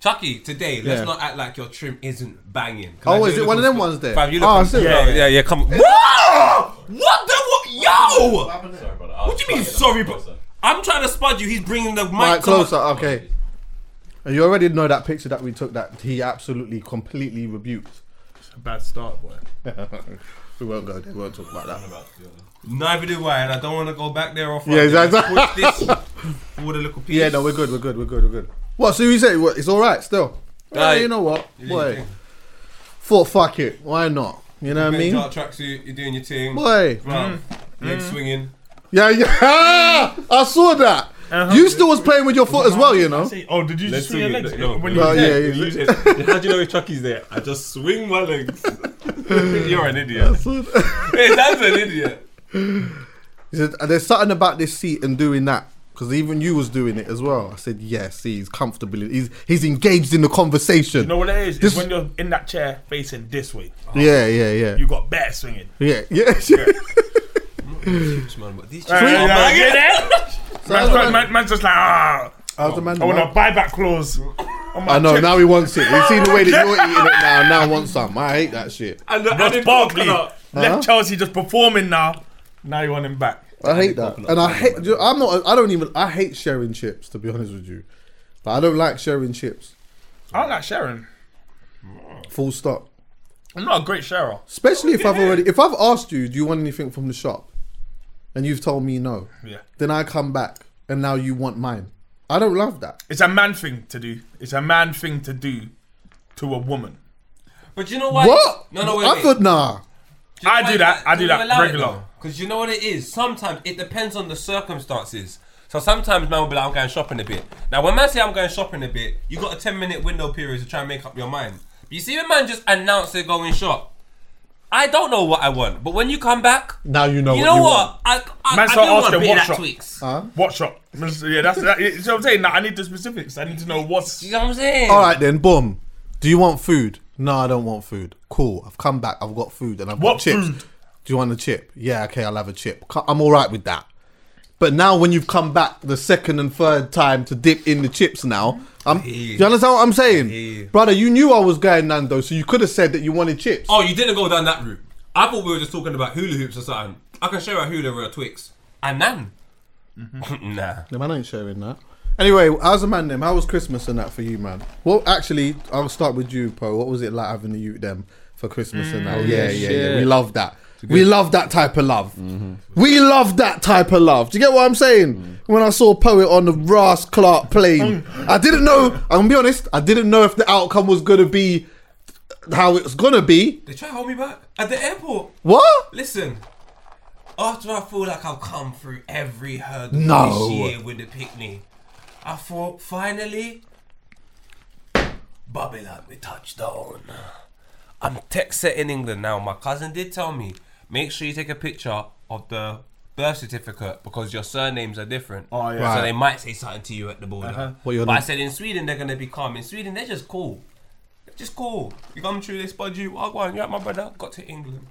Chuckie, today, let's Yeah. not act like your trim isn't banging. 'Cause Oh, I is know it one of you're them looking- ones there? Fam, you Oh, look I see. yeah, yeah, yeah, come on. Whoa! What the what? Yo! What do you mean, sorry, bro? I'm trying to spud you. He's bringing the mic Right, to my- closer. Okay. And you already know that picture that we took that he absolutely completely rebuked. It's a bad start, boy. we won't go there. We won't talk about that. Neither do I, and I don't want to go back there off. Yeah, exactly. Push this for the little piece. Yeah, no, we're good. We're good. We're good. We're good. What? So you say what, it's all right still? Well, Aye. you know what, You do boy? your thing. Thought fuck it. Why not? You know what I Bench mean? out tracksuit, you're doing your thing. Boy. Bruv, Mm. leg Mm. swinging. Yeah, yeah. I saw that. You still was playing with your foot as well, you know. Oh, did you just Let's swing your swing legs? No, when no, you yeah, there? yeah. You said- How do you know if Chuckie's there? I just swing my legs. You're an idiot. hey, that's an idiot. He said, "There's something about this seat and doing that." Because even you was doing it as well. I said, "Yes, he's comfortable. He's he's engaged in the conversation." You know what it is? This- It's when you're in that chair facing this way. Yeah, yeah, yeah. You got better swinging. Yeah, yeah. Man, but these chicks yeah, are yeah, banging. So man's, man, man- man's just like, ah. How's the man? I want a buyback clause. I know. check. Now he wants it. He's seen the way that you're eating it now. Now wants some. I hate that shit. And the, and Ross Barkley coconut. Huh? left Chelsea just performing now. Now you want him back. I hate that, and I hate. I'm not. I don't even. I hate sharing chips. To be honest with you, but I don't like sharing chips. I don't like sharing. Full stop. I'm not a great sharer. Especially if I've already. If I've asked you, do you want anything from the shop, and you've told me no, Yeah. then I come back and now you want mine. I don't love that. It's a man thing to do. It's a man thing to do to a woman. But you know what? What? No, no, wait, I wait. thought nah. I do that. I do that regular. Because you know what it is? Sometimes it depends on the circumstances. So sometimes man will be like, I'm going shopping a bit. Now, when man say I'm going shopping a bit, you got a 10 minute window period to try and make up your mind. But you see when man just announce they're going shop, I don't know what I want. But when you come back, Now you know. you what know you what? I, I, Man I start do want a asking bit what of that shop. tweaks. What shop? Yeah, that's that. You know what I'm saying? Now, I need the specifics. I need to know what's. You know what I'm saying? All right then. Boom. Do you want food? No, I don't want food. Cool. I've come back. I've got food and I've What got chips. food? Do you want a chip? Yeah. Okay. I'll have a chip. I'm all right with that. But now when you've come back the second and third time to dip in the chips now, I'm, do you understand what I'm saying? Brother, you knew I was going Nando, so you could have said that you wanted chips. Oh, you didn't go down that route. I thought we were just talking about hula hoops or something. I can share a hula or a Twix. And nan. nah. The man ain't sharing that. Anyway, how's the man them? How was Christmas and that for you, man? Well, actually, I'll start with you, Poe. What was it like having the youth them for Christmas and that? Mm, yeah, yeah, yeah, yeah. We love that. We love that type of love. We love that type of love. Do you get what I'm saying? When I saw Poet on the Ross Clark plane, mm. I didn't know. I'm gonna be honest. I didn't know if the outcome was gonna be how it's gonna be. They try to hold me back at the airport. What? Listen, after I feel like I've come through every hurdle No. this year with the picnic, I thought finally, Babylon, we touchdown. I'm tech set in England now. My cousin did tell me, make sure you take a picture of the birth certificate because your surnames are different. Oh, yeah. So Right. they might say something to you at the border. Uh-huh. What your but I name? said in Sweden they're gonna be calm. In Sweden they're just cool. Just cool. You come through, they spud you. Oh, go on, you at my brother. Got to England.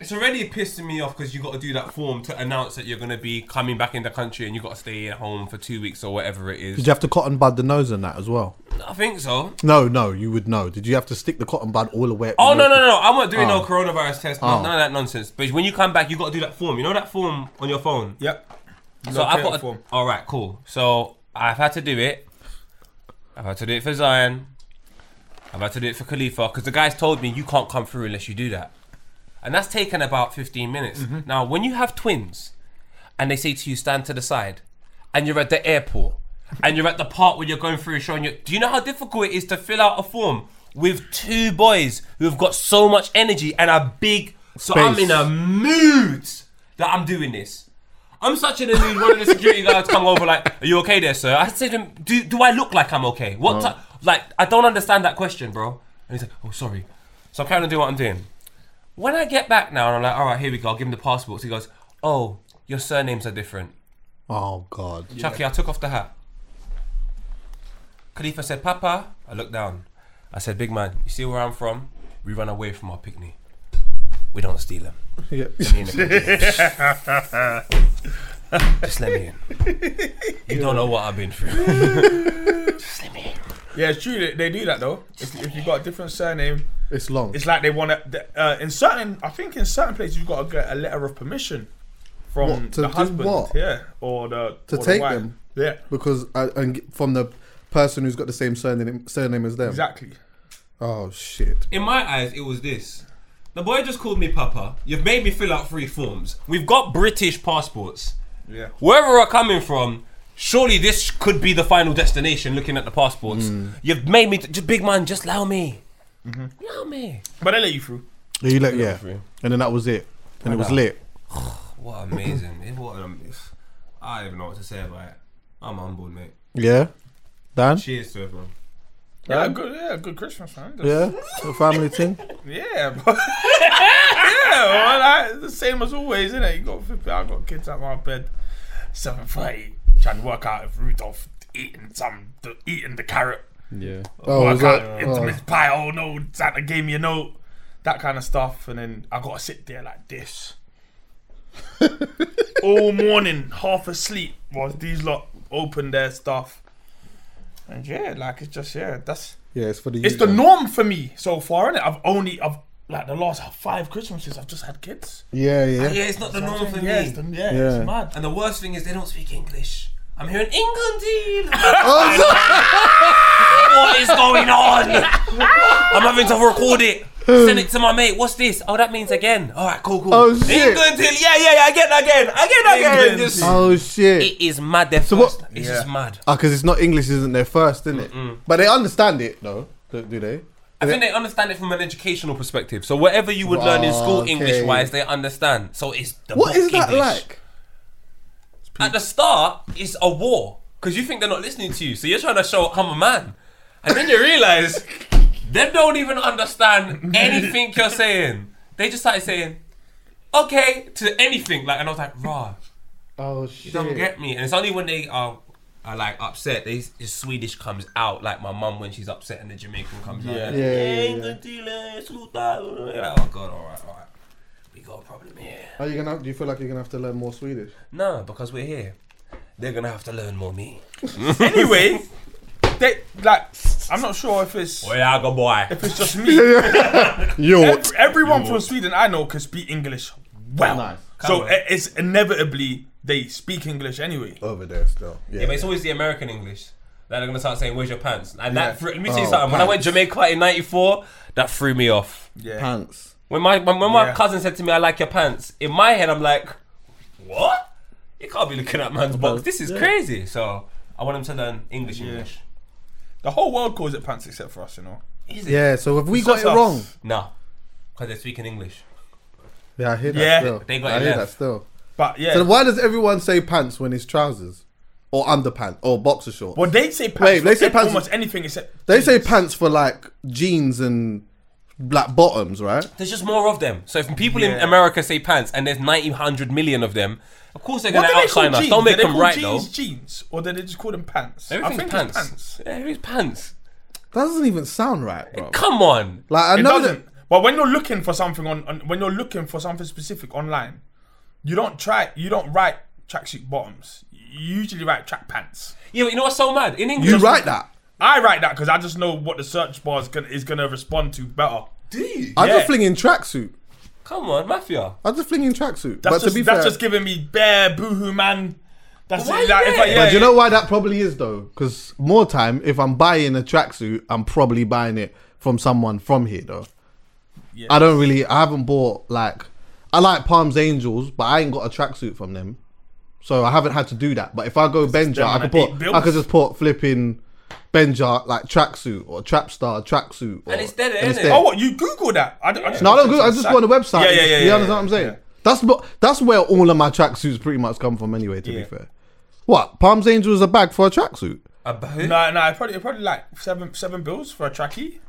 It's already pissing me off because you got to do that form to announce that you're going to be coming back in the country and you got to stay at home for two weeks or whatever it is. Did you have to cotton bud the nose and that as well? I think so. No, no, you would know. Did you have to stick the cotton bud all the way? up Oh your- no no no! I'm not doing no Oh. coronavirus test. No, Oh. Ah. None of that nonsense. But when you come back, you got to do that form. You know that form on your phone. Yep. So I've got. form. All right, cool. So I've had to do it. I've had to do it for Zion. I've had to do it for Khalifa because the guys told me you can't come through unless you do that, and that's taken about 15 minutes. Mm-hmm. Now, when you have twins, and they say to you stand to the side, and you're at the airport, and you're at the part where you're going through showing you, do you know how difficult it is to fill out a form with two boys who have got so much energy and are big? So I'm in a mood that I'm doing this. I'm such in a mood. One of the security guards come over like, "Are you okay there, sir?" I said to him, "Do do I look like I'm okay? What ti- like I don't understand that question, bro." And he's like, "Oh, sorry." So I'm carrying on doing what I'm doing. When I get back now, and I'm like, "All right, here we go." I'll give him the passports. He goes, "Oh, your surnames are different." Oh God. Chuckie, I took off the hat. Khalifa said, Papa. I looked down. I said, Big man, you see where I'm from? We run away from our picnic. We don't steal them. Yeah. Let me in the picnic. Just let me in. You don't know what I've been through. Just let me in. Yeah, it's true. They, they do that though. If, if you've got a different surname, It's long. it's like they want to. Uh, in certain, I think in certain places you've got to get a letter of permission from What, to the do husband. what? Yeah, or the To or the take wife. them? Yeah, because I, and from the person who's got the same surname surname as them. exactly. Oh shit. In my eyes, it was this. The boy just called me Papa. You've made me fill out three forms. We've got British passports. Yeah. Wherever we're coming from, surely this could be the final destination looking at the passports. Hmm. You've made me, t- just big man, just allow me. Mm-hmm. Allow me. But they let you through. Yeah, you let, yeah. through. And then that was it. And it was Brother. lit. What amazing. it, what um, an, I don't even know what to say about it. I'm humbled, mate. Yeah. Dan? Cheers to everyone. Yeah, good. Yeah, good Christmas, man. Yeah. The family thing. Yeah, but yeah, well, like, the same as always, isn't it? You got, I got kids at my bed, seven thirty, trying to work out if Rudolph eating some, the, eating the carrot. Yeah. Oh, was work out that? into Oh. his pie. Oh no, Santa gave me a note. That kind of stuff, and then I gotta sit there like this all morning, half asleep, whilst these lot open their stuff. And yeah, like it's just yeah, that's Yeah, it's for the. it's the norm for me so far, is I've only I've like the last five Christmases I've just had kids. Yeah, yeah. Yeah, it's not the norm for yeah, me. it's, the, yeah, Yeah. it's mad. And the worst thing is they don't speak English. I'm hearing England deal. what is going on? I'm having to record it. Send it to my mate. What's this? Oh, that means again. All right, cool, cool. Oh, shit. England deal. Yeah, yeah, yeah. Again, again, again, again. England Just- Oh shit. it is mad. They're So first. what- It's Yeah. just mad. Ah, because it's not English, isn't their first, isn't it? But they understand it though, do, do they? I think they understand it from an educational perspective. So whatever you would learn in school, Okay. English wise, they understand. So it's the What book is that English. like? At the start, it's a war because you think they're not listening to you, so you're trying to show I'm a man, and then you realize they don't even understand anything you're saying. They just started saying, "Okay" to anything, like, and I was like, "Raw, Oh you shit. don't get me." And it's only when they are. Are like upset. They the Swedish comes out like my mum when she's upset, and the Jamaican comes out. Yeah. like, Yeah, yeah, yeah. good deal, sluta." Oh god, all right, all right. We got a problem here. Are you gonna? Do you feel like you're gonna have to learn more Swedish? No, because we're here. They're gonna have to learn more me. anyway, they like I'm not sure if it's Boy, I go boy. if it's just me. Yo. Ev- everyone from Sweden I know can speak English well. Nice. So Come i- it's inevitably they speak English anyway. Over there still. Yeah. Yeah, but it's always the American English. That they're gonna start saying, "Where's your pants?" And Yeah. that threw, let me tell you Oh, something. When I went pants. Jamaica in '94, that threw me off. Yeah. Pants. When my when, when my Yeah. cousin said to me, "I like your pants," in my head, I'm like, "What? You can't be looking at man's box. This is crazy." So I want him to learn English. English. The whole world calls it pants except for us, you know. Is it? Yeah, so have we It's got it us. wrong? No, because they're speaking English. Yeah, I hear that Yeah. still. They got I it hear left. that still. But yeah. So why does everyone say pants when it's trousers? Or underpants or boxer shorts? well, they say pants. Wait, for they say ev- pants- almost anything except. They say pants for like jeans and black bottoms, right? There's just more of them. So if people in Yeah. America say pants and there's 90, 100 million of them, of course they're What going do to they call outshine us. jeans? Don't Do make they them call right jeans though. jeans, or do they just call them pants? I Everything's think pants. It's pants. Yeah, everything's pants. That doesn't even sound right, bro. Come on. Like I it know doesn't. that But when you're looking for something on, on, when you're looking for something specific online, you don't try. You don't write tracksuit bottoms. You usually write track pants. Yeah, but you know what's so mad? In English, you write that. I write that because I just know what the search bar is gonna, is gonna respond to better. Do you? I Yeah. just flinging tracksuit. Come on, mafia. I'm just flinging tracksuit. That's But to just be that's fair, just giving me bare boohoo man. That's Why it. Like, if I, yeah? yeah, but do you know why that probably is though? Because more time, if I'm buying a tracksuit, I'm probably buying it from someone from here though. Yeah. I don't really. I haven't bought like. I like Palms Angels, but I ain't got a tracksuit from them, so I haven't had to do that. But if I go Benja, them I could the eight put. bills. I could just put flipping Benja like tracksuit or Trapstar tracksuit. And it's dead, and innit? Oh, what you Google that? I, don't, I just No, I don't. Go, I just go on the website. Yeah, yeah, yeah. You yeah, understand what I'm saying? yeah. That's what. That's where all of my tracksuits pretty much come from anyway. To Yeah. be fair, what Palms Angels a bag for a tracksuit? About No, no, it's probably probably like seven seven bills for a trackie.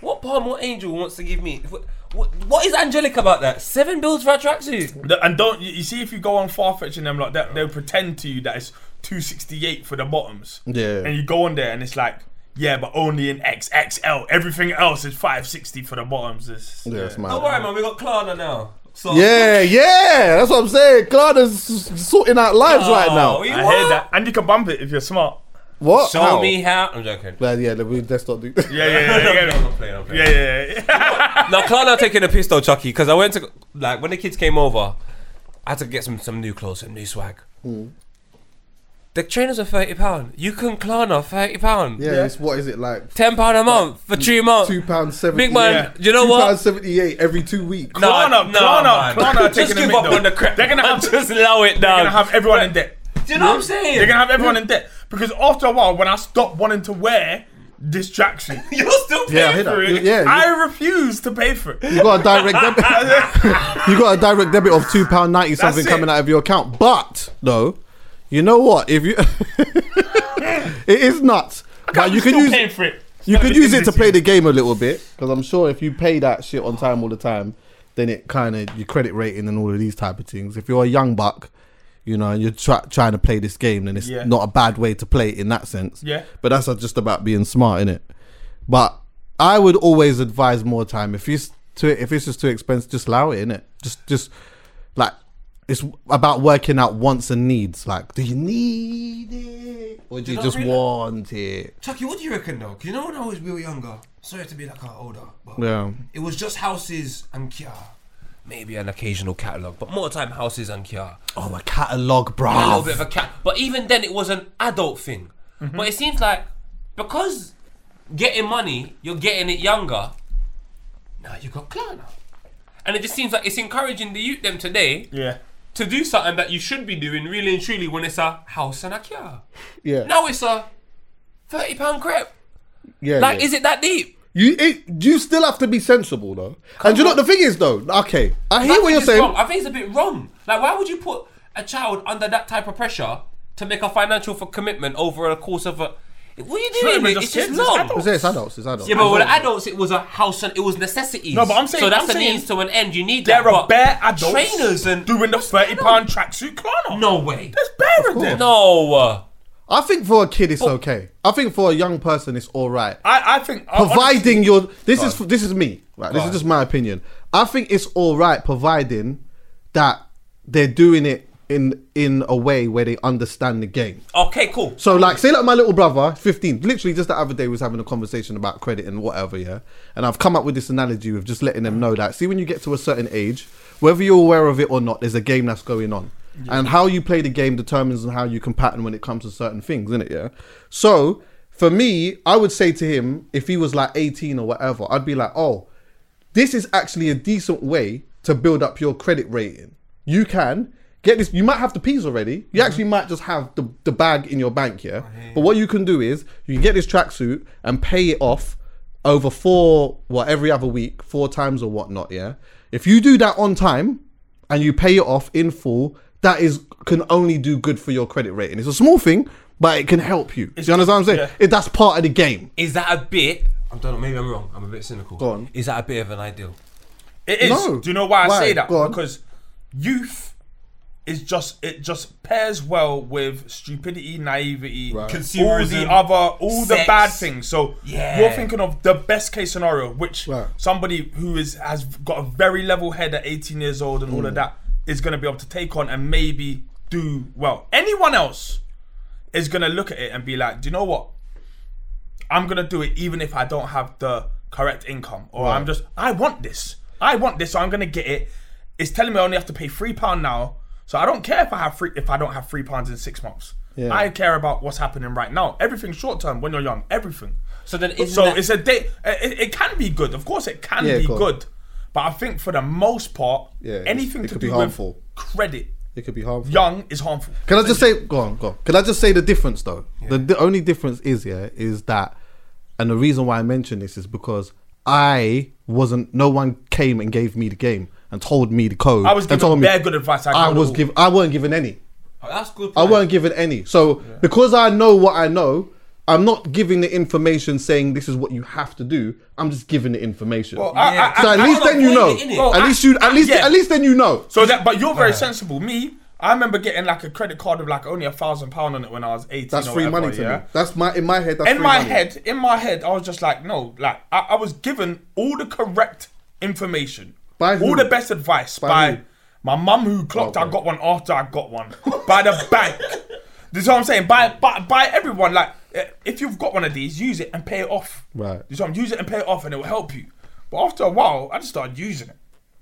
What palm what angel wants to give me? What, what, what is angelic about that? Seven bills for a tracksuit. And don't you, you see if you go on Farfetch and them like that, they'll pretend to you that it's two sixty eight for the bottoms. Yeah. And you go on there and it's like, yeah, but only in XXL. Everything else is five sixty for the bottoms. It's, Yeah, it's mad. Don't worry, man. We got Klarna now. So Yeah, yeah, that's what I'm saying. Claudia's s- sorting out lives right now. Oh, I what? hear that, and you can bump it if you're smart. What? Show How? me how. I'm joking. Well, yeah, we, let's not do. Yeah, yeah, yeah, I'm yeah. not playing, I'm playing. Yeah, yeah, yeah. Now, Klarna taking a piss though, Chuckie, because I went to like when the kids came over, I had to get some some new clothes, some new swag. Hmm. The trainers are thirty pound. You can Klarna thirty pound. Yeah, it's what is it like? Ten pound a month for three months. Two pounds seventy. Big man, Yeah. you know Two what? pounds seventy eight every two weeks. No, Klarna, no, Klarna, man. Klarna are Just taking give up though. on the crap. They're gonna have- just allow it down. They're gonna have everyone in debt. Do you know what I'm saying? They're gonna have everyone in debt because after a while, when I stop wanting to wear distraction. You're still paying Yeah, I hear for that. it. Yeah, I refuse to pay for it. you got a direct debit. you got a direct debit of two pound ninety something coming out of your account. But though, you know what? If you, it is nuts. But you can use paying for it. you could use it to play the game a little bit because I'm sure if you pay that shit on time all the time, then it kind of your credit rating and all of these type of things. If you're a young buck, you know, and you're try, trying to play this game, then it's Yeah. not a bad way to play it in that sense. Yeah. But that's just about being smart, in it. But I would always advise more time if it's too if it's just too expensive, just allow it in it. Just just it's about working out wants and needs. Like, do you need it or do you not just really- want it? Chuckie, what do you reckon though? 'Cause you know when I was real younger, sorry to be like uh, older, but Yeah. it was just houses and Kia. Maybe an occasional catalogue, but more time houses and Kia. Oh, a catalog, bro. A little bit of a cat. But even then, it was an adult thing. But it seems like because getting money, you're getting it younger. Now you got Klarna, and it just seems like it's encouraging the youth them today Yeah. To do something that you should be doing really and truly when it's a house and a Kia. Yeah. Now it's a thirty pound crepe. yeah. Like, yeah. is it that deep? You it, you still have to be sensible though. and do you know the thing is though? Okay, I hear what you're saying. wrong. I think it's a bit wrong. Like, why would you put a child under that type of pressure to make a financial for commitment over a course of a? What are you doing? even It's, just it's just kids, it's adults. It's, it's adults. It's adults. Yeah, but with adults, it was a house and it was necessities. No, but I'm saying- so. That's I'm a saying means to an end. You need There that. are bare adults trainers and doing the thirty pound on? pound tracksuit Klarna. No way. There's bare of them. No. I think for a kid it's okay. I think for a young person it's all right. I, I think Providing your this is this is me. Right, this is just my opinion. I think it's all right providing that they're doing it in in a way where they understand the game. Okay, cool. So like say like my little brother, 15, literally just the other day was having a conversation about credit and whatever, yeah. And I've come up with this analogy of just letting them know that see when you get to a certain age, whether you're aware of it or not, there's a game that's going on. And how you play the game determines on how you can pattern when it comes to certain things, isn't it? Yeah. So for me, I would say to him, if he was like 18 or whatever, I'd be like, oh, this is actually a decent way to build up your credit rating. You can get this. You might have the P's already. You mm-hmm. actually might just have the, the bag in your bank here. Oh, but what you can do is you can get this tracksuit and pay it off over four, well, every other week, four times or whatnot. Yeah. If you do that on time and you pay it off in full, that is can only do good for your credit rating. It's a small thing, but it can help you. Do you understand what I'm saying? yeah. It, that's part of the game. Is that a bit? I don't know. Maybe I'm wrong. I'm a bit cynical. Go on. Is that a bit of an ideal? It is. No. Do you know why I Why? say that? Go on. Because youth is just it just pairs well with stupidity, naivety, all Consumerism, the other, all the bad things. So Yeah. you're thinking of the best case scenario, which Right. somebody who is has got a very level head at 18 years old and all Mm. of that is going to be able to take on and maybe do well. Anyone else is going to look at it and be like, do you know what? I'm gonna do it even if I don't have the correct income, or I'm just I want this, I want this, so I'm gonna get it. It's telling me I only have to pay three pound now, so I don't care if I have three if I don't have three pounds in six months. Yeah. I care about what's happening right now. Everything's short term when you're young. Everything. So then, isn't so that- it's a day. It, it can be good, of course, it can Yeah, be go good, but I think for the most part, Yeah, anything it to could do be with harmful. credit, It could be harmful. young is harmful. Can I just say, go on, go on. Can I just say the difference though? The, the only difference is, yeah, is that, and the reason why I mention this is because I wasn't, no one came and gave me the game and told me the code. I was and given told me- bare good advice. I, I was all. given, I weren't given any. Oh, that's good. I point. weren't given any. So because I know what I know, I'm not giving the information saying this is what you have to do. I'm just giving the information. Well, I- Yeah. I- so at I- least I then you know. avoid it, innit? Well, at I- least you, at least, yeah. at least then you know. So that, but you're very sensible. Me, I remember getting like a credit card with like only a thousand pound on it when I was eighteen. That's or free whatever, money to yeah? me. That's my in my head. That's in free my money. head, in my head, I was just like, no, like I, I was given all the correct information, By who? all the best advice By by, my mum who clocked I Okay. got one after I got one, by the bank. This is what I'm saying. By by by everyone. Like eh, if you've got one of these, use it and pay it off. Right. This is what I'm use it and pay it off, and it will help you. But after a while, I just started using it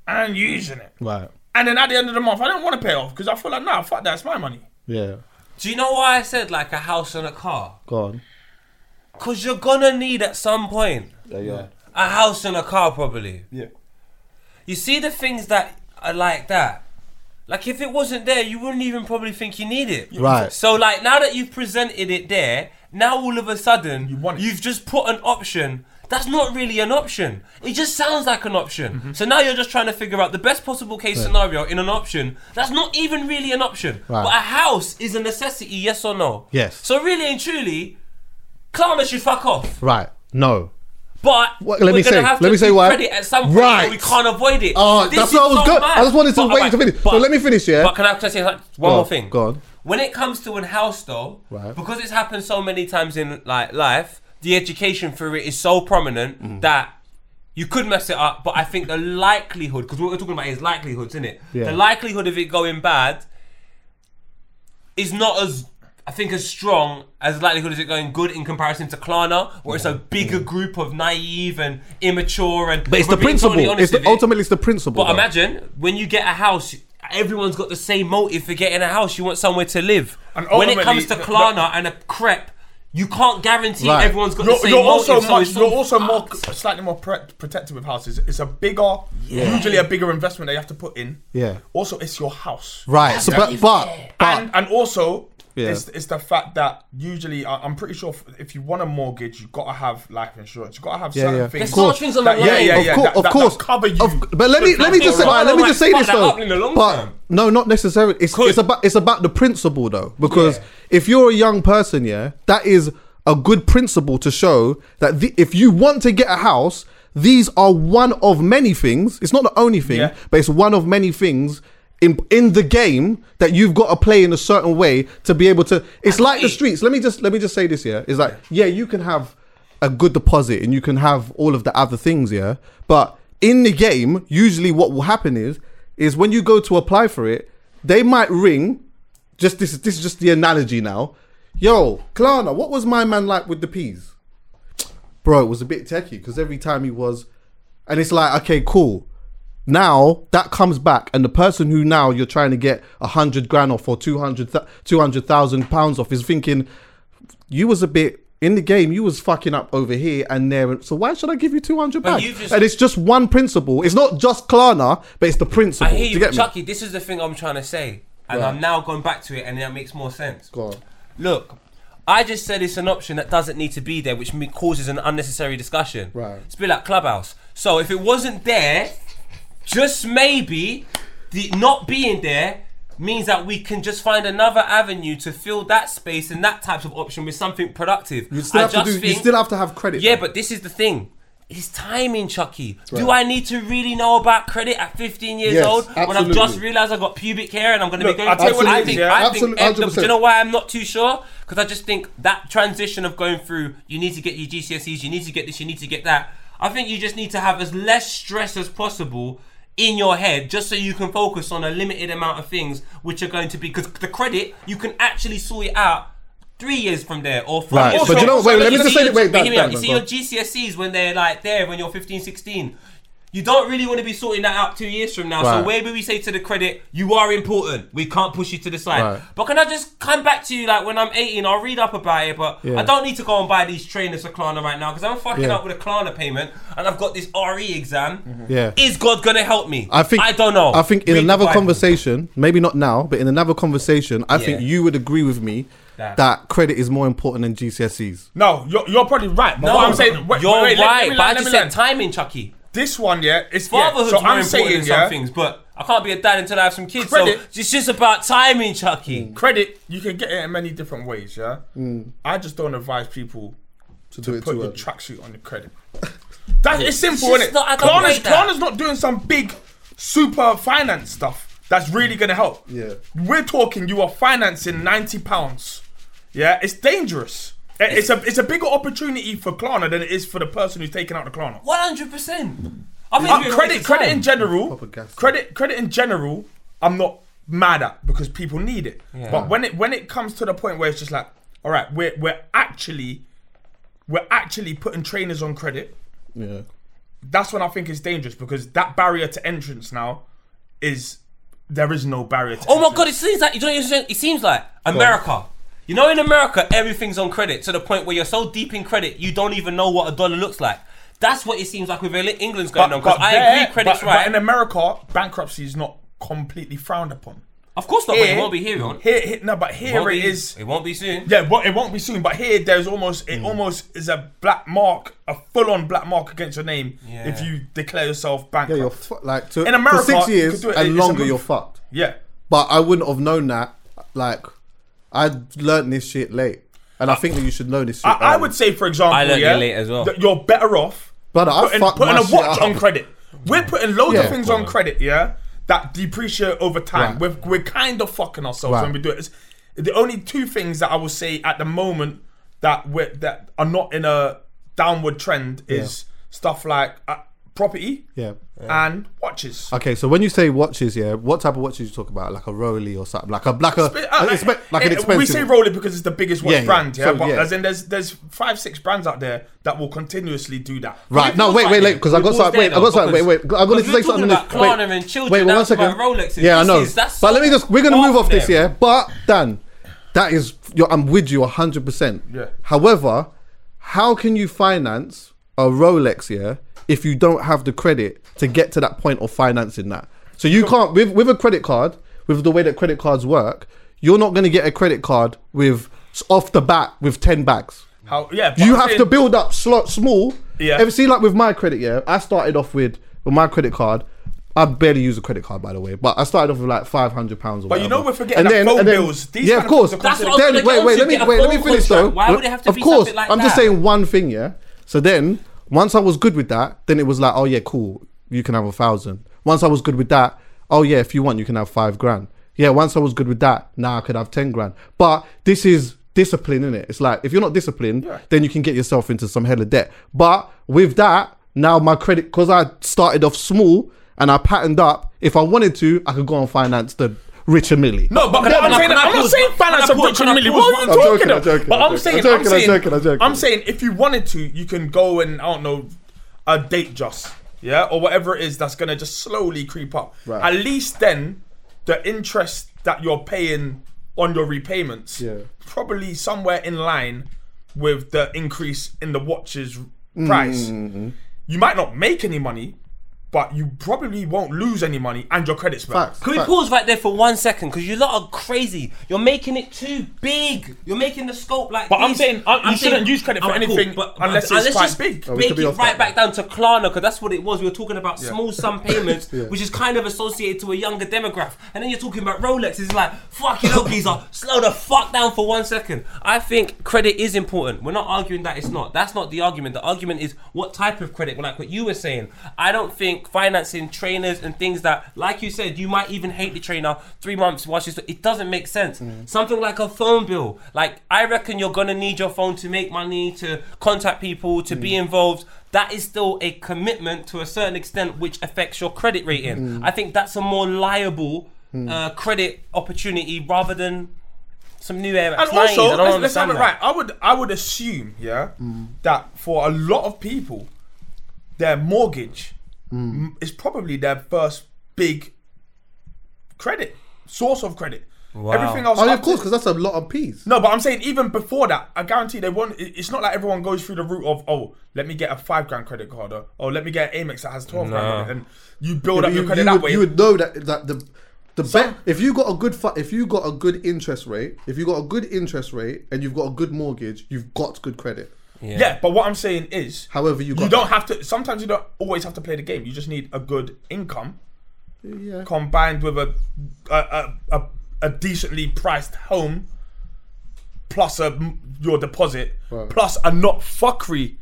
and using it. Right. And then at the end of the month, I didn't want to pay it off because I feel like, nah, fuck that, it's my money. Yeah. Do you know why I said like a house and a car? Go on. Because you're gonna need at some point Yeah. Yeah. a house and a car, probably. Yeah. You see the things that are like that. Like if it wasn't there, you wouldn't even probably think you need it. Right. So like now that you've presented it there, now all of a sudden You want it. you've just put an option. That's not really an option. It just sounds like an option. Mm-hmm. So now you're just trying to figure out the best possible case scenario in an option. That's not even really an option. Right. But a house is a necessity, yes or no? Yes. So really and truly, Klarna should fuck off. Right. No. But What- let me say- have let to me say why. at some point. Right. we can't avoid it. Oh, This that's what I was so good. mad. I just wanted to But- wait but- to finish. but- so let me finish, yeah. But can I just say like, one Go more on, thing? go on. When it comes to a house, though, Right. because it's happened so many times in like life, the education for it is so prominent Mm. that you could mess it up. But I think the likelihood, because what we're talking about is likelihoods, isn't it? Yeah. The likelihood of it going bad is not as I think as strong as the likelihood is it going good in comparison to Klarna, where it's a bigger group of naive and immature and. But it's the principle. totally It's the, with ultimately it's the principle. but though. imagine when you get a house, everyone's got the same motive for getting a house. You want somewhere to live. And when it comes to the- Klarna and a crepe, you can't guarantee Right. everyone's got You're, the same you're motive. also so much, it's you're also more slightly more pre- protective with houses. It's a bigger, usually a bigger investment that you have to put in. Yeah. Also, it's your house. Right. So, but, but, but and and also Yeah. it's, it's the fact that usually I- I'm pretty sure if, if you want a mortgage, you've got to have life insurance. You've got to have Yeah, certain yeah. things. There's Of so course. much things on That- the yeah, line. yeah, of yeah. course, that- of that- course. that cover you. Of- but let me let me just say, all right, let me just say fuck this that though. up in the long but term. no, not necessarily. It's, it's about it's about the principle though, because if you're a young person, yeah, that is a good principle to show that the, if you want to get a house, these are one of many things. It's not the only thing, Yeah. but it's one of many things. In, in the game that you've got to play in a certain way to be able to it's like the streets let me just let me just say this here is like yeah you can have a good deposit and you can have all of the other things, yeah. But in the game, usually what will happen is is when you go to apply for it, they might ring. Just this is this is just the analogy now. Yo, Klarna, what was my man like with the peas? Bro, it was a bit techie because every time he was, and it's like, okay, cool. Now that comes back, and the person who now you're trying to get a hundred grand off or 200 200,000 pounds off is thinking, you was a bit in the game you was fucking up over here and there. So why should I give you two hundred But back? just- And it's just one principle. It's not just Klarna, but it's the principle. I hear Do you, get me? Chuckie. This is the thing I'm trying to say, and Right. I'm now going back to it, and that makes more sense. Go on. Look, I just said it's an option that doesn't need to be there, which causes an unnecessary discussion. Right. It's a bit like Clubhouse. So if it wasn't there, just maybe the not being there means that we can just find another avenue to fill that space and that type of option with something productive. You still I have to just do. You still have to have credit. yeah, though. but this is the thing. It's timing, Chuckie. Do I need to really know about credit at 15 years Yes, old when I've just realised I've got pubic hair and I'm going to be going? I'll tell you what I think, yeah. I think. 100%. Do you know why I'm not too sure? Because I just think that transition of going through, you need to get your GCSEs, you need to get this, you need to get that. I think you just need to have as less stress as possible in your head just so you can focus on a limited amount of things which are going to be because the credit you can actually sort it out three years from there or five Right, years but from you know- wait, But let me just say it- wait, but hear me Dan. You see your. GCSEs when they're like there when you're 15 16 you don't really want to be sorting that out two years from now so Right. maybe we say to the credit you are important we can't push you to the side Right. but can I just come back to you like when I'm 18 I'll read up about it but Yeah. I don't need to go and buy these trainers for Klarna right now because I'm fucking Yeah. up with a Klarna payment and I've got this RE exam mm-hmm. Yeah. is God gonna help me I think I don't know I think in Read another conversation, maybe not now, but in another conversation, I think you would agree with me That- that, credit is more important than GCSEs. No, you're, you're probably right. But no what I'm saying, wait, you're wait, let- let right me but I land, just said land. timing Chuckie This one, yeah, it's yeah, Fatherhood's so more I'm important saying, than yeah, some things, but I can't be a dad until I have some kids. Credit- So it's just about timing, Chuckie. credit you can get it in many different ways. Yeah, Mm. I just don't advise people To to do put the tracksuit on the credit. That is simple, It's isn't it? not- I Klarna's. Klarna's not doing some big super finance stuff that's really gonna help. Yeah. we're talking. You are financing ninety pounds. Yeah, it's dangerous. It- It's a it's a bigger opportunity for Klarna than it is for the person who's taking out the Klarna. One hundred percent. I think Uh, it's been a credit, credit in general, credit, credit in general, I'm not mad at because people need it. But when it when it comes to the point where it's just like, all right, we're we're actually we're actually putting trainers on credit. Yeah. That's when I think it's dangerous because that barrier to entrance now is there is no barrier. to Oh my god! It seems like you don't. understand- It seems like America. You know, in America, everything's on credit to the point where you're so deep in credit, you don't even know what a dollar looks like. That's what it seems like with England's going on. Because I there- agree, credit's but- right. But in America, bankruptcy is not completely frowned upon. of course not. but it won't be here. on. Here, here- no, but here won't it be- is. It won't be soon. Yeah, well, it won't be soon, but here there's almost it Hmm. almost is a black mark, a full-on black mark against your name Yeah. if you declare yourself Yeah, bankrupt. you're fu- like to, In America, for six you years could do it, and a longer. move. You're fucked. yeah, But I wouldn't have known that. Like, I learned this shit late, and I think that you should know this shit. I, I early. would say, for example, I learned yeah, it late as well. that you're better off Brother, I putting, fucked putting my a shit watch up. on credit. We're putting loads Yeah. of things on credit, yeah, that depreciate over time. Right. We're, we're kind of fucking ourselves Right. when we do it. It's- the only two things that I will say at the moment that we that are not in a downward trend is stuff like uh, property Yeah. and watches. Okay, so when you say watches, yeah, what type of watches you talk about? Like a Rolly or something? Like a like a Uh, an expe- like an expensive. We say Rolex because it's the biggest watch Yeah, yeah. brand, yeah. So, but yeah. as in, there's there's five six brands out there that will continuously do that. Right, no, wait, wait, wait, because I We got pause something. Wait, there I got something. Wait, though, wait, I'm going because to we're say something. talking about this- wait, Klarna and children, Wait, now one it's about second. Rolexes. Yeah, I This know. is- that's but let me so just. We're going to move off off this, them. yeah. But Dan, that is. You're, I'm with you 100. percent Yeah. However, how can you finance a Rolex, yeah, if you don't have the credit to get to that point of financing that? So you can't with with a credit card, with the way that credit cards work, you're not going to get a credit card with off the bat with 10 bags. How? Yeah, You I'm have saying- to build up slot small. Yeah. Ever see like with my credit, yeah? I started off with with my credit card. I barely use a credit card, by the way, but I started off with like five hundred pounds. Or but you know we're forgetting that phone bills, these yeah, of of course. things That's what Then wait, wait, let me wait, let me finish contract. though. Why would it have to of be course, something like I'm just saying one thing, yeah. So then once I was good with that, then it was like, oh yeah, cool, you can have a thousand. Once I was good with that, oh yeah, if you want, you can have five grand. Yeah, once I was good with that, now I could have ten grand. But this is discipline, in it? It's like if you're not disciplined, then you can get yourself into some hell of debt. But with that, now my credit, because I started off small and I patterned up. If I wanted to, I could go and finance the Richard Mille. No, but Can I- I'm saying can I I'm not saying finance I of pause? rich Can and I milli. pause? What are you I'm talking joking, I'm about? joking, But I'm I'm saying, I'm joking, I'm I'm saying, joking, I'm joking. I'm saying, if you wanted to, you can go and I don't know, a date just, yeah, or whatever it is that's gonna just slowly creep up. Right. At least then, the interest that you're paying on your repayments, Yeah. probably somewhere in line with the increase in the watch's price. Mm-hmm. You might not make any money, but you probably won't lose any money and your credit's back. Facts. Can we facts. pause right there for one second? Because you lot are crazy. You're making it too big. You're making the scope like. But I'm this. saying, uh, you shouldn't use credit for Alright, anything but- unless it's let's quite just big. Oh, we Make be it off right that back down to Klarna because that's what it was. We were talking about small sum payments, which is kind of associated to a younger demographic. And then you're talking about Rolex. It's like fucking hell, geezer. Slow the fuck down for one second. I think credit is important. We're not arguing that it's not. That's not the argument. The argument is what type of credit. Like what you were saying. I don't think financing trainers and things that, like you said, you might even hate the trainer three months. Watch this. It doesn't make sense. Mm. Something like a phone bill. Like I reckon you're gonna need your phone to make money, to contact people, to be mm. involved. That is still a commitment to a certain extent, which affects your credit rating. Mm. I think that's a more liable uh, credit opportunity rather than some new Air And also, I don't let's, let's have it right. I would, I would assume, yeah, that for a lot of people, their mortgage Mm. m- is probably their first big credit source of credit. Everything else, Oh, yeah, of course, because that's a lot of peas. No, but I'm saying even before that, I guarantee they won't. It's not like everyone goes through the route of oh, let me get a five grand credit card or oh, let me get an Amex that has twelve grand and you build Yeah, up but your you, credit you that would, way. you would know that that the the Some- bet if you got a good fu- if you got a good interest rate, if you got a good interest rate and you've got a good mortgage, you've got good credit. Yeah. but what I'm saying is, However, you got you don't that. have to. Sometimes you don't always have to play the game. You just need a good income Yeah. combined with a a, a, a, a decently priced home, plus a your deposit, Right. plus a not fuckery,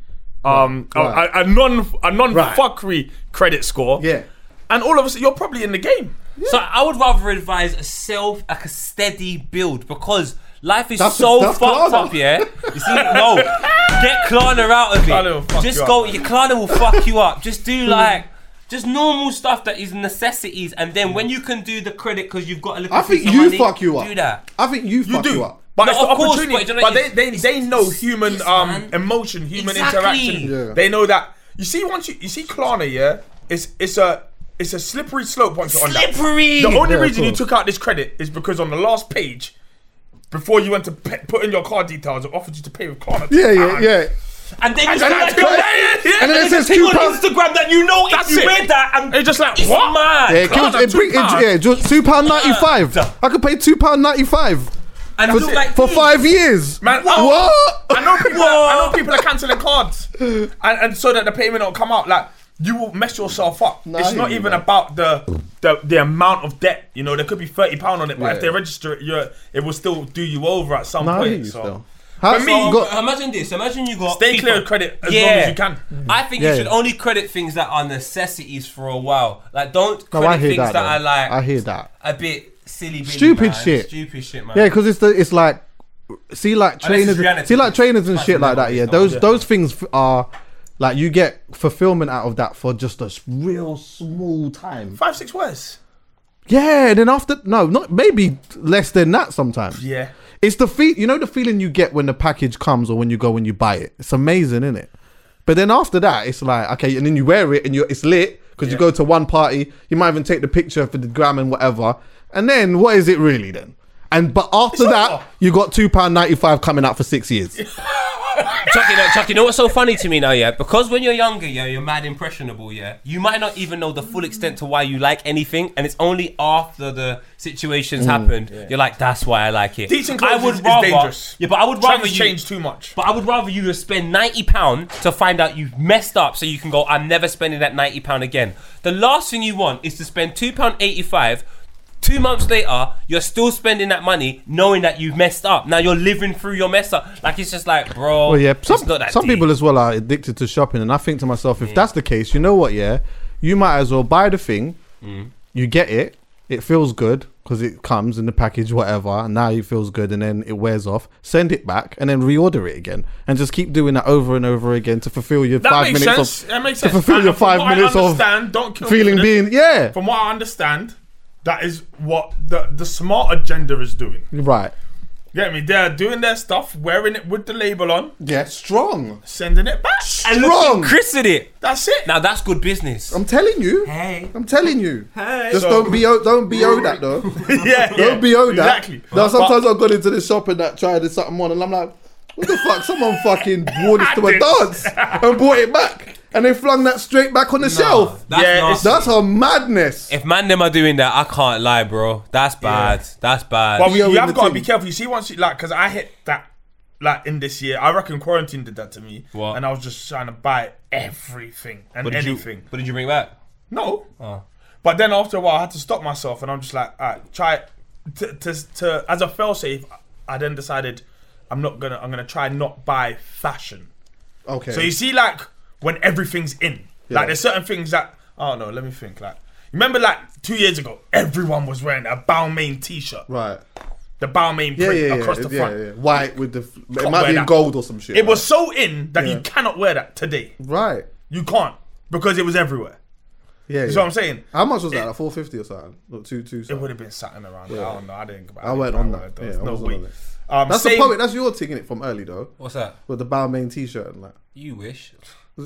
um, a- Right. a, a non a non Right. fuckery credit score. Yeah. and all of a sudden you're probably in the game. So I would rather advise a self, like a steady build because life is That's- so that's fucked Klarna. up. Yeah, you see, no, get Klarna out of Klarna it. Just you go. up. Your Klarna will fuck you up. Just do like. Just normal stuff that is necessities, and then when you can do the credit because you've got a little I think you money, fuck you up. Do that. I think you, You fuck do. you up. But No, it's the of course, opportunity. but you know, But, they, they, it's- they know human it's, um man. emotion, human Exactly. interaction. Yeah. They know that. You see, once you you see Klarna, yeah, it's it's a it's a slippery slope once you're on that. Slippery. The only Yeah, reason you took out this credit is because on the last page, before you went to pe- put in your card details, it offered you to pay with Klarna. Yeah, yeah, yeah. And then you And feel then like I- you're- yeah, yeah, And then it says thing two on pounds. Instagram that you know That's if you it. wear that and It's just like it's what? mad. Yeah, it kills, Klarna, it bring, two it, pounds. yeah, just two pound ninety five. I could pay two pound ninety five and for, like for five years. Man, what? I know people. I know people are cancelling cards, and, and so that the payment don't come out. Like you will mess yourself up. Nah, it's not even man. about the, the the amount of debt. You know, there could be thirty pound on it, but if Yeah. they register it, you're, it will still do you over at some Nah, I hear point. so. How, For me, So, got, imagine this. Imagine you got Stay clear of credit as long as you can. I think Yeah, you should yeah. only credit things that are necessities for a while. Like don't no, credit I hear things that. that, are like I hear that. a bit silly, billy, Stupid man. shit. Stupid shit, man. Yeah, because it's the it's like see like trainers, see like trainers and That's shit like that. Yeah, those those things are like you get fulfillment out of that for just a real small time. Five six words. Yeah, and then after no, not maybe less than that sometimes. Yeah. It's the feel, you know, the feeling you get when the package comes or when you go when you buy it. It's amazing, isn't it? But then after that, it's like okay, and then you wear it and you it's lit because you go to one party. You might even take the picture for the gram and whatever. And then what is it really then? And but after that, over. you got two pound ninety five coming out for six years. Chuck, you know, Chuck, you know what's so funny to me now, yeah? Because when you're younger, yeah, you're mad impressionable, yeah. You might not even know the full extent to why you like anything, and it's only after the situations mm, happened you're like, "That's why I like it." Decent I clothes would is- is rather, dangerous. yeah, but I would rather Trends you change too much. But I would rather you spend ninety pound to find out you've messed up, so you can go. I'm never spending that ninety pound again. The last thing you want is to spend two pound eighty five. Two months later, you're still spending that money, knowing that you've messed up. Now you're living through your mess up. Like it's just like, bro. Well, yeah, some, some deep. people as well are addicted to shopping, and I think to myself, if that's the case, you know what? Yeah, you might as well buy the thing. Mm. You get it, it feels good because it comes in the package, whatever, and now it feels good, and then it wears off. Send it back, and then reorder it again, and just keep doing that over and over again to fulfill your That five makes minutes sense. of that makes sense. to fulfill And your five minutes of understand, don't kill feeling being yeah From what I understand, that is what the the smart agenda is doing. right Get me? They're doing their stuff, wearing it with the label on, yeah strong. sending it back. and look Strong. at Chris at it. That's it. Now that's good business. I'm telling you. Hey. I'm telling you. Hey. Just So- don't be don't BO that though. yeah, yeah, Don't BO that. Exactly. Now But- sometimes I've gone into the shop and that tried to something on, and I'm like, What the fuck? Someone fucking wore this to a did. dance and brought it back, and they flung that straight back on the shelf. That's Yeah, nasty. That's a madness. If man them are doing that, I can't lie, bro. That's bad. That's bad. But we, Yo, you in have got to be careful. You see, once you like, because I hit that like in this year, I reckon quarantine did that to me. What? And I was just trying to buy everything and what did anything. you? What did you bring back? No. Oh. But then after a while, I had to stop myself, and I'm just like, all right, try to, to, to as a fail safe. I then decided I'm not gonna. I'm gonna try not buy fashion. Okay. So you see, like when everything's in, Yeah. like there's certain things that I don't know. Let me think. Like remember, like two years ago, everyone was wearing a Balmain T-shirt, right. the Balmain Yeah, print yeah, yeah. across the yeah, front. yeah. White with the. f- It Can't might be in gold or some shit. It was so in that Yeah. you cannot wear that today. right. You can't because it was everywhere. Yeah. You yeah. see what I'm saying? How much was that? Like four fifty or something? Not two two. It would have been something around. there. I don't know. I didn't. I went on that. Yeah, no was way. that. Um, That's same, the poet. That's your taking it from early though. What's that? With the Balmain t-shirt and that. You wish.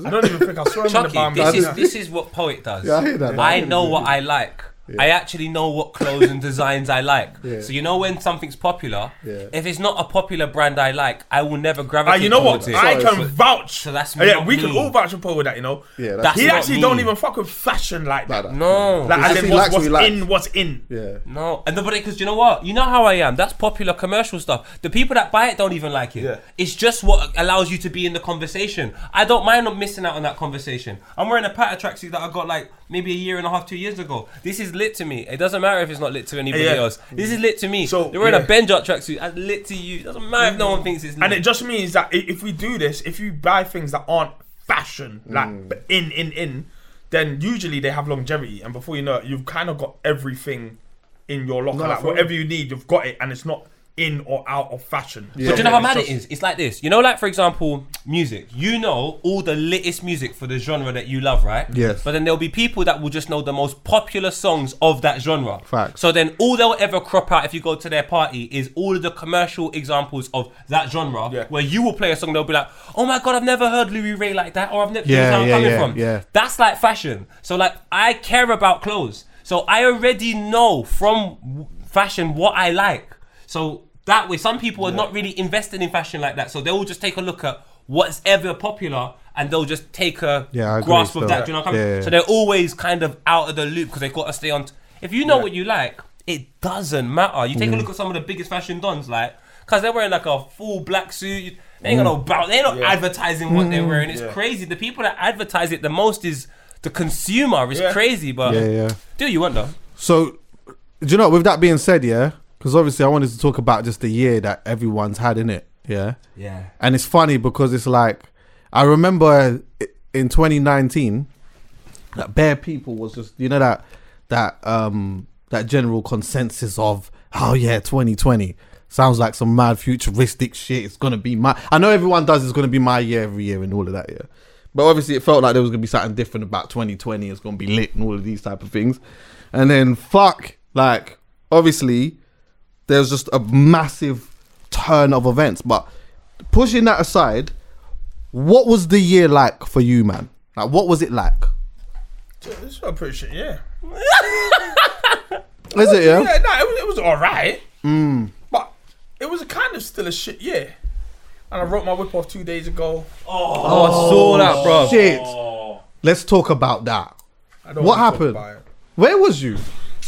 I don't even think I saw him in the Chuckie, bar. this is this is what poet does. Yeah, I hear that. I hear know what I like. I actually know what clothes and designs I like. Yeah. So you know when something's popular, Yeah. if it's not a popular brand I like, I will never Ah, gravitate you know what? towards it. I can so- vouch. so that's yeah, not we can all vouch for Paul with that. You know. Yeah, that's That's he actually me. don't even fuck with fashion like that. Like that. No. Like, It's as in what's, likes what's he in, what's in. Yeah. No, and the but because you know what, you know how I am. That's popular commercial stuff. The people that buy it don't even like it. Yeah. It's just what allows you to be in the conversation. I don't mind not missing out on that conversation. I'm wearing a pattern tracksuit that I got like maybe a year and a half, two years ago. This is lit to me. It doesn't matter if it's not lit to anybody Yeah. else. This is lit to me. So, they're wearing yeah. a Benjot tracksuit and lit to you. Doesn't matter if no one thinks it's lit. And it just means that if we do this, if you buy things that aren't fashion, like Mm. in, in, in, then usually they have longevity. And before you know it, you've kind of got everything in your locker. No, like whatever you need, you've got it, and it's not in or out of fashion. Yeah. But do you know how It's mad just- it is? It's like this. You know, like for example, music. You know all the latest music for the genre that you love, right? Yes. But then there'll be people that will just know the most popular songs of that genre. Facts. So then all they'll ever crop out if you go to their party is all of the commercial examples of that genre. Yeah. Where you will play a song, they'll be like, "Oh my god, I've never heard Louis Ray like that," or "I've never." Yeah, Yeah, where I'm yeah, coming yeah, from. yeah. That's like fashion. So like I care about clothes. So I already know from fashion what I like. So that way, some people are not really invested in fashion like that. So they will just take a look at what's ever popular and they'll just take a Yeah, I agree grasp still. of that. Do you know what I'm Yeah, yeah. So they're always kind of out of the loop because they've got to stay on. T- if you know what you like, it doesn't matter. You Mm. take a look at some of the biggest fashion dons, like, because they're wearing like a full black suit. They ain't got no bout. They're not advertising what Mm. they're wearing. It's crazy. The people that advertise it the most is the consumer. It's Yeah. crazy, but Yeah, yeah. do you wonder? So, do you know? With that being said, yeah, because obviously I wanted to talk about just the year that everyone's had in it. Yeah. Yeah. And it's funny because it's like I remember in 2019 that bare people was just you know that that um that general consensus of oh yeah 2020 sounds like some mad futuristic shit it's gonna be my I know everyone does it's gonna be my year every year and all of that yeah but obviously it felt like there was gonna be something different about 2020 it's gonna be lit and all of these type of things and then fuck like obviously there's just a massive turn of events. But pushing that aside, what was the year like for you, man? Like, what was it like? It's a pretty shit, yeah. Is it yeah? Yeah, no, it was, it was alright. Mm. But it was a kind of still a shit year. And I wrote my whip off two days ago. Oh, I saw oh, that, bro. Shit. Oh. Let's talk about that. I don't What happened? Where was you?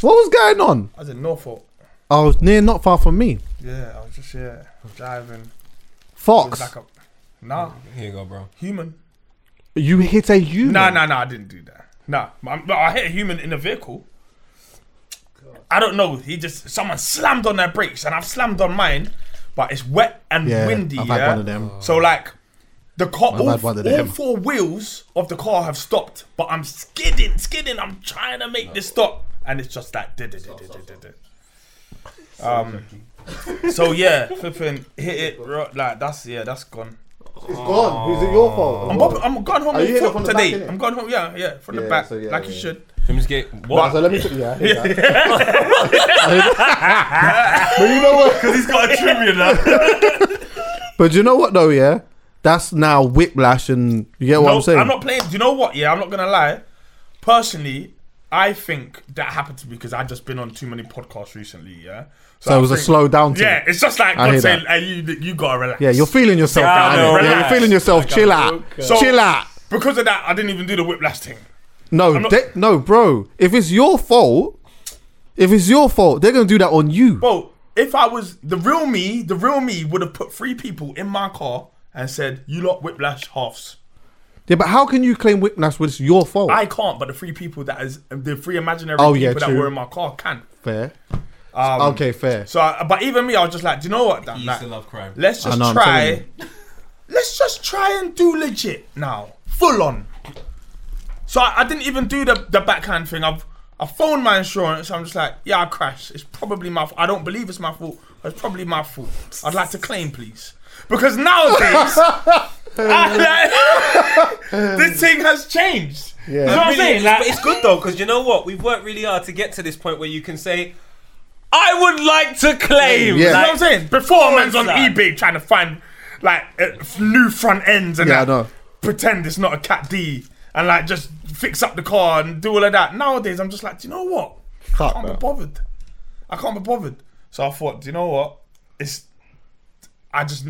What was going on? I was in Norfolk. I was near, not far from me. Yeah, I was just yeah driving. Fox, was like a nah Here you go, bro. human. you hit a human. Nah, nah, nah. I didn't do that. Nah, I'm- but I hit a human in a vehicle. I don't know. He just someone slammed on their brakes, and I've slammed on mine, but it's wet and Yeah, windy. I've yeah? had one of them. So like, the car, all, had one of all four wheels of the car have stopped, but I'm skidding, skidding. I'm trying to make this stop, and it's just like. "Duh, duh, duh, duh, duh, duh, duh." Um. So yeah, flipping hit it ro- like that's yeah, that's gone. It's gone. Is it your fault? I'm, bob- I'm going home Are you on hitting it foot from the today. back, innit? I'm going home, yeah, yeah, from the Yeah, back, so yeah, like yeah, you yeah. should. Let me just get what? So let me. Yeah, I hear that. but you know what? He's got a trivia now. But you know what though? Yeah, that's now whiplash, and you get what No, I'm saying. I'm not playing. Do you know what? Yeah, I'm not gonna lie. Personally, I think that happened to me because I've just been on too many podcasts recently. Yeah. So it I was a slow down thing. Yeah, it's just like I God hear saying, that. hey, you, you gotta relax. Yeah, you're feeling yourself. Yeah, I now, know, innit? Yeah, you're feeling yourself. Chill out. So- Chill out. Because of that, I didn't even do the whiplash thing. No, not- they- no, bro. If it's your fault, if it's your fault, they're gonna do that on you. Bro, if I was the real me, the real me would have put three people in my car and said, "You lot whiplash halves." Yeah, but how can you claim whiplash when it's your fault? I can't, but the three people that is the three imaginary Oh, people yeah, that true. were in my car can. Fair. Um, okay, fair. So, I, but even me, I was just like, do you know what? Dan? He Like, used to love crime. let's I just know, I'm try. telling Let's just try and do legit now, full on. So I, I didn't even do the the backhand thing. I've I phoned my insurance. I'm just like, yeah, I crashed. It's probably my. fault. I don't believe it's my fault. It's probably my fault. I'd like to claim, please, because nowadays, I, like, this thing has changed. Yeah. You know what I'm saying? it's, Like, but it's good though because you know what? We've worked really hard to get to this point where you can say, "I would like to claim." Yeah. You know what I'm saying? Before, man's on son. eBay trying to find like uh, new front ends and Yeah, I know. pretend it's not a Cat D and like just fix up the car and do all of that. Nowadays, I'm just like, do you know what? I can't be that. bothered. I can't be bothered. So I thought, do you know what? It's I just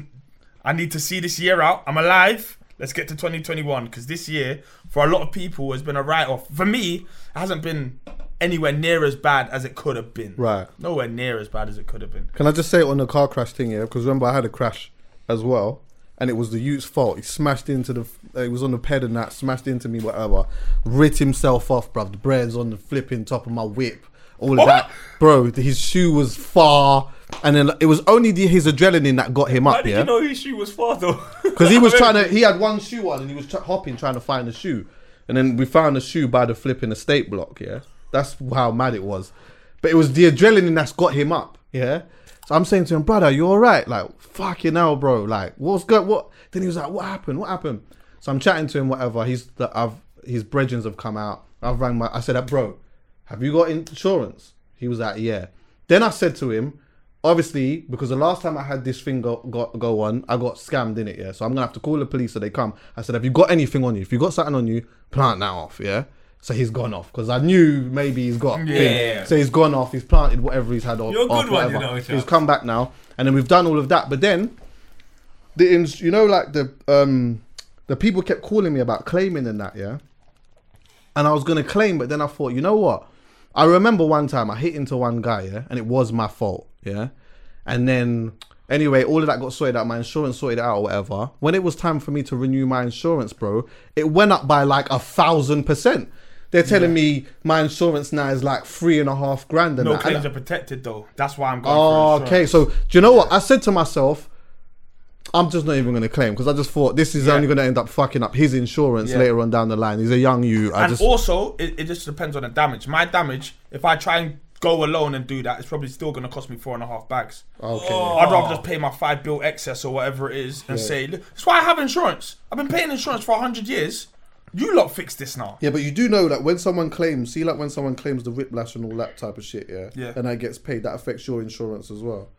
I need to see this year out. I'm alive. Let's get to 2021 because this year, for a lot of people, has been a write off. For me, it hasn't been anywhere near as bad as it could have been. Right. Nowhere near as bad as it could have been. Can I just say it on the car crash thing, here? Because remember, I had a crash as well, and it was the youth's fault. He smashed into the. Uh, he was on the ped and that, smashed into me, whatever. Writ himself off, bruv. The bread's on the flipping top of my whip. All of that, bro. His shoe was far, and then it was only the, his adrenaline that got him How up, did yeah. you know his shoe was far though? Because he was trying to, he had one shoe on and he was tr- hopping trying to find the shoe. And then we found the shoe by the flipping estate block, yeah? That's how mad it was. But it was the adrenaline that's got him up, yeah? So I'm saying to him, brother, you alright? Like, fucking hell, bro. Like, what's good? What? Then he was like, what happened? What happened? So I'm chatting to him, whatever. He's, the, I've, his brethrens have come out. I've rang my, I said, that bro, have you got insurance? He was like, yeah. Then I said to him, obviously, because the last time I had this thing go, go, go on, I got scammed in it, yeah. So I'm gonna have to call the police so they come. I said, have you got anything on you? If you got something on you, plant that off, yeah. So he's gone off because I knew maybe he's got. Yeah. So he's gone off. He's planted whatever he's had off. You're a good off, one, you know, He's come back now, and then we've done all of that. But then, the ins- you know, like the um, the people kept calling me about claiming and that, yeah. And I was gonna claim, but then I thought, you know what? I remember one time I hit into one guy, yeah, and it was my fault, yeah. And then anyway, all of that got sorted out. My insurance sorted out or whatever. When it was time for me to renew my insurance, bro, it went up by like a thousand percent. They're telling me my insurance now is like three and a half grand. And No that. And claims are protected though. That's why I'm going Oh, okay. So do you know what? I said to myself, I'm just not even going to claim because I just thought this is Yeah. only going to end up fucking up his insurance Yeah. later on down the line. He's a young you. I and just also, it, it just depends on the damage. My damage, if I try and go alone and do that, it's probably still going to cost me four and a half bags. okay. I'd rather just pay my five bill excess or whatever it is and say, "Look, that's why I have insurance. I've been paying insurance for hundred years. You lot fix this now. Yeah, but you do know that when someone claims, see, like when someone claims the whiplash and all that type of shit, yeah, Yeah. and that gets paid, that affects your insurance as well.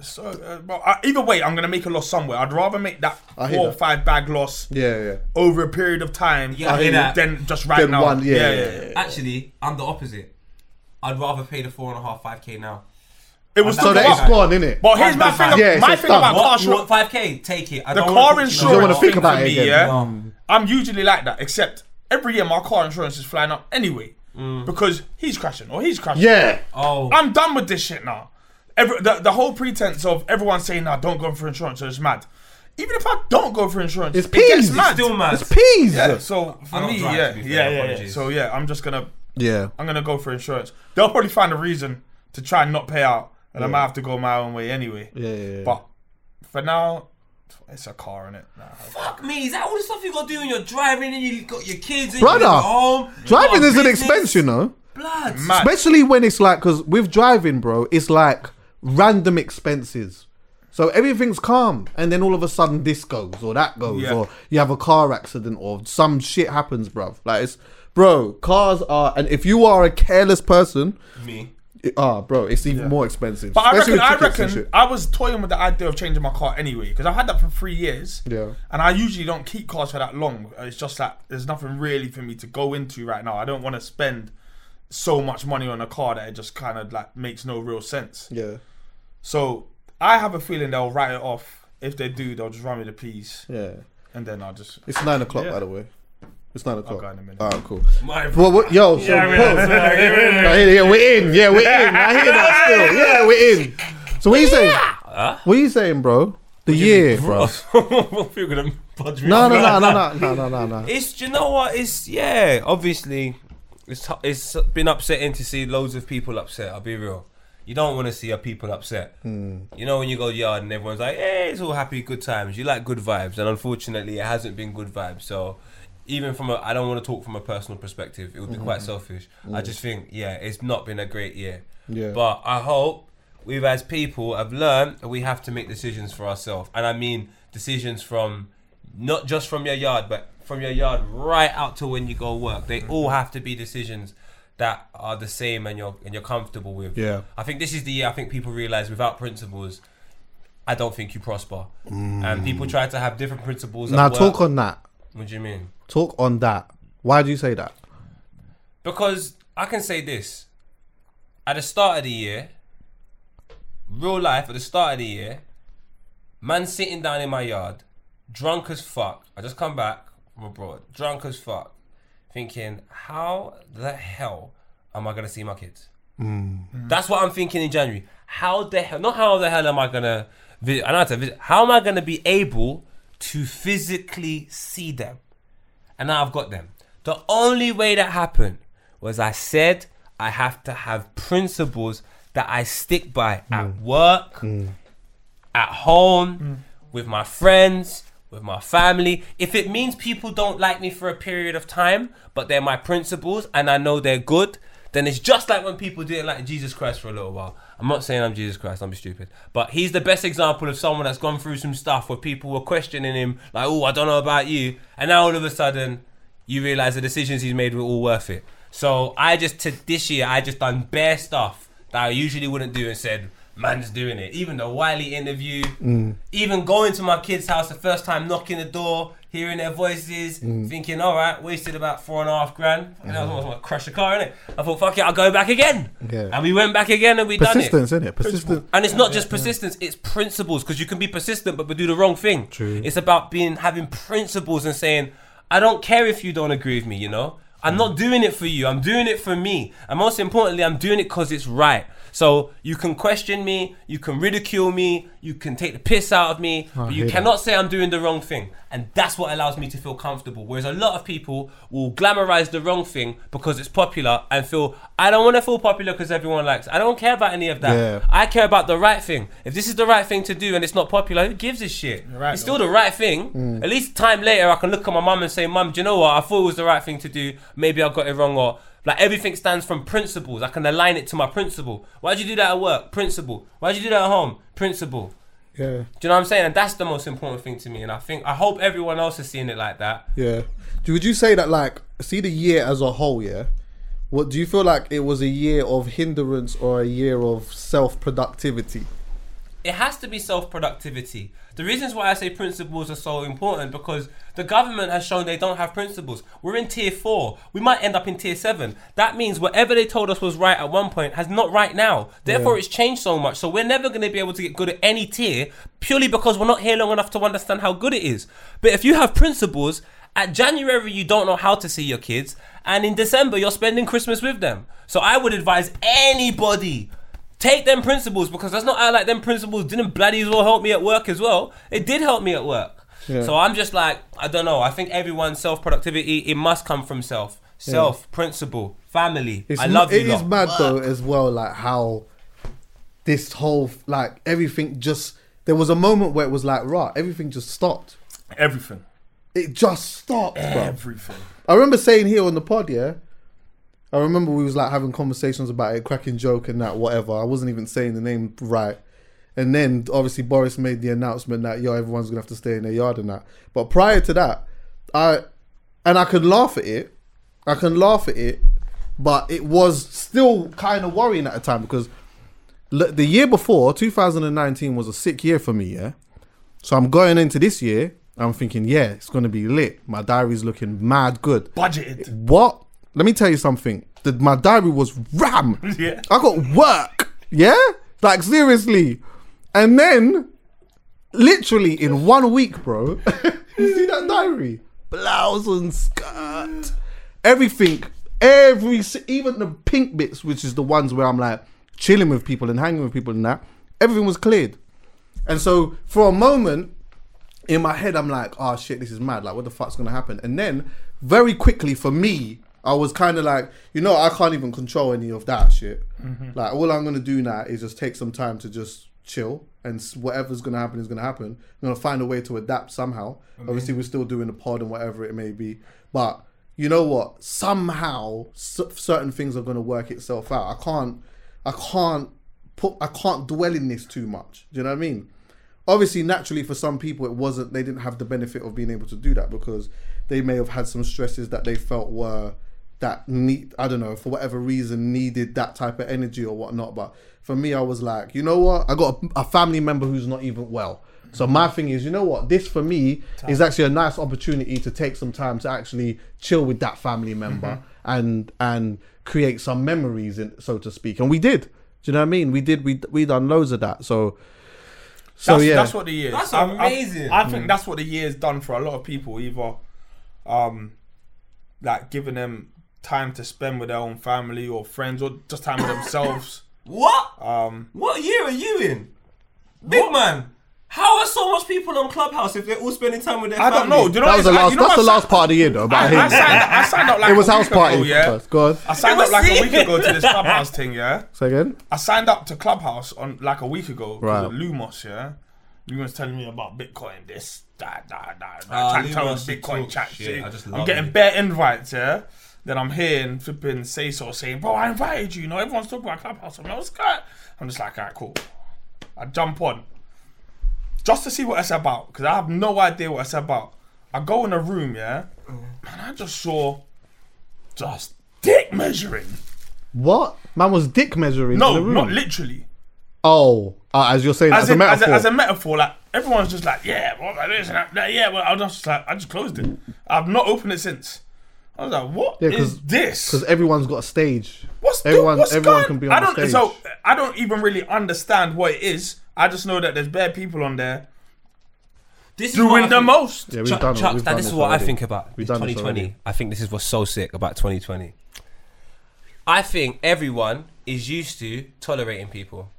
So, uh, well, uh, either way, I'm gonna make a loss somewhere. I'd rather make that I hear four or that. five bag loss Yeah, yeah. over a period of time Yeah, I hear that. than just right Then now. one, yeah, yeah, yeah. Actually, I'm the opposite. I'd rather pay the four and a half, five k now. It was So still So that go it's up. gone, innit? But here's my thing. Yeah, my thing done. about car What? You short, want five k? Take it. I the don't car wanna insurance. You don't wanna think about for it me, again. Yeah, I'm usually like that. Except every year my car insurance is flying up anyway mm. because he's crashing or he's crashing. Yeah. Oh, I'm done with this shit now. Every, the, the whole pretense of everyone saying, "Nah, don't go for insurance," is mad. Even if I don't go for insurance, It's it gets peas. mad. still mad. It's peas. Yeah. Yeah. So for I me, drive, yeah, to be fair, yeah, yeah, yeah. So yeah, I'm just gonna, yeah. I'm gonna go for insurance. They'll probably find a reason to try and not pay out, and I might have to go my own way anyway. Yeah, yeah, yeah. But for now, it's a car in it. Nah, fuck me. Is that all the stuff you got to do when you're driving and you got your kids and Brother, you live at home? you Driving got a is an business? expense, you know. Blood. mad. Especially when it's like, because with driving, bro, it's like random expenses. So everything's calm, and then all of a sudden this goes or that goes, Yeah. or you have a car accident or some shit happens, bro. Like it's, bro, cars are, and if you are a careless person, Me. It, ah, bro, it's even more expensive. But I reckon, I with tickets and reckon. I was toying with the idea of changing my car anyway because I've had that for three years. Yeah. And I usually don't keep cars for that long. It's just that there's nothing really for me to go into right now. I don't want to spend so much money on a car that it just kind of like makes no real sense. Yeah. So I have a feeling they'll write it off. If they do, they'll just run me the piece, Yeah. and then I'll just. It's nine o'clock, Yeah. by the way. It's nine o'clock. go in a minute. Alright, cool. My Well, what, yo, so pause. I hear- yeah, we're in. Yeah, we're in. I hear that still. Yeah, we're in. So what are you saying? What are you saying, bro? The year, bro. You're gonna budge me No, no, no, no, no, no, no, no, no. It's do you know what? It's yeah. Obviously, it's it's been upsetting to see loads of people upset. I'll be real. You don't want to see your people upset. Hmm. You know when you go yard and everyone's like, "Hey, it's all happy, good times." You like good vibes, and unfortunately, it hasn't been good vibes. So, even from a, I don't want to talk from a personal perspective. It would be mm-hmm. quite selfish. I just think, yeah, it's not been a great year. Yeah. But I hope we've, as people, have learned that we have to make decisions for ourselves, and I mean decisions from not just from your yard, but from your yard right out to when you go work. They mm-hmm. all have to be decisions that are the same and you're and you're comfortable with. Yeah. I think this is the year I think people realize without principles, I don't think you prosper. Mm. And people try to have different principles. Now talk on that. What do you mean? Talk on that. Why do you say that? Because I can say this. At the start of the year, real life, at the start of the year, man sitting down in my yard, drunk as fuck. I just come back from abroad, drunk as fuck, thinking, how the hell am I gonna see my kids? Mm. That's what I'm thinking in January. How the hell? Not how the hell am I gonna? Vi- I don't to visit. How am I gonna be able to physically see them? and now I've got them. The only way that happened was I said I have to have principles that I stick by at mm. work, mm. at home, mm. with my friends, with my family. If it means people don't like me for a period of time, but they're my principles and I know they're good, then it's just like when people didn't like Jesus Christ for a little while. I'm not saying I'm Jesus Christ, I'm be stupid. But he's the best example of someone that's gone through some stuff where people were questioning him, like, oh, I don't know about you. And now all of a sudden, you realize the decisions he's made were all worth it. So I just, to this year, I just done bare stuff that I usually wouldn't do and said, man's doing it. Even the Wiley interview, mm. even going to my kid's house the first time, knocking the door, hearing their voices, mm. thinking, all right, wasted about four and a half grand. And I was almost like, crush the car, innit? I thought, fuck it, I'll go back again. Yeah. And we went back again and we done it. Persistence, isn't it? Persistence. And it's not just persistence; it's principles. Because you can be persistent, but do the wrong thing. True. It's about being having principles and saying, "I don't care if you don't agree with me." You know, I'm mm. not doing it for you. I'm doing it for me. And most importantly, I'm doing it because it's right. So you can question me, you can ridicule me, you can take the piss out of me, but you hear cannot say I'm doing the wrong thing. And that's what allows me to feel comfortable. Whereas a lot of people will glamorize the wrong thing because it's popular and feel, I don't want to feel popular because everyone likes. it." I don't care about any of that. Yeah. I care about the right thing. If this is the right thing to do and it's not popular, who gives a shit? right, it's still the right thing. At least time later, I can look at my mum and say, Mum, do you know what? I thought it was the right thing to do. Maybe I got it wrong or. Like everything stands from principles. I can align it to my principle. Why'd you do that at work? Principle. Why'd you do that at home? Principle. Yeah. Do you know what I'm saying? And that's the most important thing to me. And I think I hope everyone else is seeing it like that. Yeah. Do- Would you say that like see the year as a whole, yeah? What do you feel like it was a year of hindrance or a year of self productivity? It has to be self productivity. The reasons why I say principles are so important because the government has shown they don't have principles. We're in tier four. We might end up in tier seven. That means whatever they told us was right at one point has not right now. Therefore, it's changed so much. So we're never going to be able to get good at any tier purely because we're not here long enough to understand how good it is. But if you have principles, at January you don't know how to see your kids, and in December you're spending Christmas with them. So I would advise anybody take them principles because that's not how like them principles didn't bloody well help me at work as well. It did help me at work. So I'm just like I don't know. I think everyone's self productivity it must come from self, self principle, family. It's I love It you. is lot. mad though as well, like how this whole like everything just there was a moment where it was like right, everything just stopped. Everything. It just stopped, bro. Everything. I remember saying here on the pod, yeah. I remember we was like having conversations about it, cracking joke and that, whatever. I wasn't even saying the name right. And then obviously Boris made the announcement that yo, everyone's gonna have to stay in their yard and that. But prior to that, I and I could laugh at it. I can laugh at it, but it was still kind of worrying at the time because l- the year before, 2019, was a sick year for me, yeah. So I'm going into this year. I'm thinking, yeah, it's gonna be lit. My diary's looking mad good. Budgeted. What? Let me tell you something. the, my diary was ram. Yeah. I got work. Yeah, like seriously, and then literally in one week, bro. you see that diary? Blouse and skirt, everything, every even the pink bits, which is the ones where I'm like chilling with people and hanging with people and that. Everything was cleared, and so for a moment in my head, I'm like, oh shit, this is mad. Like, what the fuck's gonna happen? And then very quickly for me, I was kind of like, you know, I can't even control any of that shit. Mm-hmm. Like, all I'm gonna do now is just take some time to just chill, and whatever's gonna happen is gonna happen. I'm gonna find a way to adapt somehow. Obviously, we're still doing the pod and whatever it may be, but you know what? Somehow, s- certain things are gonna work itself out. I can't, I can't put, I can't dwell in this too much. Do you know what I mean? obviously naturally for some people it wasn't they didn't have the benefit of being able to do that because they may have had some stresses that they felt were that need i don't know for whatever reason needed that type of energy or whatnot. But for me i was like you know what? I got a, a family member who's not even well. So my thing is you know what? This for me is actually a nice opportunity to take some time to actually chill with that family member and and create some memories in, so to speak. And we did. Do you know what i mean? We did we we done loads of that. So so that's, yeah. that's what the year. That's I- I- amazing. I, think that's what the year's done for a lot of people. Either, um, like giving them time to spend with their own family or friends, or just time with themselves. What? Um, What year are you in? Big man. How are so much people on Clubhouse if they're all spending time with their I family? don't know. Do you know That what was the last. you know that's the last part of the year, though. But I, I, hear I signed up. I signed up like it was a house week party. Ago, yeah, first. Go on. I signed up like a week ago to this clubhouse thing. Yeah, Say again. I signed up to Clubhouse on like a week ago. Right. Right. Lumos, yeah. Lumos telling me about Bitcoin, this, that, that, that. Trying to tell me Lumos, Bitcoin chat shit. shit. I just I'm getting it. bare invites, yeah. Then I'm hearing flipping say so saying, bro, I invited you. You know, everyone's talking about Clubhouse. I'm like, what's that? I'm just like, alright, cool. I jump on just to see what it's about because I have no idea what it's about. I go in a room, yeah, and I just saw just dick measuring. What? Man was dick measuring. in No, the room. not literally. Oh, uh, as you're saying, as, as, in, a as, metaphor. a, as a metaphor, like everyone's just like, yeah, what about this and that, that, yeah. Well, I was just like, I just closed it. I've not opened it since. I was like, what Yeah, is 'cause- this? Because everyone's got a stage. What's the- everyone? what's everyone going- can be on I don't. stage. So I don't even really understand what it is. I just know that there's bare people on there This is doing the think- most. yeah, we've Chuck, done. Chuck, we've that done this is this what I think about We've 2020. already. I think this is what's so sick about 2020. I think everyone is used to tolerating people.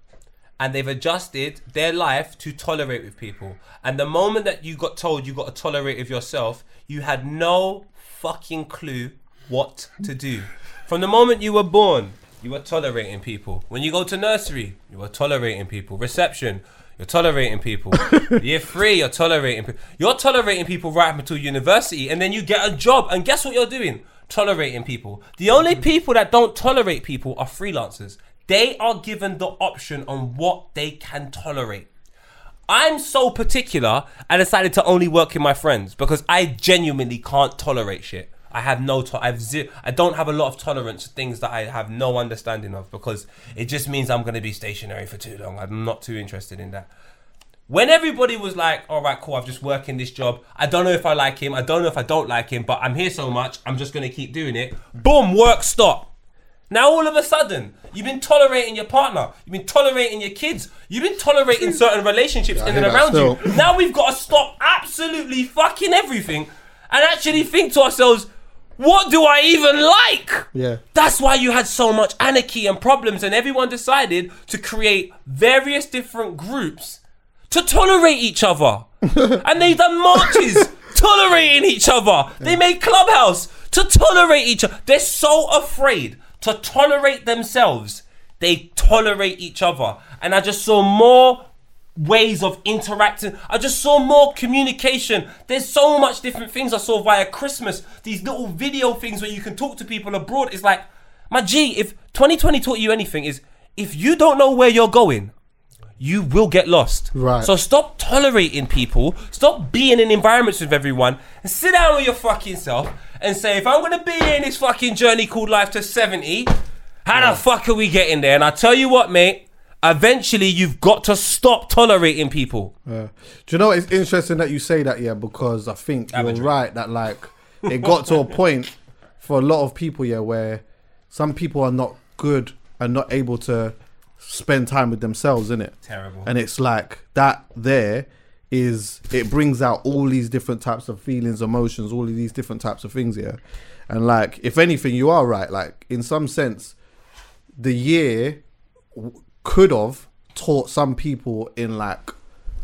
And they've adjusted their life to tolerate with people. And the moment that you got told you got to tolerate with yourself, you had no fucking clue what to do. From the moment you were born, you were tolerating people. When you go to nursery, you were tolerating people. Reception, you're tolerating people. Year three, you're tolerating people. You're tolerating people right up until university, and then you get a job, and guess what you're doing? Tolerating people. The only people that don't tolerate people are freelancers. They are given the option on what they can tolerate. I'm so particular, I decided to only work with my friends because I genuinely can't tolerate shit. I have no, to- I've zero, I don't have a lot of tolerance to things that I have no understanding of because it just means I'm going to be stationary for too long. I'm not too interested in that. When everybody was like, all right, cool, I'm just working this job. I don't know if I like him. I don't know if I don't like him, but I'm here so much. I'm just going to keep doing it. Boom, work stop. Now all of a sudden, you've been tolerating your partner, you've been tolerating your kids, you've been tolerating certain relationships in and around still. you. Now we've got to stop absolutely fucking everything and actually think to ourselves, what do I even like? Yeah. That's why you had so much anarchy and problems, and everyone decided to create various different groups to tolerate each other. and they've done marches tolerating each other. They made clubhouse to tolerate each other. They're so afraid to tolerate themselves. They tolerate each other. And I just saw more ways of interacting. I just saw more communication. There's so much different things I saw via Christmas. These little video things where you can talk to people abroad. It's like, my G, if 2020 taught you anything, is if you don't know where you're going, you will get lost. Right. So stop tolerating people. Stop being in environments with everyone. And sit down with your fucking self and say, if I'm gonna be in this fucking journey called life to 70, how the fuck are we getting there? And I tell you what, mate. Eventually, you've got to stop tolerating people. Yeah. Do you know it's interesting that you say that, yeah? Because I think you're right that like it got to a point for a lot of people, yeah, where some people are not good and not able to spend time with themselves in it. Terrible. And it's like that there is it brings out all these different types of feelings, emotions, all of these different types of things here. And like if anything you are right, like in some sense the year w- could have taught some people in like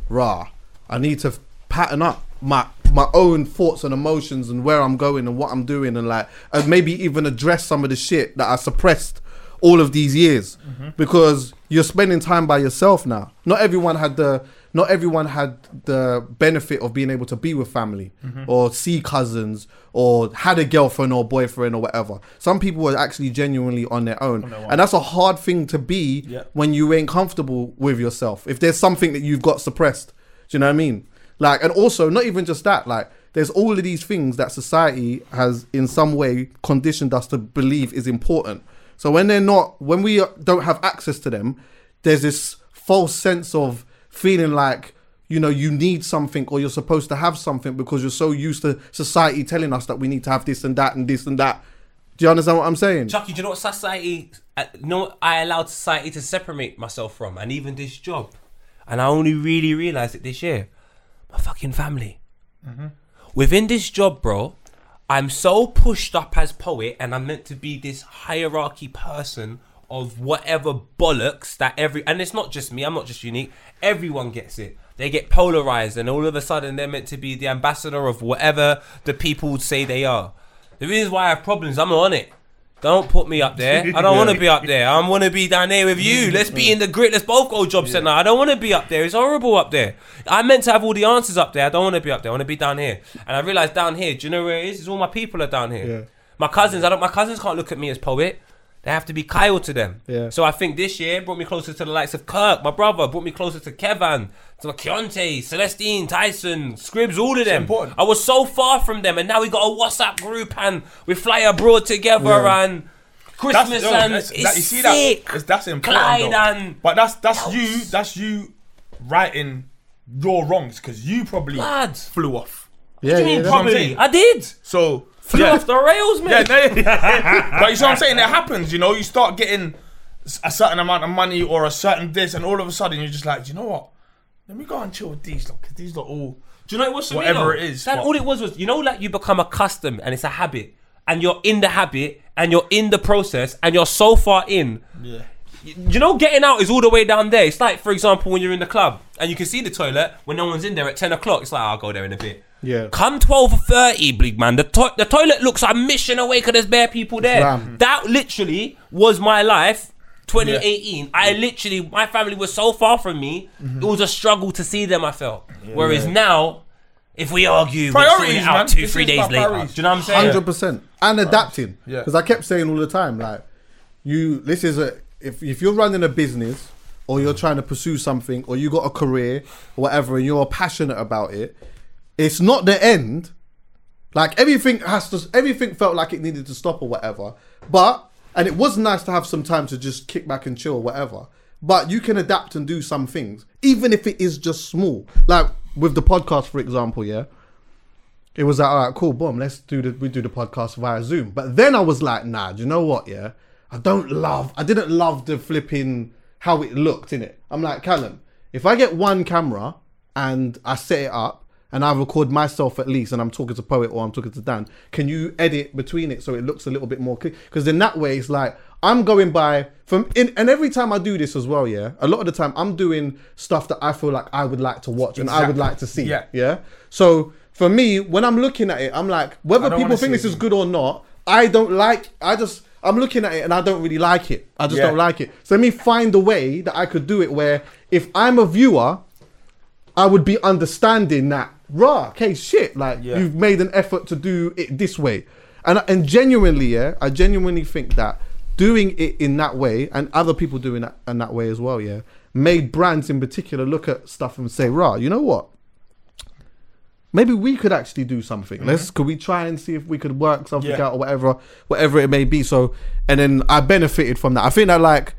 rah i need to pattern up my my own thoughts and emotions and where i'm going and what i'm doing and like and maybe even address some of the shit that i suppressed all of these years mm-hmm. because you're spending time by yourself now. Not everyone had the not everyone had the benefit of being able to be with family mm-hmm. or see cousins or had a girlfriend or boyfriend or whatever. Some people were actually genuinely on their own. And that's a hard thing to be Yeah. when you ain't comfortable with yourself. If there's something that you've got suppressed do you know what i mean? Like and also not even just that like there's all of these things that society has in some way conditioned us to believe is important so when they're not when we don't have access to them there's this false sense of feeling like you know you need something or you're supposed to have something because you're so used to society telling us that we need to have this and that and this and that do you understand what i'm saying Chuckie, do you know what society? Uh, you I allowed society to separate myself from, and even this job, and I only really realized it this year. My fucking family. Within this job, bro, I'm so pushed up as poet, and I'm meant to be this hierarchy person of whatever bollocks that every, and it's not just me. I'm not just unique. Everyone gets it. They get polarized, and all of a sudden they're meant to be the ambassador of whatever the people say they are. The reason why I have problems, I'm on it. Don't put me up there. I don't want to be up there. I want to be down there with you. Let's be in the grit. Let's both go job centre. I don't want to be up there. It's horrible up there. I meant to have all the answers up there. I don't want to be up there. I want to be down here. And I realized down here, do you know where it is? It's all my people are down here. Yeah. My cousins, I don't. My cousins can't look at me as poet. They have to be Kyle to them. Yeah. So I think this year brought me closer to the likes of Kirk, my brother, brought me closer to Kevin, to Keontae, Celestine, Tyson, Scribs, all of them. important. I was so far from them, and now we got a WhatsApp group and we fly abroad together Yeah. and Christmas yo, and that's- it's that- you see sick. that? That's important. And but that's that's else. you. That's you righting your wrongs because you probably Lad. flew off. yeah what do you mean that's- probably? I did. So Flew yeah. off the rails, Yeah, man. no, yeah. but you see what I'm saying? It happens, you know. You start getting a certain amount of money or a certain this, and all of a sudden you're just like, "Do you know what? Let me go and chill with these lot, 'cause these lot all. Do you know what it was for me, Whatever it is, That, all it was was, you know, like you become accustomed and it's a habit, and you're in the habit, and you're in the process, and you're so far in. Yeah. You know, getting out is all the way down there. It's like, for example, when you're in the club and you can see the toilet when no one's in there at 10 o'clock. It's like, "Oh, I'll go there in a bit. Yeah. Come 12 or 30, big man. The, to- the toilet looks a mission away because there's bare people there. Ram. That literally was my life. 2018, I literally, my family was so far from me, Mm-hmm. it was a struggle to see them, I felt. Whereas now, if we argue, we're Priorities, sorting it out man. two, This three days later. priorities. Do you know what I'm saying? Hundred percent, and adapting. Yeah. Because I kept saying all the time, like, you. This is a if if you're running a business or you're trying to pursue something or you got a career or whatever and you're passionate about it, it's not the end. Like everything has to, everything felt like it needed to stop or whatever. But and it was nice to have some time to just kick back and chill or whatever. But you can adapt and do some things, even if it is just small. Like with the podcast, for example, yeah it was like, all right, cool, boom, let's do the we do the podcast via Zoom. But then I was like, nah, do you know what? Yeah, I don't love, I didn't love the flipping how it looked in it. I'm like, Callum, if I get one camera and I set it up and I record myself at least, and I'm talking to Poet or I'm talking to Dan, can you edit between it so it looks a little bit more clear? Because in that way, it's like I'm going by from in, and every time I do this as well, yeah, a lot of the time I'm doing stuff that I feel like I would like to watch and I would like to see. Yeah. Yeah. So for me, when I'm looking at it, I'm like, whether people think this it. is good or not, I don't like. I just I'm looking at it and I don't really like it. I just Yeah. don't like it. So let me find a way that I could do it where if I'm a viewer, I would be understanding that. Rah, okay, shit. Like Yeah. you've made an effort to do it this way, and and genuinely, yeah, I genuinely think that doing it in that way and other people doing that in that way as well, yeah, made brands in particular look at stuff and say, rah, you know what? maybe we could actually do something. Mm-hmm. Let's could we try and see if we could work something Yeah. out or whatever, whatever it may be. So, and then I benefited from that. I think that like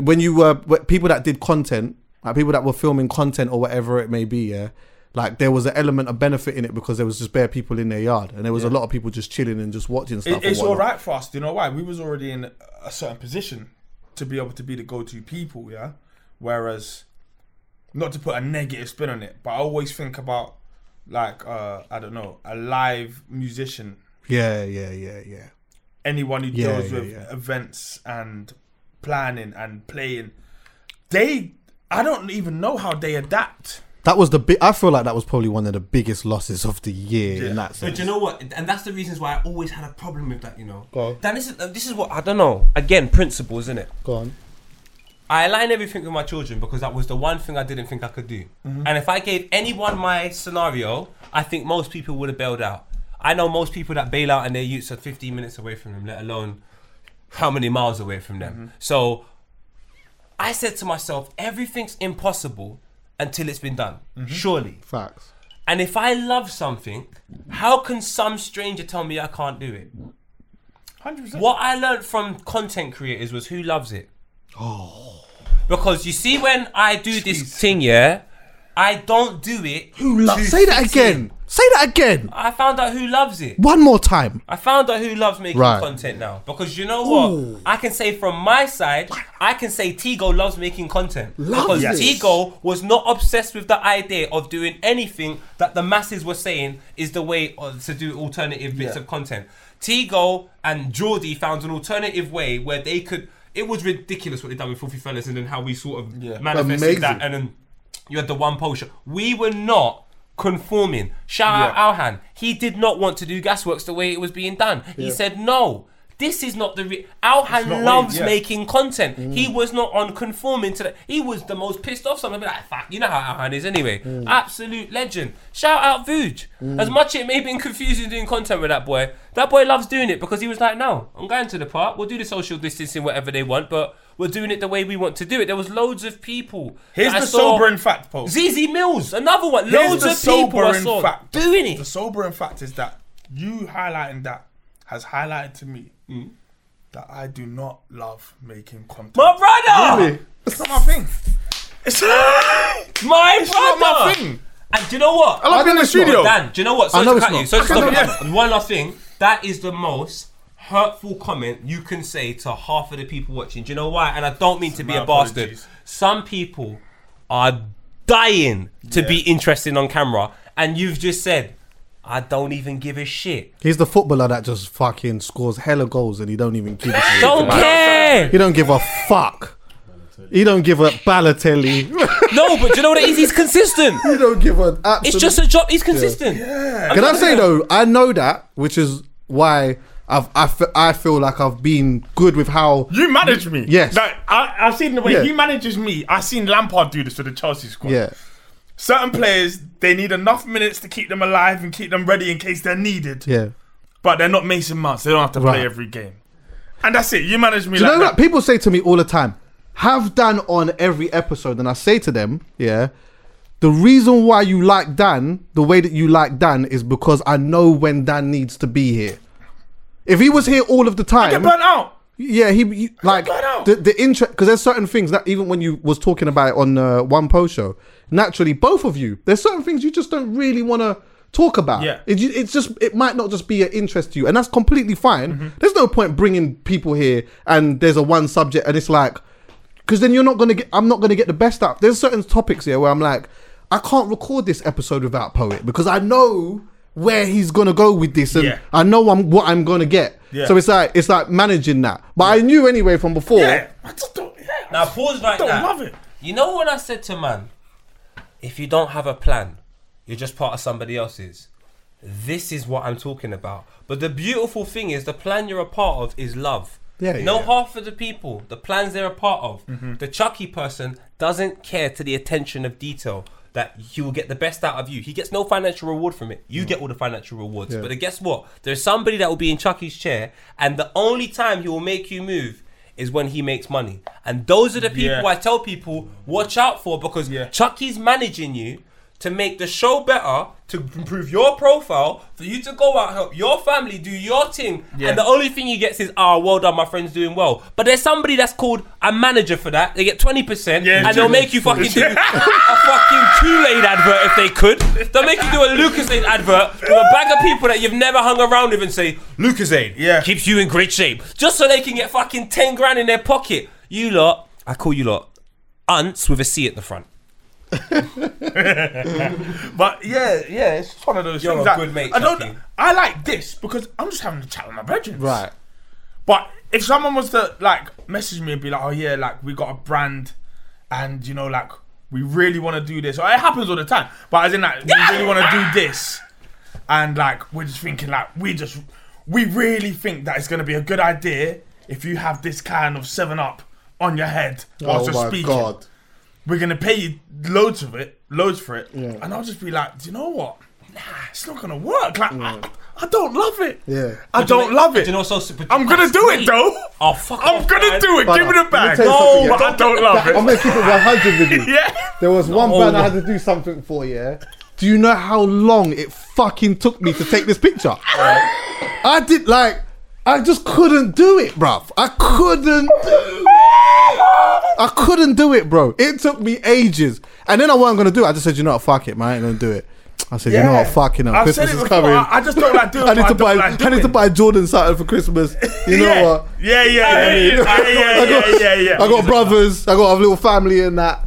when you were people that did content, like people that were filming content or whatever it may be, yeah, like there was an element of benefit in it because there was just bare people in their yard and there was a lot of people just chilling and just watching stuff. It, it's all right for us. Do you know why? We was already in a certain position to be able to be the go-to people. Yeah. Whereas, not to put a negative spin on it, but I always think about like uh I don't know a live musician, Yeah, yeah, yeah, yeah. anyone who Yeah, deals yeah, with yeah. events and planning and playing. They, I don't even know how they adapt. That was the big. I feel like that was probably one of the biggest losses of the year in that sense. But sense. you know what? And that's the reasons why I always had a problem with that. You know. Go on. Dan, this is uh, this is what I don't know. Again, principles, isn't it? Go on. I align everything with my children because that was the one thing I didn't think I could do. Mm-hmm. And if I gave anyone my scenario, I think most people would have bailed out. I know most people that bail out and their youths are 15 minutes away from them, let alone how many miles away from them. Mm-hmm. So I said to myself, everything's impossible until it's been done. Mm-hmm. Surely. Facts. And if I love something, how can some stranger tell me I can't do it? Hundred percent. What I learned from content creators was who loves it. Oh. Because you see, when I do this thing, yeah, I don't do it. Who lo- to Say that fit again. Say that again. I found out who loves it. One more time. I found out who loves making Right. content now. Because you know what? I can say from my side, I can say Tigo loves making content. Loves because it. Tigo was not obsessed with the idea of doing anything that the masses were saying is the way of, to do alternative bits of content. Tigo and Geordie found an alternative way where they could. It was ridiculous what they done with Filthy Fellas and then how we sort of manifested Amazing. that and then you had the one poster. We were not conforming. Shout out Alhan. He did not want to do gasworks the way it was being done. He said no. This is not the re- Alhan not loves yeah. making content. He mm. was not on conforming to that. He was the most pissed off. Something like, fuck, you know how Alhan is anyway. Mm. Absolute legend. Shout out Vuj. Mm. As much it may have been confusing doing content with that boy, that boy loves doing it because he was like, no, I'm going to the park. We'll do the social distancing, whatever they want, but we're doing it the way we want to do it. There was loads of people. Here's the sobering fact, Paul. ZZ Mills, another one. Here's Loads of people I sobering saw fact. doing it. The sobering fact is that you highlighting that has highlighted to me mm. that I do not love making content. My brother, It's not my thing. It's, my it's brother. not my thing. And do you know what? I love being in the studio. Dan, do you know what? Sorry I know to it's cut not. you. Sorry to I know, stop you. yeah. And One last thing. That is the most hurtful comment you can say to half of the people watching. Do you know why? And I don't mean to be My a bastard. Some people are dying to be interesting on camera, and you've just said, "I don't even give a shit. He's the footballer that just fucking scores hella goals and he don't even give a shit. Don't care." He don't give a fuck. He don't give a Balotelli. No, but do you know what it is? He's consistent. he don't give a absolute. It's just a job. He's consistent. Can I say though? I know that, which is why I've I, I feel like I've been good with how. You manage me. Yes. Like, I, I've seen the way Yeah. he manages me. I've seen Lampard do this to the Chelsea squad. Yeah, Certain players, they need enough minutes to keep them alive and keep them ready in case they're needed. yeah. But they're not Mason Mounts. They don't have to Right. play every game. And that's it. You manage me Do you like know that. that people say to me all the time, have Dan on every episode, and I say to them, yeah, the reason why you like Dan, the way that you like Dan, is because I know when Dan needs to be here. If he was here all of the time, Get burnt out. Yeah, he, he like the the interest because there's certain things that even when you was talking about it on uh, one post show, naturally both of you, there's certain things you just don't really want to talk about. Yeah. it, it's just it might not just be an interest to you, and that's completely fine. Mm-hmm. There's no point bringing people here and there's a one subject and it's like because then you're not gonna get. I'm not gonna get the best out. There's certain topics here where I'm like, I can't record this episode without poet because I know where he's gonna go with this and Yeah. I know I'm what I'm gonna get. Yeah. So it's like it's like managing that. But I knew anyway from before. Yeah. I just don't. Yeah. Now pause right don't now. love it. You know when I said to man, if you don't have a plan, you're just part of somebody else's. This is what I'm talking about. But the beautiful thing is the plan you're a part of is love. Yeah, no yeah. half of the people, the plans they're a part of. Mm-hmm. The Chuckie person doesn't care to the attention of detail that he will get the best out of you. He gets no financial reward from it. You get all the financial rewards. But guess what? There's somebody that will be in Chuckie's chair, and the only time he will make you move is when he makes money. And those are the people Yeah. I tell people watch out for because Yeah. Chuckie's managing you to make the show better, to improve your profile, for you to go out, help your family, do your thing. Yeah. And the only thing he gets is, ah, well done, my friend's doing well. But there's somebody that's called a manager for that. They get 20%, Yeah, and they'll make you fucking do a fucking Kool-Aid advert if they could. They'll make you do a Lucozade advert with a bag of people that you've never hung around with and say, Lucozade Yeah. keeps you in great shape. Just so they can get fucking 10 grand in their pocket. You lot, I call you lot, ants with a C at the front. But yeah, yeah, it's just one of those You're things. a that good mate, I don't. Chuckie. I like this because I'm just having a chat with my brethren. Right. But if someone was to like message me and be like, "Oh yeah, like we got a brand, and you know, like we really want to do this," or it happens all the time. But as in, like, we really want to do this, and like we're just thinking, like we just we really think that it's going to be a good idea if you have this kind of Seven Up on your head oh whilst oh you're my speaking. god. We're gonna pay you loads of it, loads for it, and I'll just be like, do you know what? Nah, it's not gonna work. Like, I, I don't love it. Yeah. I don't love it. You know so but I'm gonna that's do it though. Oh, fuck I'm off, gonna man. do it. But Give me let the me bag. No, something, but yeah. I don't love it. I'm it. gonna keep it 100 with you. Yeah. There was one No. brand I had to do something for, yeah. Do you know how long it fucking took me to take this picture? I did like, I just couldn't do it, bruv. I couldn't do it. I couldn't do it, bro. It took me ages. And then I wasn't gonna do it. I just said, you know what, fuck it, man. I ain't gonna do it. I said, you know what, fucking hell. I've Christmas said it is before. coming. I, I just don't like doing. I need to buy. Like I need to buy Jordan something for Christmas. You know yeah. what? Yeah, yeah, yeah, yeah, yeah, I got, yeah, yeah, yeah. I got brothers. I got a little family and that.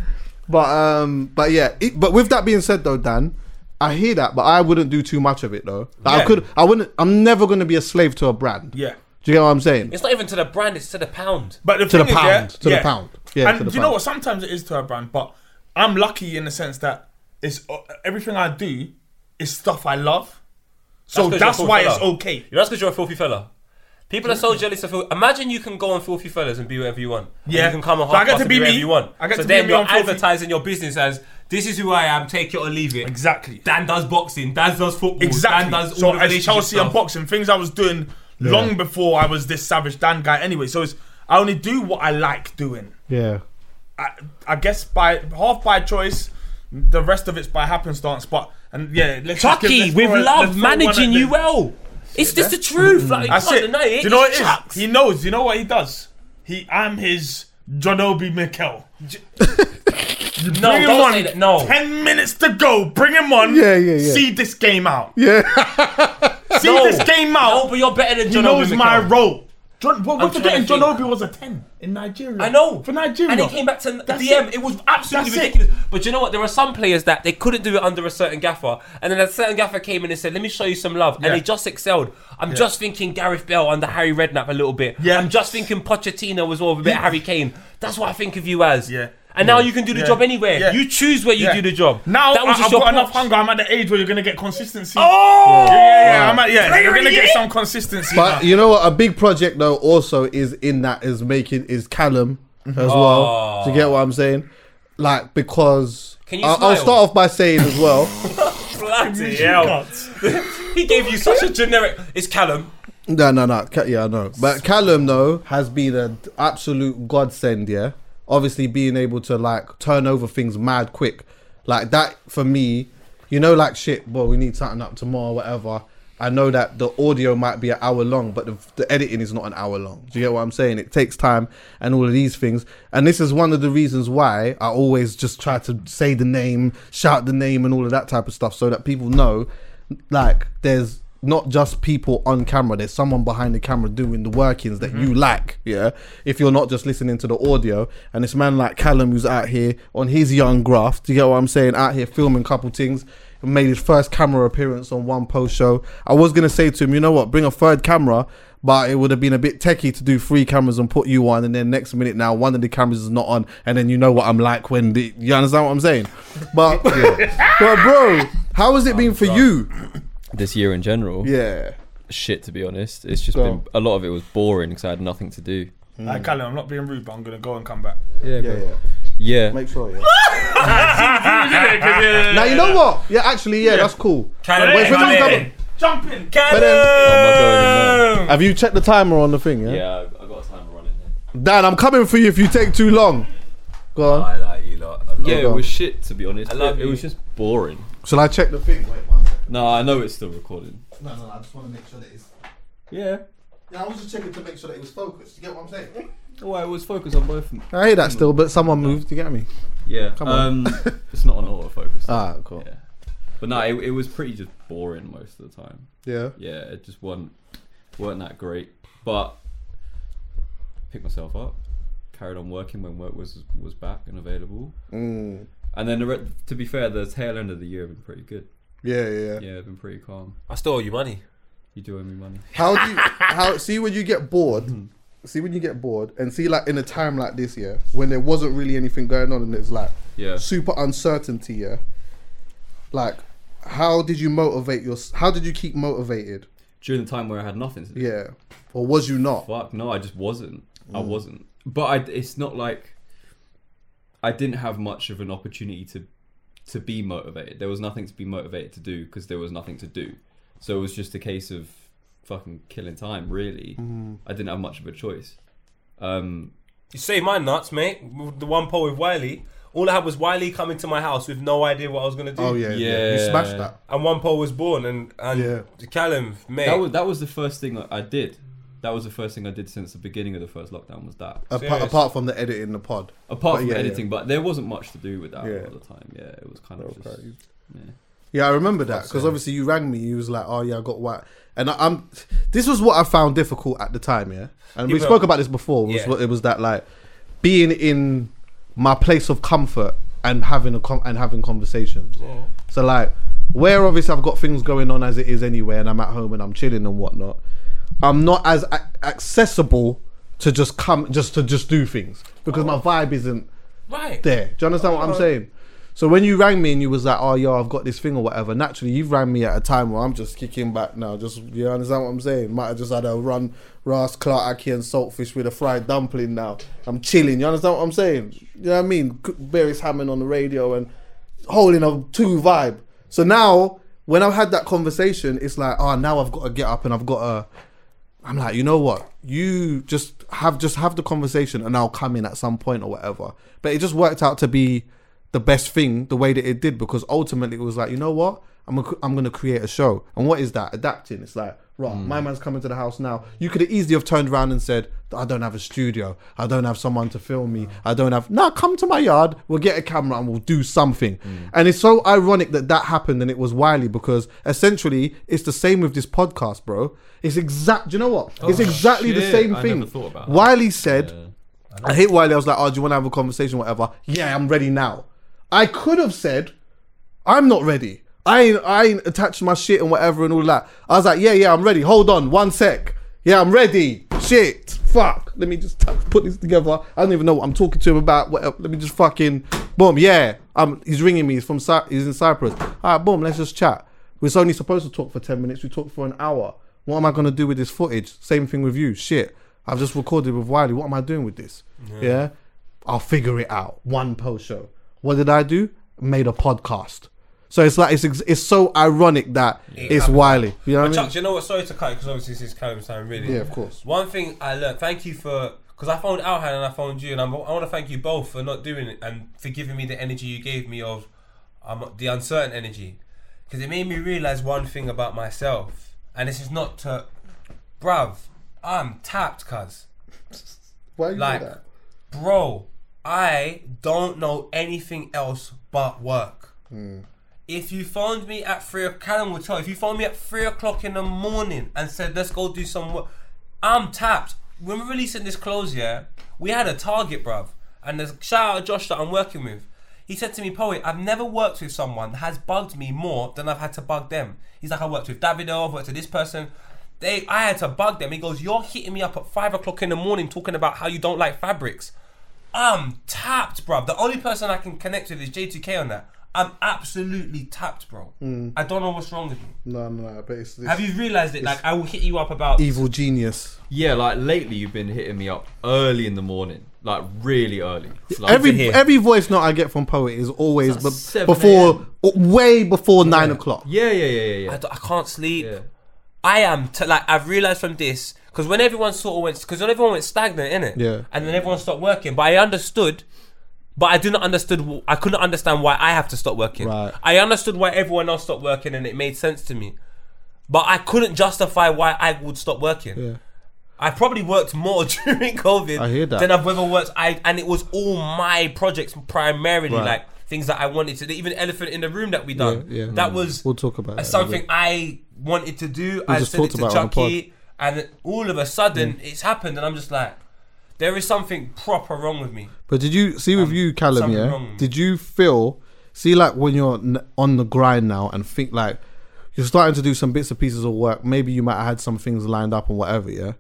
But um, but yeah. It, but with that being said, though, Dan, I hear that, but I wouldn't do too much of it though. Like, I could. I wouldn't. I'm never gonna be a slave to a brand. Yeah. Do you get what I'm saying? It's not even to the brand, it's to the pound. But the To the thing is, pound, yeah, to the pound. Yeah, and to the do you know what? Sometimes it is to a brand, but I'm lucky in the sense that it's uh, everything I do is stuff I love. So you're that's, a filthy why it's fella. okay. That's because you're a filthy fella. People are so jealous of filthy. Imagine you can go on filthy fellas and be whatever you want. And Yeah. you can come on So I half get to be be me. you want. I get so to be then me you're on filthy- advertising your business as this is who I am. Take it or leave it. Exactly. Dan does boxing. Dan does football. Exactly. Dan does so all the as relationship Chelsea and boxing, things I was doing long before I was this savage Dan guy. Anyway, so it's I only do what I like doing. Yeah. I, I guess by half by choice, the rest of it's by happenstance. But and yeah, let's just give- Chuckie let's with throw a- let's love, managing you well. It's just the truth. Like, you That's can't it. deny it. Do you know what It's it is? Chucks. He knows. You know what he does? He, I'm his John Obi Mikel. No, Bring him don't on. say that. No. Ten minutes to go. Bring him on. Yeah, yeah, yeah. See this game out. Yeah. See No. this game out. No, but you're better than he John knows Obi my Mikel. role. John, what, I'm what's the trying to getting? John think. Obi was a ten in Nigeria. I know. for Nigeria, And he came back to That's DM. it. It. was absolutely That's it. ridiculous. But you know what? There are some players that they couldn't do it under a certain gaffer. And then a certain gaffer came in and said, let me show you some love. Yeah. And they just excelled. I'm just thinking Gareth Bale under Harry Redknapp a little bit. Yeah. I'm just thinking Pochettino was well with a bit of Harry Kane. That's what I think of you as. Yeah. And now you can do the Yeah. job anywhere. Yeah. You choose where you Yeah. do the job. Now that was I, just I've your got enough hunger. I'm at the age where you're gonna get consistency. Oh! Yeah, yeah, yeah. I'm at, yeah. Player You're gonna get some consistency. But now. you know what? A big project though also is in that is making is Calum mm-hmm. as well. Oh. Do you get what I'm saying? Like because Can you I'll, I'll start off by saying as well. Bloody hell. he gave you such a generic. It's Calum. No, no, no. Yeah, I know. But Calum though has been an absolute godsend. Yeah, obviously being able to like turn over things mad quick, like that for me. You know, like shit. Well, we need something up tomorrow, whatever. I know that the audio might be an hour long, but the, the editing is not an hour long. Do you get what I'm saying? It takes time and all of these things. And this is one of the reasons why I always just try to say the name, shout the name, and all of that type of stuff, so that people know, like, there's not just people on camera. There's someone behind the camera doing the workings that you lack. Yeah. If you're not just listening to the audio, and this man like Calum who's out here on his young graft. Do you get what I'm saying? Out here filming a couple things. Made his first camera appearance on one post show. I was gonna say to him, you know what, bring a third camera, but it would have been a bit techie to do three cameras and put you on, and then next minute now one of the cameras is not on, and then you know what I'm like when the you understand what I'm saying? But but bro, how has it been for you? This year in general. Yeah. Shit, to be honest. It's just Go been on. a lot of it was boring because I had nothing to do. Like, Calum, I'm not being rude, but I'm gonna go and come back. Yeah, Yeah, yeah. yeah. Make sure, yeah. now you know what? Yeah, actually, yeah, that's cool. Calum, Wait for come me to in. Jump in. But then, Oh, my God, have you checked the timer on the thing? Yeah. yeah, I I got a timer running. Dan, I'm coming for you if you take too long. Go on. I like you lot a Yeah, it was shit to be honest. I love it, it was just boring. Shall I check the thing? Wait one second. No, I know it's still recording. No, no, no. I just want to make sure that it's. Yeah. Yeah, I was just checking to make sure that it was focused. You get what I'm saying? Well, it was focused on both. of them. I hear that still, but someone moved. You get me? Yeah. Come on. Um, it's not on autofocus. Ah, cool. Yeah. But no, it, it was pretty just boring most of the time. Yeah. Yeah, it just wasn't weren't that great. But picked myself up, carried on working when work was was back and available. Mm. And then the re- to be fair, the tail end of the year have been pretty good. Yeah, yeah, yeah. Yeah, it's been pretty calm. I still owe you money. You do owe me money. How do you how see when you get bored? See when you get bored and see like in a time like this, yeah, when there wasn't really anything going on and it's like Yeah. super uncertainty, yeah. Like, how did you motivate your? How did you keep motivated? During the time where I had nothing to do. Yeah, or was you not? Fuck no, I just wasn't. I Mm. wasn't. But I, it's not like I didn't have much of an opportunity to to be motivated. There was nothing to be motivated to do because there was nothing to do. So it was just a case of fucking killing time. Really, Mm. I didn't have much of a choice. Um, You saved my nuts, mate. The one poll with Wiley. All I had was Wiley coming to my house with no idea what I was gonna do. Oh yeah, yeah, you smashed that. And one poll was born, and and Yeah. Calum, mate. that was that was the first thing I I did. That was the first thing I did since the beginning of the first lockdown. Was that Apart, apart from the editing the pod. apart But from yeah, editing, but there wasn't much to do with that Yeah. all the time. Yeah, it was kind of just. Okay. Yeah. Yeah, I remember that because obviously you rang me. You was like, "Oh yeah, I got white," and I, I'm. This was what I found difficult at the time. Yeah, and we Yeah, but- spoke about this before. Was Yeah. what it was that like being in my place of comfort and having a com- and having conversations. So like, where obviously I've got things going on as it is anyway, and I'm at home and I'm chilling and whatnot. I'm not as a- accessible to just come just to just do things because my vibe isn't right. there. Do you understand what I'm saying? So when you rang me and you was like, "Oh, yo, I've got this thing or whatever," naturally you've rang me at a time where I'm just kicking back now. Just you understand what I'm saying? Might have just had a run, Ras, Clark, ackee, and saltfish with a fried dumpling. Now I'm chilling. You understand what I'm saying? You know what I mean? Cook Beres Hammond on the radio and holding a two vibe. So now when I've had that conversation, it's like, oh, now I've got to get up and I've got to. I'm like, you know what? You just have just have the conversation and I'll come in at some point or whatever. But it just worked out to be the best thing the way that it did because ultimately it was like, you know what? I'm gonna, I'm gonna create a show. And what is that? Adapting. It's like, right, mm. my man's coming to the house now. You could have easily have turned around and said, I don't have a studio. I don't have someone to film me. I don't have. Nah, come to my yard. We'll get a camera and we'll do something. Mm. And it's so ironic that that happened and it was Wiley because essentially it's the same with this podcast, bro. It's exact. Do you know what? it's oh, exactly the shit. same I thing. never thought about that. Wiley said, I hit Wiley. I was like, oh, do you want to have a conversation, whatever? Yeah, I'm ready now. I could have said, I'm not ready. I ain't, I ain't attached my shit and whatever and all that. I was like, yeah, yeah, I'm ready. Hold on, one sec. Yeah, I'm ready. Shit, fuck. Let me just put this together. I don't even know what I'm talking to him about. Whatever. Let me just fucking, boom. Yeah, um, he's ringing me. He's from, Cy- he's in Cyprus. All right, boom. Let's just chat. We're only supposed to talk for ten minutes. We talked for an hour. What am I gonna do with this footage? Same thing with you. Shit. I've just recorded with Wiley. What am I doing with this? yeah? I'll figure it out. One post show. What did I do? Made a podcast. So it's like it's it's so ironic that it's happened. Wiley. You know what I mean? do you know what? Sorry to cut because obviously this is Calum's time, really. Yeah, of course. One thing I learned, thank you for, because I phoned Alhan and I phoned you, and I'm, I want to thank you both for not doing it and for giving me the energy you gave me of um, the uncertain energy. Because it made me realize one thing about myself, and this is not to, bruv, I'm tapped, cuz. Why you Like, that? bro, I don't know anything else but work. If you phoned me at three, Calum will tell. If you phoned me at three o'clock in the morning and said, "Let's go do some work," I'm tapped. When we're releasing this close, yeah, we had a target, bruv. And there's shout out to Josh that I'm working with. He said to me, Poet, I've never worked with someone that has bugged me more than I've had to bug them. He's like, I worked with Davido, I've worked with this person. They, I had to bug them. He goes, You're hitting me up at five o'clock in the morning talking about how you don't like fabrics. I'm tapped, bruv. The only person I can connect with is J2K on that. I'm absolutely tapped, bro. Mm. I don't know what's wrong with me. No, no, no. But it's this Have you realised it? Like, I will hit you up about. evil genius. Yeah, like lately you've been hitting me up early in the morning, like really early. Like, Every every voice note I get from Poet is always It's like before, way before nine o'clock. yeah, yeah, yeah, yeah, I, yeah. d- I can't sleep. Yeah. I am t- like I've realized from this because when everyone sort of went because when everyone went stagnant in it, Yeah. and then everyone stopped working. But I understood but I didn't understood. I couldn't understand why I have to stop working. Right. I understood why everyone else stopped working, and it made sense to me. But I couldn't justify why I would stop working. Yeah. I probably worked more during COVID I hear that. than I've ever worked. I and it was all my projects primarily, Right. like things that I wanted to do. Even elephant in the room that we done. Yeah, yeah. That was mm. We'll talk about that in a something. I wanted to do. I just said it to about it on the pod. Chuckie, and all of a sudden it's happened, and I'm just like, there is something proper wrong with me. But did you see with Um, you, Calum? something Yeah. Did you feel? See, like when you're n- on the grind now and think like you're starting to do some bits and pieces of work. Maybe you might have had some things lined up and whatever. Yeah.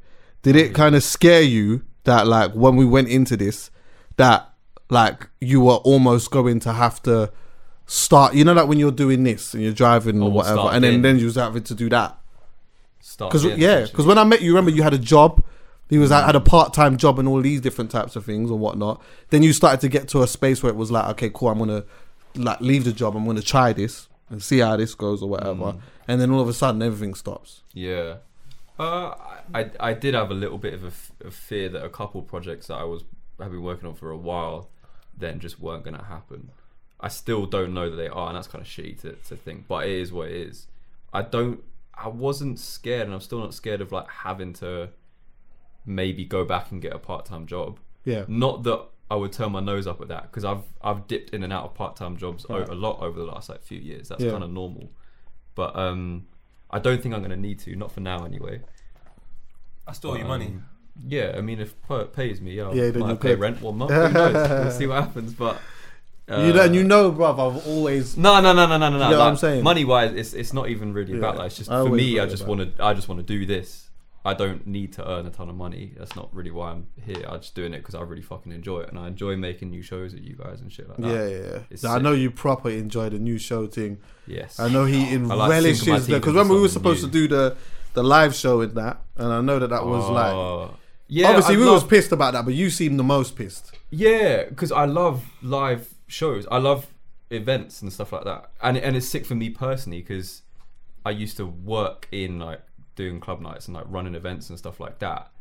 Did it kind of scare you that like when we went into this, that like you were almost going to have to start? You know, like when you're doing this and you're driving or whatever, start and then again. then you was having to do that. Start Because yeah, because when I met you, remember you had a job. He was had a part time job and all these different types of things and whatnot. Then you started to get to a space where it was like, okay, cool, I'm gonna like leave the job. I'm gonna try this and see how this goes or whatever. And then all of a sudden, everything stops. Yeah. Uh, I I did have a little bit of a, f- a fear that a couple projects that I was have been working on for a while then just weren't going to happen. I still don't know that they are, and that's kind of shitty to, to think, but it is what it is. I don't. I wasn't scared, and I'm still not scared of like having to maybe go back and get a part time job. Yeah. Not that I would turn my nose up at that because I've I've dipped in and out of part time jobs Right. a lot over the last like few years. That's Yeah. kind of normal. But um, I don't think I'm going to need to. Not for now, anyway. I stole your Um, money. Yeah, I mean, if it pays me, yeah, Yeah, then might you pay rent one month. Who knows? We'll see what happens. But uh, you know, and you know, bruv, I've always no, no, no, no, no, no. You no. know what I'm saying? Money wise, it's it's not even really about Yeah, that. It's just I for me. I just about want to. I just want to do this. I don't need to earn a ton of money. That's not really why I'm here. I'm just doing it because I really fucking enjoy it, and I enjoy making new shows with you guys and shit like that. yeah, yeah. yeah. It's I know you proper enjoy the new show thing. Yes. I know he in I like relishes that because remember we were supposed new. to do the the live show with that, and I know that that was like. Oh. yeah. Obviously, I we love- was pissed about that, but you seemed the most pissed. Yeah, because I love live shows. I love events and stuff like that, and and it's sick for me personally because I used to work in like doing club nights and like running events and stuff like that.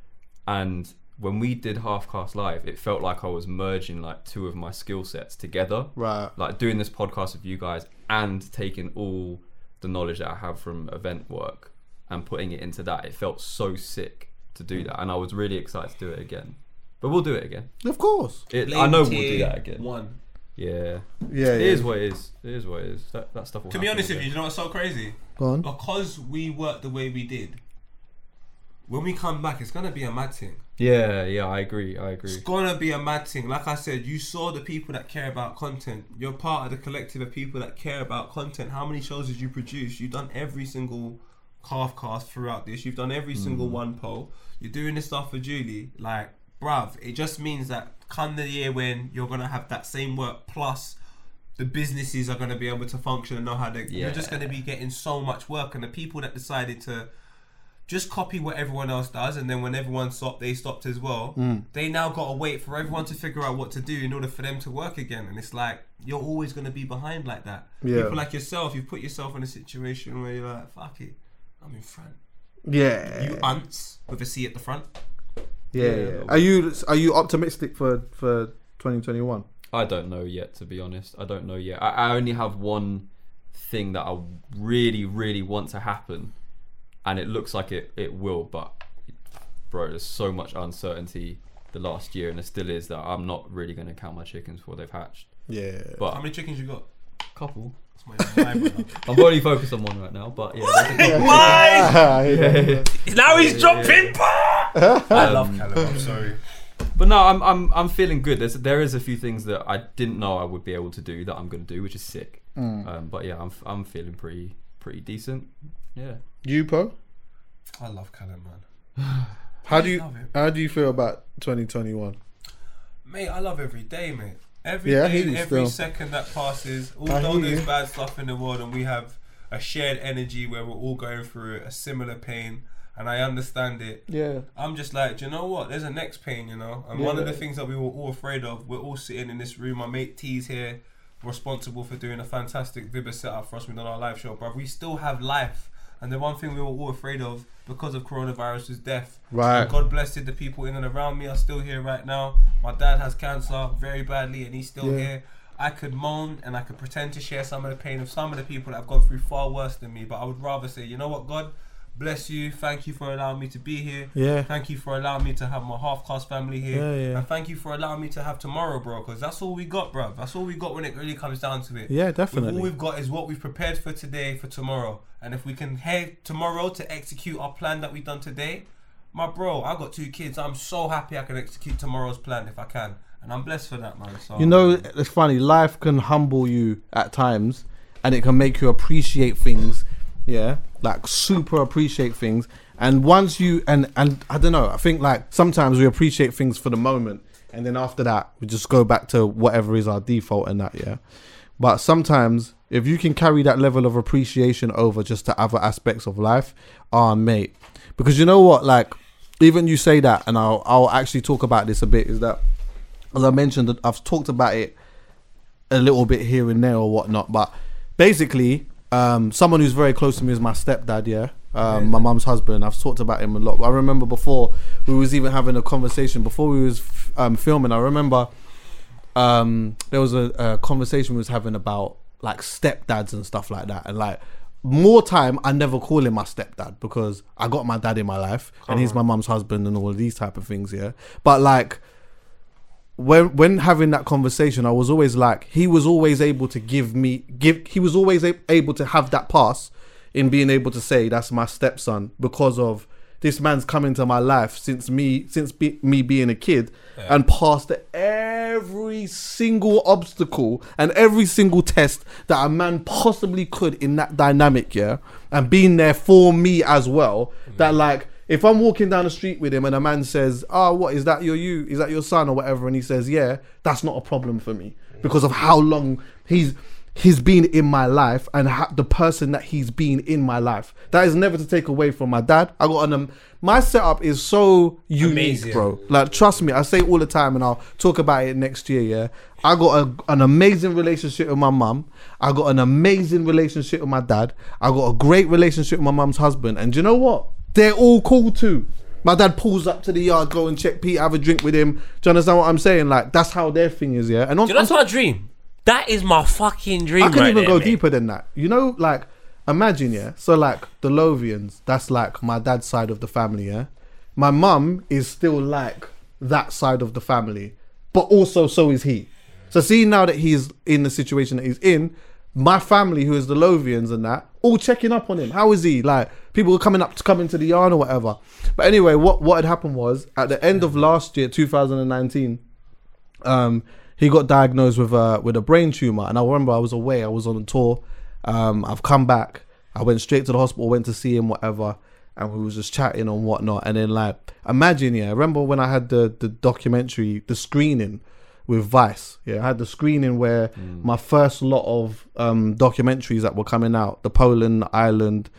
And when we did Half Cast Live, it felt like I was merging like two of my skill sets together. Right. Like doing this podcast with you guys and taking all the knowledge that I have from event work and putting it into that. It felt so sick to do that, and I was really excited to do it again. But we'll do it again. Of course. It, I know we'll do that again. One. Yeah. Yeah, It yeah. is what it is. It is what it is. That, that stuff will To be honest with you, you know what's so crazy? Go on. Because we worked the way we did. When we come back, it's gonna be a mad thing. Yeah, yeah, I agree. I agree. It's gonna be a mad thing. Like I said, you saw the people that care about content. You're part of the collective of people that care about content. How many shows did you produce? You've done every single Half Cast throughout this. You've done every single mm. one poll. You're doing this stuff for Julie. Like, bruv, it just means that come the year when you're gonna have that same work plus the businesses are gonna be able to function and know how they. You're just gonna be getting so much work, and the people that decided to just copy what everyone else does, and then when everyone stopped, they stopped as well. Mm. They now got to wait for everyone to figure out what to do in order for them to work again, and it's like you're always going to be behind like that. Yeah. People like yourself, you've put yourself in a situation where you're like, "Fuck it, I'm in front." Yeah. You ants with a C at the front. Yeah, yeah. Are you are you optimistic for for 2021? I don't know yet, to be honest. I don't know yet. I, I only have one thing that I really, really want to happen, and it looks like it, it will. But bro, there's so much uncertainty the last year, and there still is that I'm not really going to count my chickens before they've hatched. Yeah. But How many chickens you got? couple. That's my, my brother. I'm only focused on one right now, but yeah. there's a couple. Now he's dropping. I love Um, Calum. I'm sorry. But no, I'm I'm I'm feeling good. There's there is a few things that I didn't know I would be able to do that I'm going to do, which is sick. Mm. Um, but yeah, I'm I'm feeling pretty pretty decent. Yeah. You, Po? I love Calum, man. How do you how do you feel about 2021? Mate, I love every day, mate. Every day, Yeah, I hear you every still. second that passes, I although there's you. bad stuff in the world and we have a shared energy where we're all going through a similar pain and I understand it. Yeah. I'm just like, do you know what? There's a next pain, you know? And one of the things that we were all afraid of, we're all sitting in this room. My mate T's here, responsible for doing a fantastic Vibber setup for us. We've done our live show, but we still have life. and the one thing we were all afraid of because of coronavirus was death. Right. And God bless it. The people in and around me are still here right now. My dad has cancer very badly, and he's still Yeah. here. I could moan and I could pretend to share some of the pain of some of the people that have gone through far worse than me, but I would rather say, you know what, God, bless you. Thank you for allowing me to be here. Yeah. Thank you for allowing me to have my half caste family here. Yeah, yeah. And thank you for allowing me to have tomorrow, bro, because that's all we got, bro. That's all we got when it really comes down to it. Yeah, We've- definitely. all we've got is what we've prepared for today, for tomorrow. And if we can head tomorrow to execute our plan that we've done today, my bro, I got two kids. I'm so happy I can execute tomorrow's plan if I can. And I'm blessed for that, man. So You know, it's funny. Life can humble you at times, and it can make you appreciate things. Yeah, like super appreciate things. And once you and and I don't know. I think like sometimes we appreciate things for the moment, and then after that we just go back to whatever is our default and that. Yeah. But sometimes if you can carry that level of appreciation over just to other aspects of life, ah, mate. Because you know what, like even you say that, and I'll I'll actually talk about this a bit. Is that as I mentioned, I've talked about it a little bit here and there or whatnot, but basically, um, someone who's very close to me is my stepdad. Yeah, um, my mum's husband. I've talked about him a lot. I remember before we was even having a conversation before we was f- um, filming. I remember um, there was a, a conversation we was having about like stepdads and stuff like that, and like more time I never call him my stepdad because I got my dad in my life and he's my mum's husband and all of these type of things. Yeah, but like when when having that conversation, I was always like, he was always able to give me give. He was always a- able to have that pass in being able to say that's my stepson because of this man's come into my life since me since be, me being a kid and passed every single obstacle and every single test that a man possibly could in that dynamic, yeah, and being there for me as well. That mm. like if I'm walking down the street with him and a man says, "Oh, what is that? Your you? Is that your son or whatever?" and he says, "Yeah," that's not a problem for me because of how long he's he's been in my life and ha- the person that he's been in my life. That is never to take away from my dad. I got an um, my setup is so unique, Amazing. bro. Like trust me, I say all the time, and I'll talk about it next year. Yeah, I got a, an amazing relationship with my mum. I got an amazing relationship with my dad. I got a great relationship with my mum's husband. And do you know what? They're all cool too. My dad pulls up to the yard, go and check Pete, have a drink with him. Do you understand what I'm saying? Like that's how their thing is, yeah. And on, you know on that's my dream? That is my fucking dream. I can right even there, go mate. deeper than that. You know, like imagine, yeah. So like the Lovians, that's like my dad's side of the family, yeah. My mum is still like that side of the family, but also so is he. So see now that he's in the situation that he's in, my family, who is the Lovians and that, all checking up on him. How is he? Like people were coming up to come into the yard or whatever. But anyway, what what had happened was at the end of last year, 2019, um, he got diagnosed with a with a brain tumor, and I remember I was away. I was on a tour. Um, I've come back. I went straight to the hospital, went to see him, whatever, and we was just chatting and whatnot. And then like, imagine, yeah, I remember when I had the the documentary, the screening with Vice. Yeah, I had the screening where my first lot of um documentaries that were coming out, the Poland, Ireland,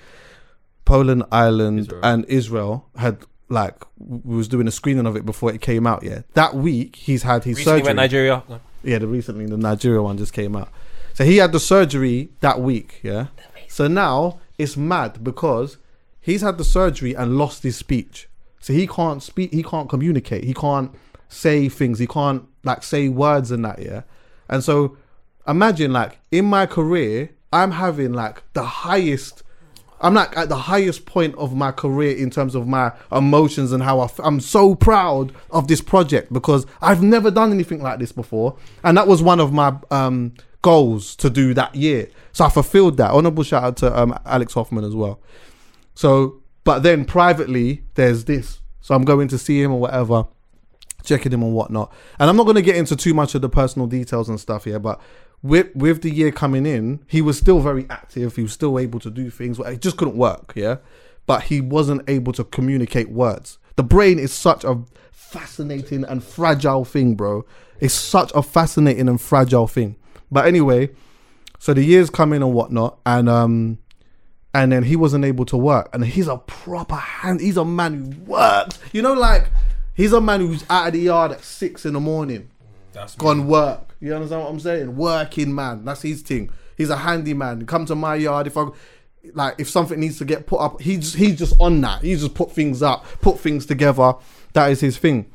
Poland, Ireland, Israel. and Israel had like we was doing a screening of it before it came out. Yeah, that week he's had his Recently surgery. went Nigeria. Yeah, the recently the Nigeria one just came out. So he had the surgery that week, yeah. So now it's mad because he's had the surgery and lost his speech. So he can't speak, he can't communicate, he can't say things, he can't like say words and that, yeah. And so imagine like in my career, I'm having like the highest I'm like at the highest point of my career in terms of my emotions and how I f- I'm so proud of this project because I've never done anything like this before, and that was one of my um, goals to do that year. So I fulfilled that. Honorable shout out to um, Alex Hoffman as well. So, but then privately, there's this. So I'm going to see him or whatever, checking him and whatnot. And I'm not going to get into too much of the personal details and stuff here, but with with the year coming in, he was still very active. He was still able to do things. It just couldn't work, yeah. But he wasn't able to communicate words. The brain is such a fascinating and fragile thing, bro. It's such a fascinating and fragile thing. But anyway, so the years come in and whatnot, and um, and then he wasn't able to work. And he's a proper hand. He's a man who works. You know, like he's a man who's out of the yard at six in the morning, That's gone work. You understand what I'm saying? Working man. That's his thing. He's a handyman. Come to my yard if I. like if something needs to get put up, he's he's just on that. He just put things up, put things together. That is his thing.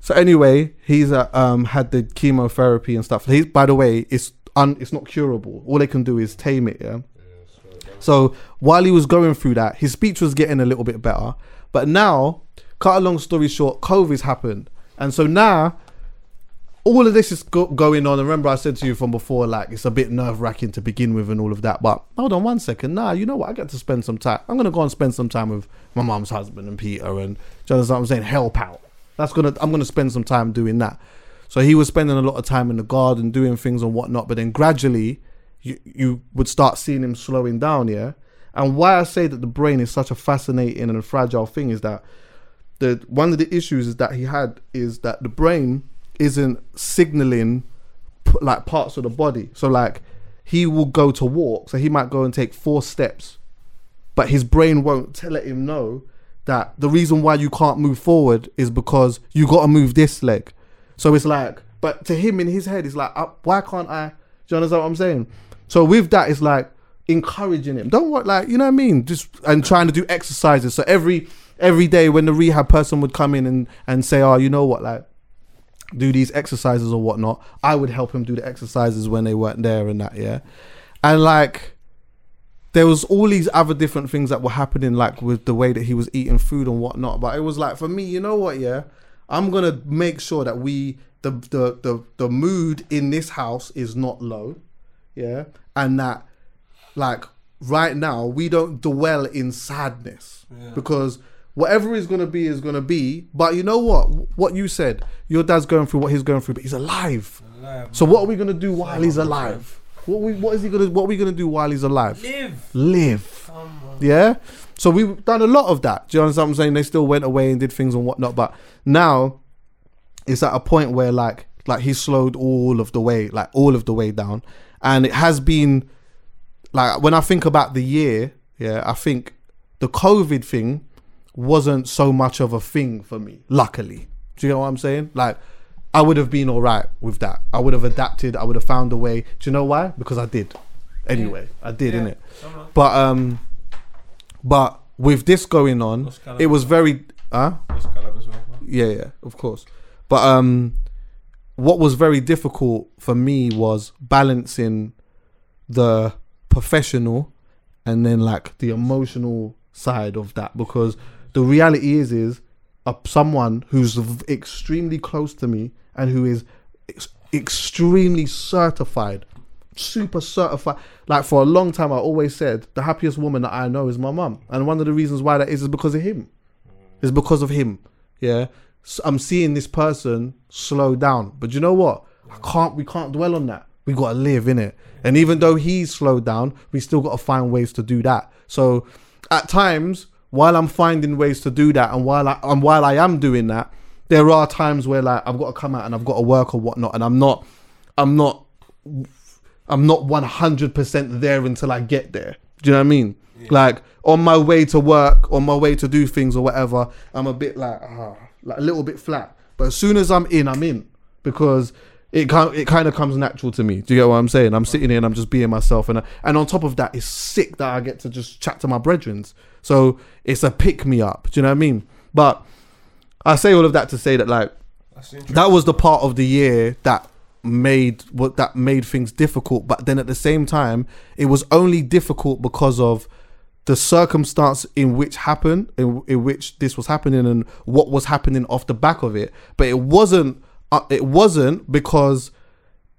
So anyway, he's uh, um had the chemotherapy and stuff. He's by the way, it's un, it's not curable. All they can do is tame it. Yeah. So while he was going through that, his speech was getting a little bit better. But now, cut a long story short, COVID's happened, and so now all of this is go- going on. And remember, I said to you from before, like it's a bit nerve wracking to begin with and all of that. But hold on one second. Nah, you know what? I get to spend some time. I'm gonna go and spend some time with my mum's husband and Peter, and you understand what I'm saying? Help out. That's gonna. I'm gonna spend some time doing that. So he was spending a lot of time in the garden doing things and whatnot. But then gradually, you you would start seeing him slowing down. Yeah. And why I say that the brain is such a fascinating and fragile thing is that the one of the issues is that he had is that the brain isn't signaling p- like parts of the body. So like he will go to walk, so he might go and take four steps, but his brain won't t- let him know that the reason why you can't move forward is because you got to move this leg. So it's like, but to him in his head, it's like, uh, why can't I? Do you understand what I'm saying? So with that, it's like encouraging him. Don't work like you know what I mean. Just and trying to do exercises. So every every day when the rehab person would come in and and say, oh, you know what, like do these exercises or whatnot, I would help him do the exercises when they weren't there and that, yeah. And like there was all these other different things that were happening, like with the way that he was eating food and whatnot. But it was like for me, you know what, yeah, I'm gonna make sure that we the the the, the mood in this house is not low, yeah, and that like right now we don't dwell in sadness because whatever is going to be is going to be. But you know what? What you said your dad's going through what he's going through but he's alive, so what are we going to do while he's alive? what we what is he going to what are we going to do while he's alive? Live. live. Yeah? So we've done a lot of that. Do you understand what i'm saying? They still went away and did things and whatnot but now it's at a point where like like he slowed all of the way like all of the way down. And it has been like when I think about the year, yeah, I think the COVID thing wasn't so much of a thing for me. Luckily, do you know what I'm saying? Like, I would have been all right with that. I would have adapted. I would have found a way. Do you know why? Because I did. Anyway, I did, Yeah. innit? But um, but with this going on, it was very, huh? Well? Yeah, yeah, of course. But um, what was very difficult for me was balancing the professional and then like the emotional side of that because the reality is is uh, someone who's extremely close to me and who is ex- extremely certified super certified like for a long time i always said the happiest woman that i know is my mum and one of the reasons why that is is because of him it's because of him. Yeah. So I'm seeing this person slow down. But you know what? I can't we can't dwell on that. We gotta live in it. And even though he's slowed down, we still gotta find ways to do that. So at times, while I'm finding ways to do that and while I and while I am doing that, there are times where like I've got to come out and I've got to work or whatnot, and I'm not I'm not I'm not 100% there until I get there. Do you know what I mean? Like on my way to work, on my way to do things or whatever, I'm a bit like, ah, like a little bit flat. But as soon as I'm in, I'm in because it kind it kind of comes natural to me. Do you get what I'm saying? I'm sitting here and I'm just being myself, and and on top of that, it's sick that I get to just chat to my brethrens. So it's a pick me up. Do you know what I mean? But I say all of that to say that like that was the part of the year that made what that made things difficult but then at the same time it was only difficult because of the circumstance in which happened in, in which this was happening and what was happening off the back of it but it wasn't uh, it wasn't because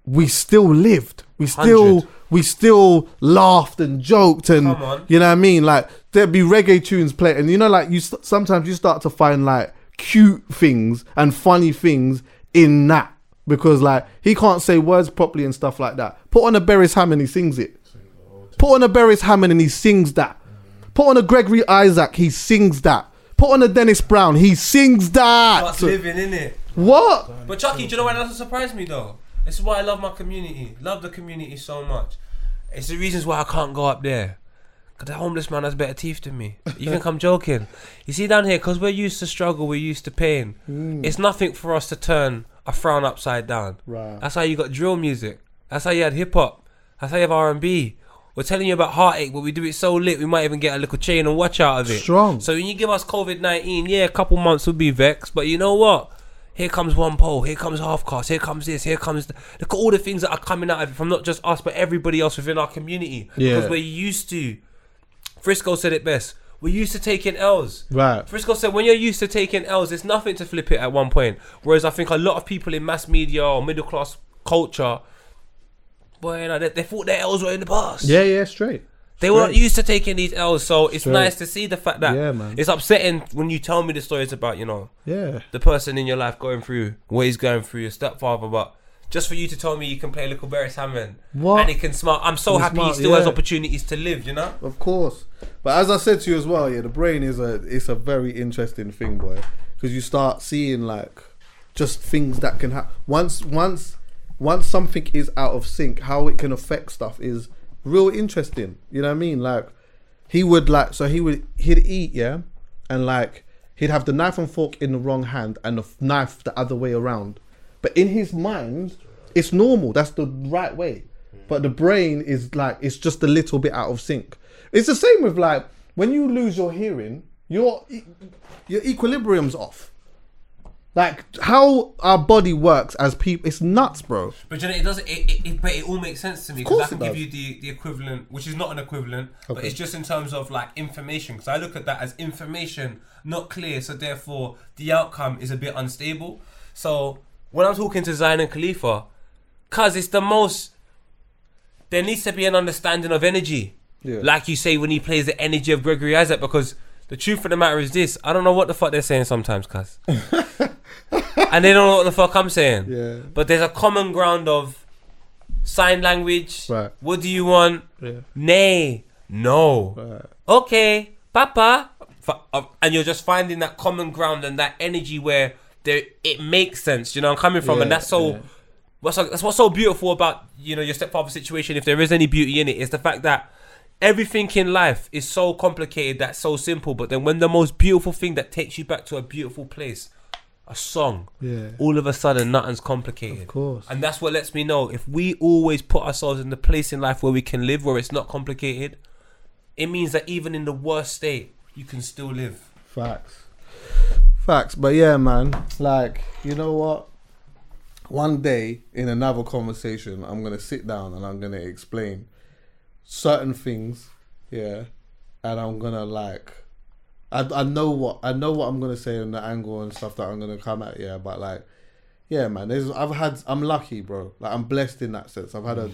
we still lived. We still 100. we still laughed and joked and you know what I mean? Like there'd be reggae tunes playing and you know like you st- sometimes you start to find like cute things and funny things in that. Because like he can't say words properly and stuff like that. Put on a Beres Hammond he sings it. Put on a Beres Hammond and he sings that. Put on a Gregory Isaac he sings that. Put on a Dennis Brown he sings that. What's living in it? What But Chuckie, do you know why that doesn't surprise me though? This is why I love my community. Love the community so much. It's the reasons why I can't go up there. Cause the homeless man has better teeth than me. You think I'm joking? You see down here, cause we're used to struggle, we're used to pain. Mm. It's nothing for us to turn a frown upside down. Right. That's how you got drill music. That's how you had hip hop. That's how you have R and B. We're telling you about heartache, but we do it so lit, we might even get a little chain and watch out of it. Strong. So when you give us COVID 19, yeah, a couple months would be vexed, but you know what? Here comes one pole, here comes half cast, here comes this, here comes. th- Look at all the things that are coming out of it from not just us, but everybody else within our community. Yeah. Because we're used to. Frisco said it best. We're used to taking L's. Right. Frisco said when you're used to taking L's, there's nothing to flip it at one point. Whereas I think a lot of people in mass media or middle class culture, boy, you know, they, they thought their L's were in the past. Yeah, yeah, straight. They weren't used to taking these L's, so it's Straight. nice to see the fact that Yeah, man. it's upsetting when you tell me the stories about, you know, Yeah. the person in your life going through what he's going through, your stepfather, but just for you to tell me you can play little Beres Hammond What? and he can smile, I'm so He's happy smart, he still has opportunities to live, you know? Of course. But as I said to you as well, yeah, the brain is a it's a very interesting thing, boy, because you start seeing like just things that can happen once once once something is out of sync, how it can affect stuff is real interesting. You know what I mean? Like he would like so he would he'd eat, yeah, and like he'd have the knife and fork in the wrong hand and the knife the other way around. But in his mind, it's normal. That's the right way. But the brain is like it's just a little bit out of sync. It's the same with like when you lose your hearing, your your equilibrium's off. Like how our body works as people, it's nuts, bro. But you know, it doesn't. It, it, it, but it all makes sense to me because I can give you the, the equivalent, which is not an equivalent, but it's just in terms of like information. Because I look at that as information, not clear. So therefore, the outcome is a bit unstable. So when I'm talking to Zion and Khalifa, cause it's the most. There needs to be an understanding of energy, Yeah. like you say when he plays the energy of Gregory Isaac. Because the truth of the matter is this: I don't know what the fuck they're saying sometimes, cuz. and they don't know what the fuck I'm saying. Yeah. But there's a common ground of sign language. Right. What do you want? Yeah. Nay. No. Right. Okay, Papa. Uh, And you're just finding that common ground and that energy where there it makes sense. You know, I'm coming from, and that's so. yeah. What's that's what's so beautiful about you know your stepfather situation. If there is any beauty in it, is the fact that everything in life is so complicated that's so simple. But then when the most beautiful thing that takes you back to a beautiful place, a song, Yeah. all of a sudden nothing's complicated. Of course. And that's what lets me know if we always put ourselves in the place in life where we can live, where it's not complicated, it means that even in the worst state, you can still live. Facts. Facts. But yeah, man, like, you know what? One day in another conversation, I'm going to sit down and I'm going to explain certain things, yeah, and I'm going to like I, I know what I know what I'm gonna say on the angle and stuff that I'm gonna come at, yeah. But like, yeah, man, there's I've had I'm lucky, bro. Like I'm blessed in that sense. I've had a,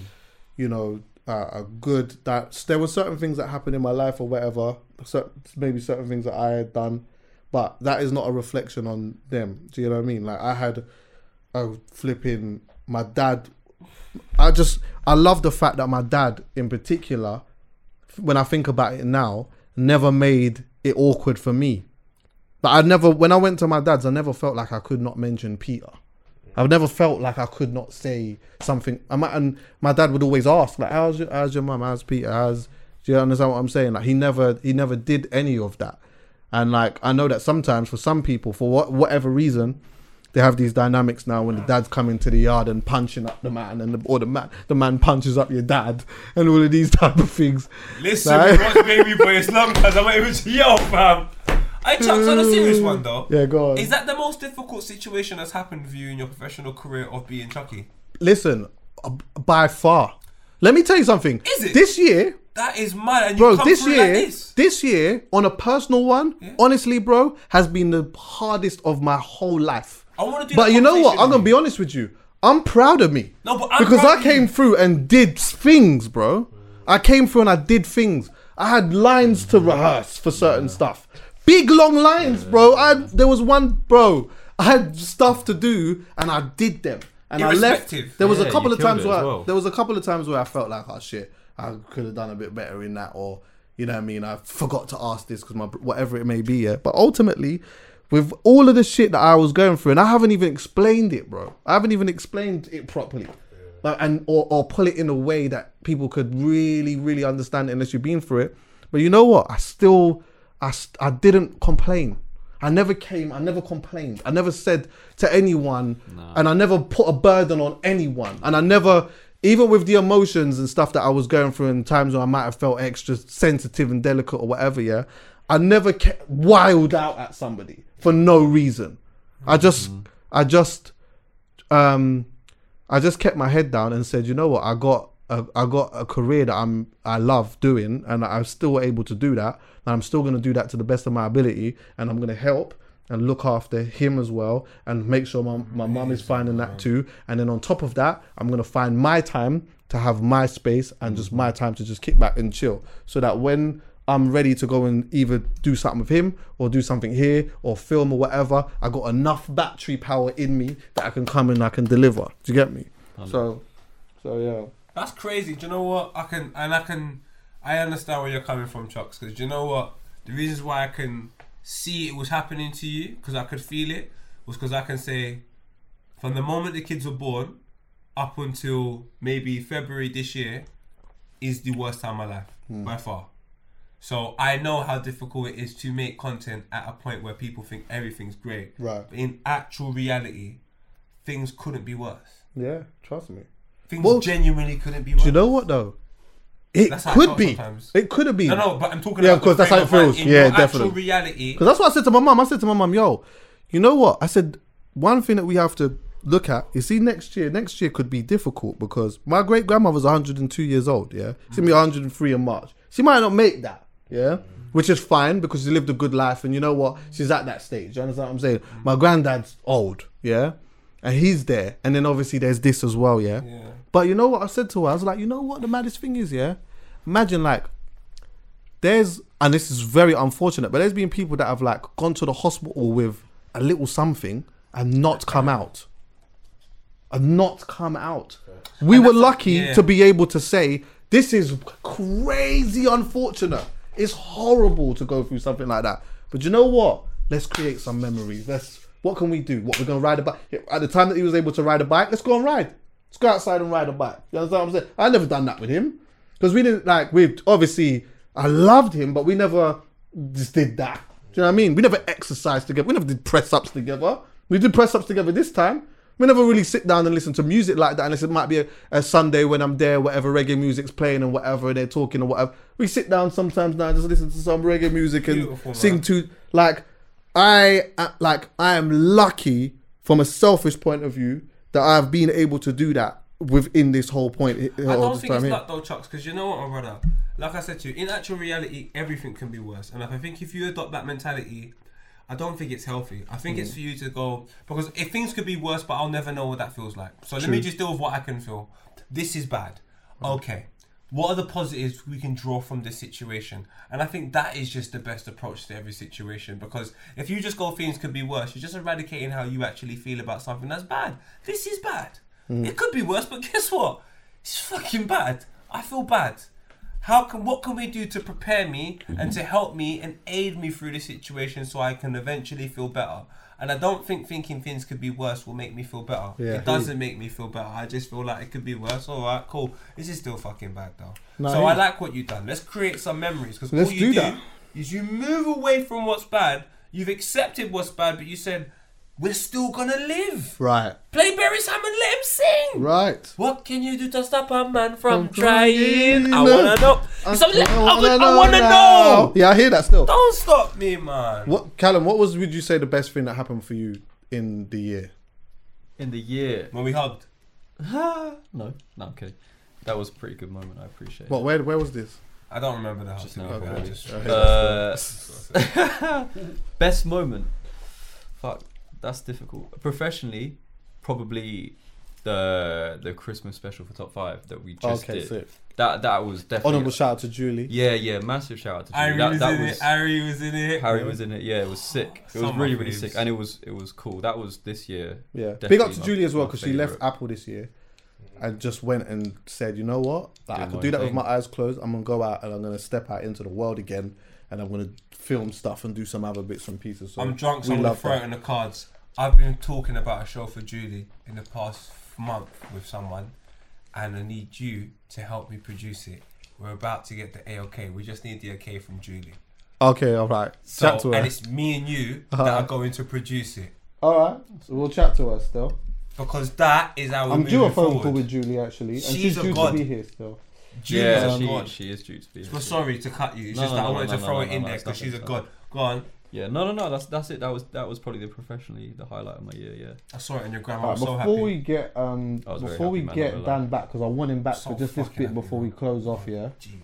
you know, a good that there were certain things that happened in my life or whatever. Certain, maybe certain things that I had done, but that is not a reflection on them. Do you know what I mean? Like I had a flipping my dad. I just I love the fact that my dad in particular, when I think about it now, never made it awkward for me. Like I never when I went to my dad's, I never felt like I could not mention Peter. I've never felt like I could not say something. I might, and my dad would always ask, like, "How's your, how's your mum? How's Peter? How's?" Do you understand what I'm saying? Like he never, he never did any of that. And like I know that sometimes for some people, for what, whatever reason, they have these dynamics now when the dad's coming to the yard and punching up the man, and the, or the man, the man punches up your dad, and all of these type of things. Listen, Like- we watch Baby Boy long as I'm not able to yell, fam. I chucked on a serious one though. Yeah, go on. Is that the most difficult situation that's happened with you in your professional career of being Chuckie? Listen, uh, by far. Let me tell you something. Is it? This year, That is mad. And you bro, come this year, like this. this year, on a personal one, honestly, bro, has been the hardest of my whole life. I want to do. But you know what? I'm gonna be honest with you. I'm proud of me. No, but I'm because proud I of came you. through and did things, bro. I came through and I did things. I had lines to rehearse for certain stuff. Big long lines, bro. I there was one, bro. I had stuff to do and I did them. And I left. Irrespective. There was Yeah, a couple you of killed times it where as I- there was a couple of times where I felt like, oh shit, I could have done a bit better in that, or you know what I mean. I forgot to ask this because my whatever it may be. Yeah, but ultimately, with all of the shit that I was going through, and I haven't even explained it, bro. I haven't even explained it properly, like, and or or pull it in a way that people could really, really understand it unless you've been through it. But you know what? I still, I, st- I didn't complain. I never came. I never complained. I never said to anyone, and I never put a burden on anyone, and I never even with the emotions and stuff that I was going through, and times when I might have felt extra sensitive and delicate or whatever, yeah, I never kept wild out at somebody for no reason. I just, I just, um, I just kept my head down and said, you know what, I got. A, I got a career that I'm I love doing, and I'm still able to do that. And I'm still going to do that to the best of my ability, and I'm going to help and look after him as well, and make sure my my mum is finding that too. And then on top of that, I'm going to find my time to have my space and just my time to just kick back and chill, so that when I'm ready to go and either do something with him or do something here or film or whatever, I got enough battery power in me that I can come and I can deliver. Do you get me? So, so yeah. That's crazy. Do you know what? I can and I can I understand where you're coming from, Chucks. Because do you know what? The reasons why I can see it was happening to you because I could feel it was because I can say from the moment the kids were born up until maybe February this year is the worst time of my life hmm. by far. So I know how difficult it is to make content at a point where people think everything's great. Right. But in actual reality, things couldn't be worse. Yeah, trust me. Things Well, genuinely couldn't be worse. Do you know what though? It could be. sometimes. It could have been. No, no, but I'm talking Yeah, about of course. That's how it frame of mind feels. in Yeah, definitely. reality. Because that's what I said to my mum. I said to my mum, "Yo, you know what?" I said one thing that we have to look at. You see, next year, next year could be difficult because my great grandmother's 102 years old. Yeah, she's gonna be 103 in March. She might not make that. Yeah. Which is fine because she lived a good life, and you know what? She's at that stage. You understand what I'm saying? My granddad's old, yeah, and he's there, and then obviously there's this as well, yeah. But you know what I said to her? I was like, you know what the maddest thing is, yeah. Imagine like there's and this is very unfortunate, but there's been people that have like gone to the hospital with a little something and not come out. And not come out. We were lucky yeah. to be able to say this is crazy unfortunate. It's horrible to go through something like that. But you know what? Let's create some memories. Let's what can we do? What we're gonna ride a bike at the time that he was able to ride a bike, let's go and ride. Let's go outside and ride a bike. You understand what I'm saying? I never done that with him. Because we didn't like we obviously I loved him, but we never just did that. Do you know what I mean? We never exercised together. We never did press ups together. We did press ups together this time. We never really sit down and listen to music like that unless it might be a, a Sunday when I'm there, whatever reggae music's playing and whatever, they're talking or whatever. We sit down sometimes now and just listen to some reggae music and Beautiful, man. sing to like I uh, like I am lucky from a selfish point of view that I've been able to do that within this whole point. I don't think it's here. that though, Chucks, because you know what, my brother. Like I said to you, in actual reality, everything can be worse. And like, I think if you adopt that mentality, I don't think it's healthy. I think Mm. it's for you to go because if things could be worse, but I'll never know what that feels like. So let me just deal with what I can feel. This is bad. Okay. What are the positives we can draw from this situation? And I think that is just the best approach to every situation because if you just go things could be worse, you're just eradicating how you actually feel about something that's bad. This is bad. It could be worse, but guess what? It's fucking bad. I feel bad. How can what can we do to prepare me and mm-hmm. to help me and aid me through this situation so I can eventually feel better? And I don't think thinking things could be worse will make me feel better. Yeah. It doesn't make me feel better. I just feel like it could be worse. All right, cool. This is still fucking bad though. No, so yeah. I like what you've done. Let's create some memories because all you do do, that. is you move away from what's bad. You've accepted what's bad, but you said we're still gonna live. Right. Play Barry Simon, let him sing. Right. What can you do to stop a man from From trying? trying. I wanna know. I, So let- I, wanna would- I know wanna now. know. Yeah, I hear that still. Don't stop me, man. What, Calum? What was would you say the best thing that happened for you in the year? In the year. When we hugged. no, no, I'm kidding. That was a pretty good moment. I appreciate What? it. Where? Where was this? I don't remember the hug. Just now. Okay. just- I hear that still. Uh, best moment. Fuck, that's difficult. Professionally, probably the the Christmas special for top five that we just Okay, did. sick. That that was definitely. Honorable shout out to Julie. Yeah, yeah, massive shout out to Harry Julie. That, was that in was it. Harry was in it. Harry was in it. Yeah, it was sick. It Some was really really sick, and it was it was cool. That was this year. Yeah. Big up to my- Julie as well because she left. Apple this year and just went and said, you know what? Like, I Doing could do that with my eyes closed. I'm gonna go out and I'm gonna step out into the world again and I'm gonna film stuff and do some other bits and pieces. So I'm drunk, so we I'm gonna love throw it that. in the cards. I've been talking about a show for Julie in the past month with someone, and I need you to help me produce it. We're about to get the A-OK. We just need the OK from Julie. Okay, all right. So, chat to her. and it's me and you that are going to produce it. All right. So we'll chat to her still. because that is our. I'm due a phone call with Julie actually, and She's she's, a due god. to be here still. Julie yeah, is a she, god. she is due to be. We're sorry to cut you. It's No, just no, that I wanted no, to no, throw no, it in no, there because she's a god. Go on. Yeah, no, no, no. That's that's it. That was that was probably the professionally the highlight of my year. Yeah. I saw it in your grandma. I Alright, was so before happy. we get um, I was before we man, get Dan lie. back, because I want him back So for just this bit before man. we close off. Yeah. Gee,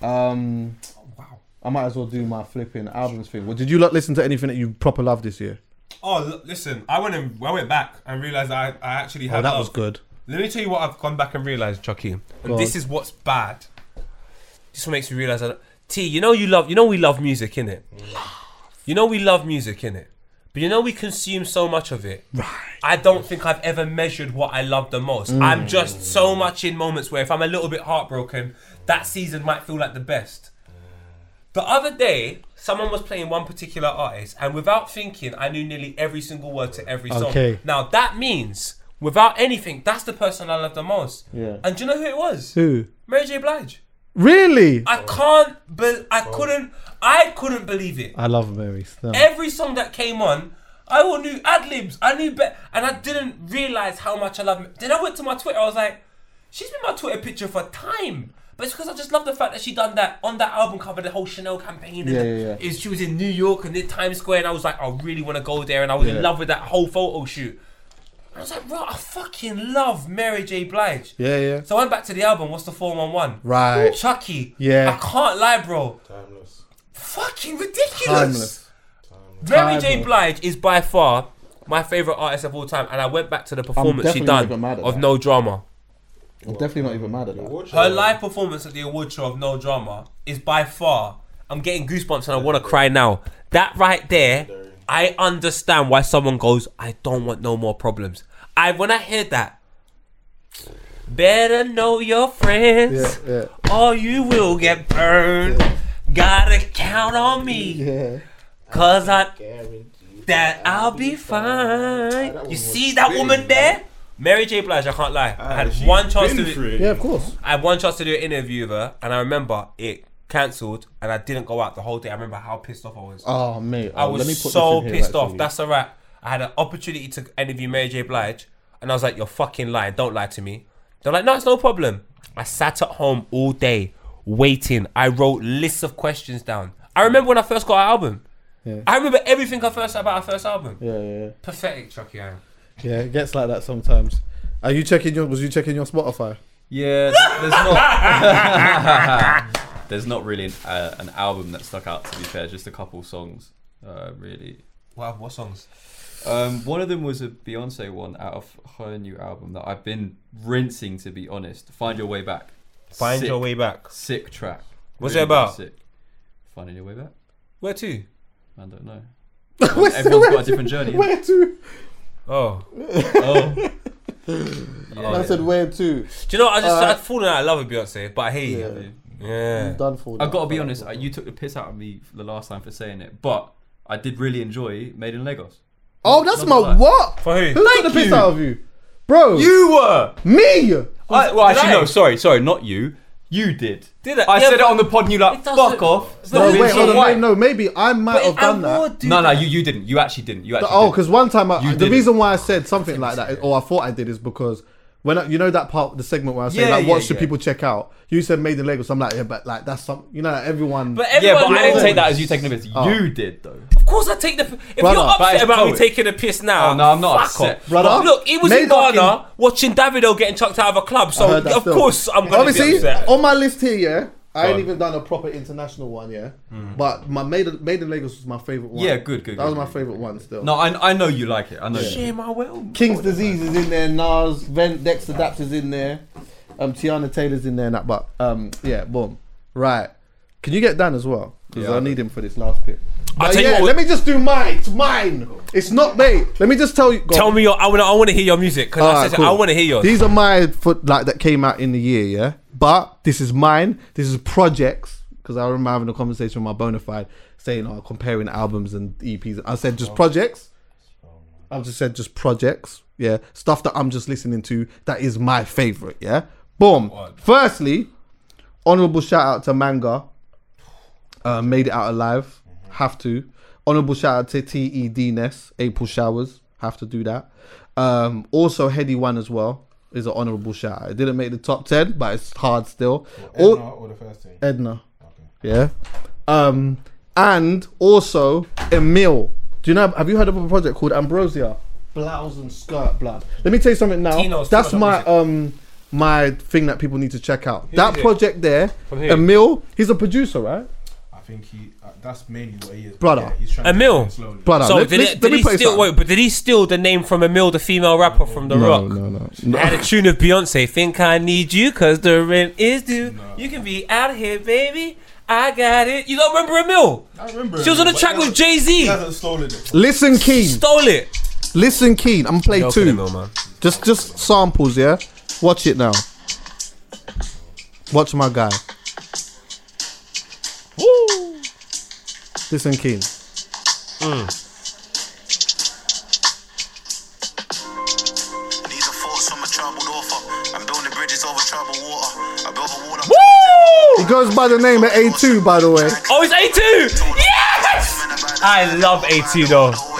Um, Wow. I might as well do my flipping albums thing. Well, did you lot listen to anything that you proper love this year? Oh, l- listen. I went and I went back and realized I, I actually had. Oh, that love. was good. Let me tell you what I've gone back and realized, Chuckie. And Go this on. is what's bad. This makes me realize that T, you know you love you know we love music, innit? You know we love music, innit? But you know we consume so much of it. Right. I don't think I've ever measured what I love the most. Mm. I'm just so much in moments where if I'm a little bit heartbroken, that season might feel like the best. The other day, someone was playing one particular artist, and without thinking, I knew nearly every single word to every song. Okay. Now that means, without anything, that's the person I love the most. Yeah. And do you know who it was? Who? Mary J. Blige. Really? I can't, but I couldn't, I couldn't believe it. I love Mary. Still. Every song that came on, I all knew ad libs. I knew better, and I didn't realize how much I love. Then I went to my Twitter. I was like, she's been my Twitter picture for time. But it's because I just love the fact that she done that on that album cover, the whole Chanel campaign. And Yeah, yeah, yeah. She was in New York and in Times Square, and I was like, I really want to go there, and I was Yeah. in love with that whole photo shoot. And I was like, bro, I fucking love Mary J. Blige. Yeah, yeah. So I went back to the album. What's the four one one? Right. Chuckie. Yeah. I can't lie, bro. Timeless. Fucking ridiculous. Timeless. Mary J. Blige is by far my favorite artist of all time, and I went back to the performance she definitely done even mad at of that. No Drama. I'm definitely not even mad at that. Her live performance at the award show of No Drama is by far. I'm getting goosebumps and I want to cry now. That right there, I understand why someone goes, "I don't want no more problems." I when I hear that, better know your friends, Yeah, yeah. or you will get burned. Gotta count on me, Yeah. cause I that I'll be fine. You see that woman there? Mary J. Blige, I can't lie. I had one chance to do it. Yeah, of course. I had one chance to do an interview with her, and I remember it cancelled, and I didn't go out the whole day. I remember how pissed off I was. Oh, mate. I oh, let me was put so this in here, pissed off. That's a wrap. I had an opportunity to interview Mary J. Blige, and I was like, "You're fucking lying. Don't lie to me." They're like, "No, it's no problem." I sat at home all day waiting. I wrote lists of questions down. I remember when I first got our album. Yeah. I remember everything I first about our first album. Yeah, yeah, yeah. Pathetic, Chuckie. I. Yeah, it gets like that sometimes. Are you checking your? Was you checking your Spotify? Yeah, there's not. there's not really an, uh, an album that stuck out. To be fair, just a couple songs, uh, really. Wow, what songs? Um, one of them was a Beyonce one out of her new album that I've been rinsing. To be honest, Find Your Way Back. Find Sick- Your Way Back. Sick track. What's Really, it about? Sick. Finding your way back. Where to? I don't know. Everyone's got a different journey. Where to? Oh. Oh, I said where to. Do you know? I just Uh, I've fallen out of love with Beyonce, but I hate Yeah. it. Yeah. I'm done for. I've got to be honest. uh, You took the piss out of me the last time for saying it, but I did really enjoy Made in Lagos. Oh, that's Not my gonna what? For who? Who took the piss out of you, bro? You were. me. I, well, actually, I? no. Sorry, sorry, not you. You did. Did I? I Yeah, said it on the pod, and you like fuck off. but No, wait, hold on, wait, no, maybe I might have done that. do No, no, that. you, you didn't. You actually didn't. You actually. Oh, because one time I, You the did it. reason why I said something like that, or I thought I did, is because when I, you know that part, the segment where I say Yeah, like, yeah, what should yeah. people check out? You said Made in Lagos. I'm like, yeah, but like that's some, you know, like, everyone. But yeah, everyone but I didn't take that as you taking a piss. Oh. You did though. Of course, I take the. If Brother, you're but upset it's about me poet. taking a piss now, Oh, no, I'm not fuck upset. off. Brother, Look, he was Made in Ghana fucking- watching Davido getting chucked out of a club, so heard that of still. course I'm gonna Obviously, be upset. on my list here, yeah, I ain't on. even done a proper international one, yeah. Mm. But my Made in, Made in Lagos was my favorite one. Yeah, good, good, That was good, my good, favorite one still. No, I, I know you like it. I know. you. Shame I will. King's Disease is in there. Nas, Ven, Dexta Daps is in there. Um, Teyana Taylor's in there. And that, but um, yeah, boom. Right. Can you get Dan as well? Because Yeah, I need him for this last bit. I'll But tell you yeah, what- let me just do mine. It's mine. It's not mate. Let me just tell you. Tell on. me your. I want. I want to hear your music because I, Alright, said cool. I want to hear yours. These are my foot like that came out in the year, yeah. But this is mine. This is projects because I remember having a conversation with my bona fide saying, "Oh, comparing albums and EPs." I said just projects. I've just said just projects, yeah. Stuff that I'm just listening to that is my favorite, yeah. Boom. Firstly, honorable shout out to Manga. Uh, made it out alive. Have to. Honorable shout out to TED Ness. April showers. Have to do that. Um, also, Headie One as well is an honourable shout. It didn't make the top ten, but it's hard still. Al- Edna or the first team? Edna. Yeah. Um, and also Emil. Do you know? Have you heard of a project called Ambrosia? Blouse and skirt blood. Let me tell you something now. Tino's That's my um my thing that people need to check out. that is it? project there, Emil. He's a producer, right? I think he. Uh, that's mainly what he is. Brother. Yeah, he's trying Emil? To slowly. Brother, So let, did, let- it, let did he steal? something. Wait, but did he steal the name from Amil, the female rapper from The no, Rock? no, no, Had no. a tune of Beyonce. Think I need you, cause the rent is due. You can be out of here, baby. I got it. You don't remember Amil? I remember. She was on the track with Jay Z. stolen it. Listen, Keen. Stole it. Listen, Keen. I'm gonna play Joking, two. Emil, man. Just, just samples. Yeah. Watch it now. Watch my guy. Water. I built a wall. He goes by the name of A2, by the way. Oh, it's A2. Yes. I love A2 though.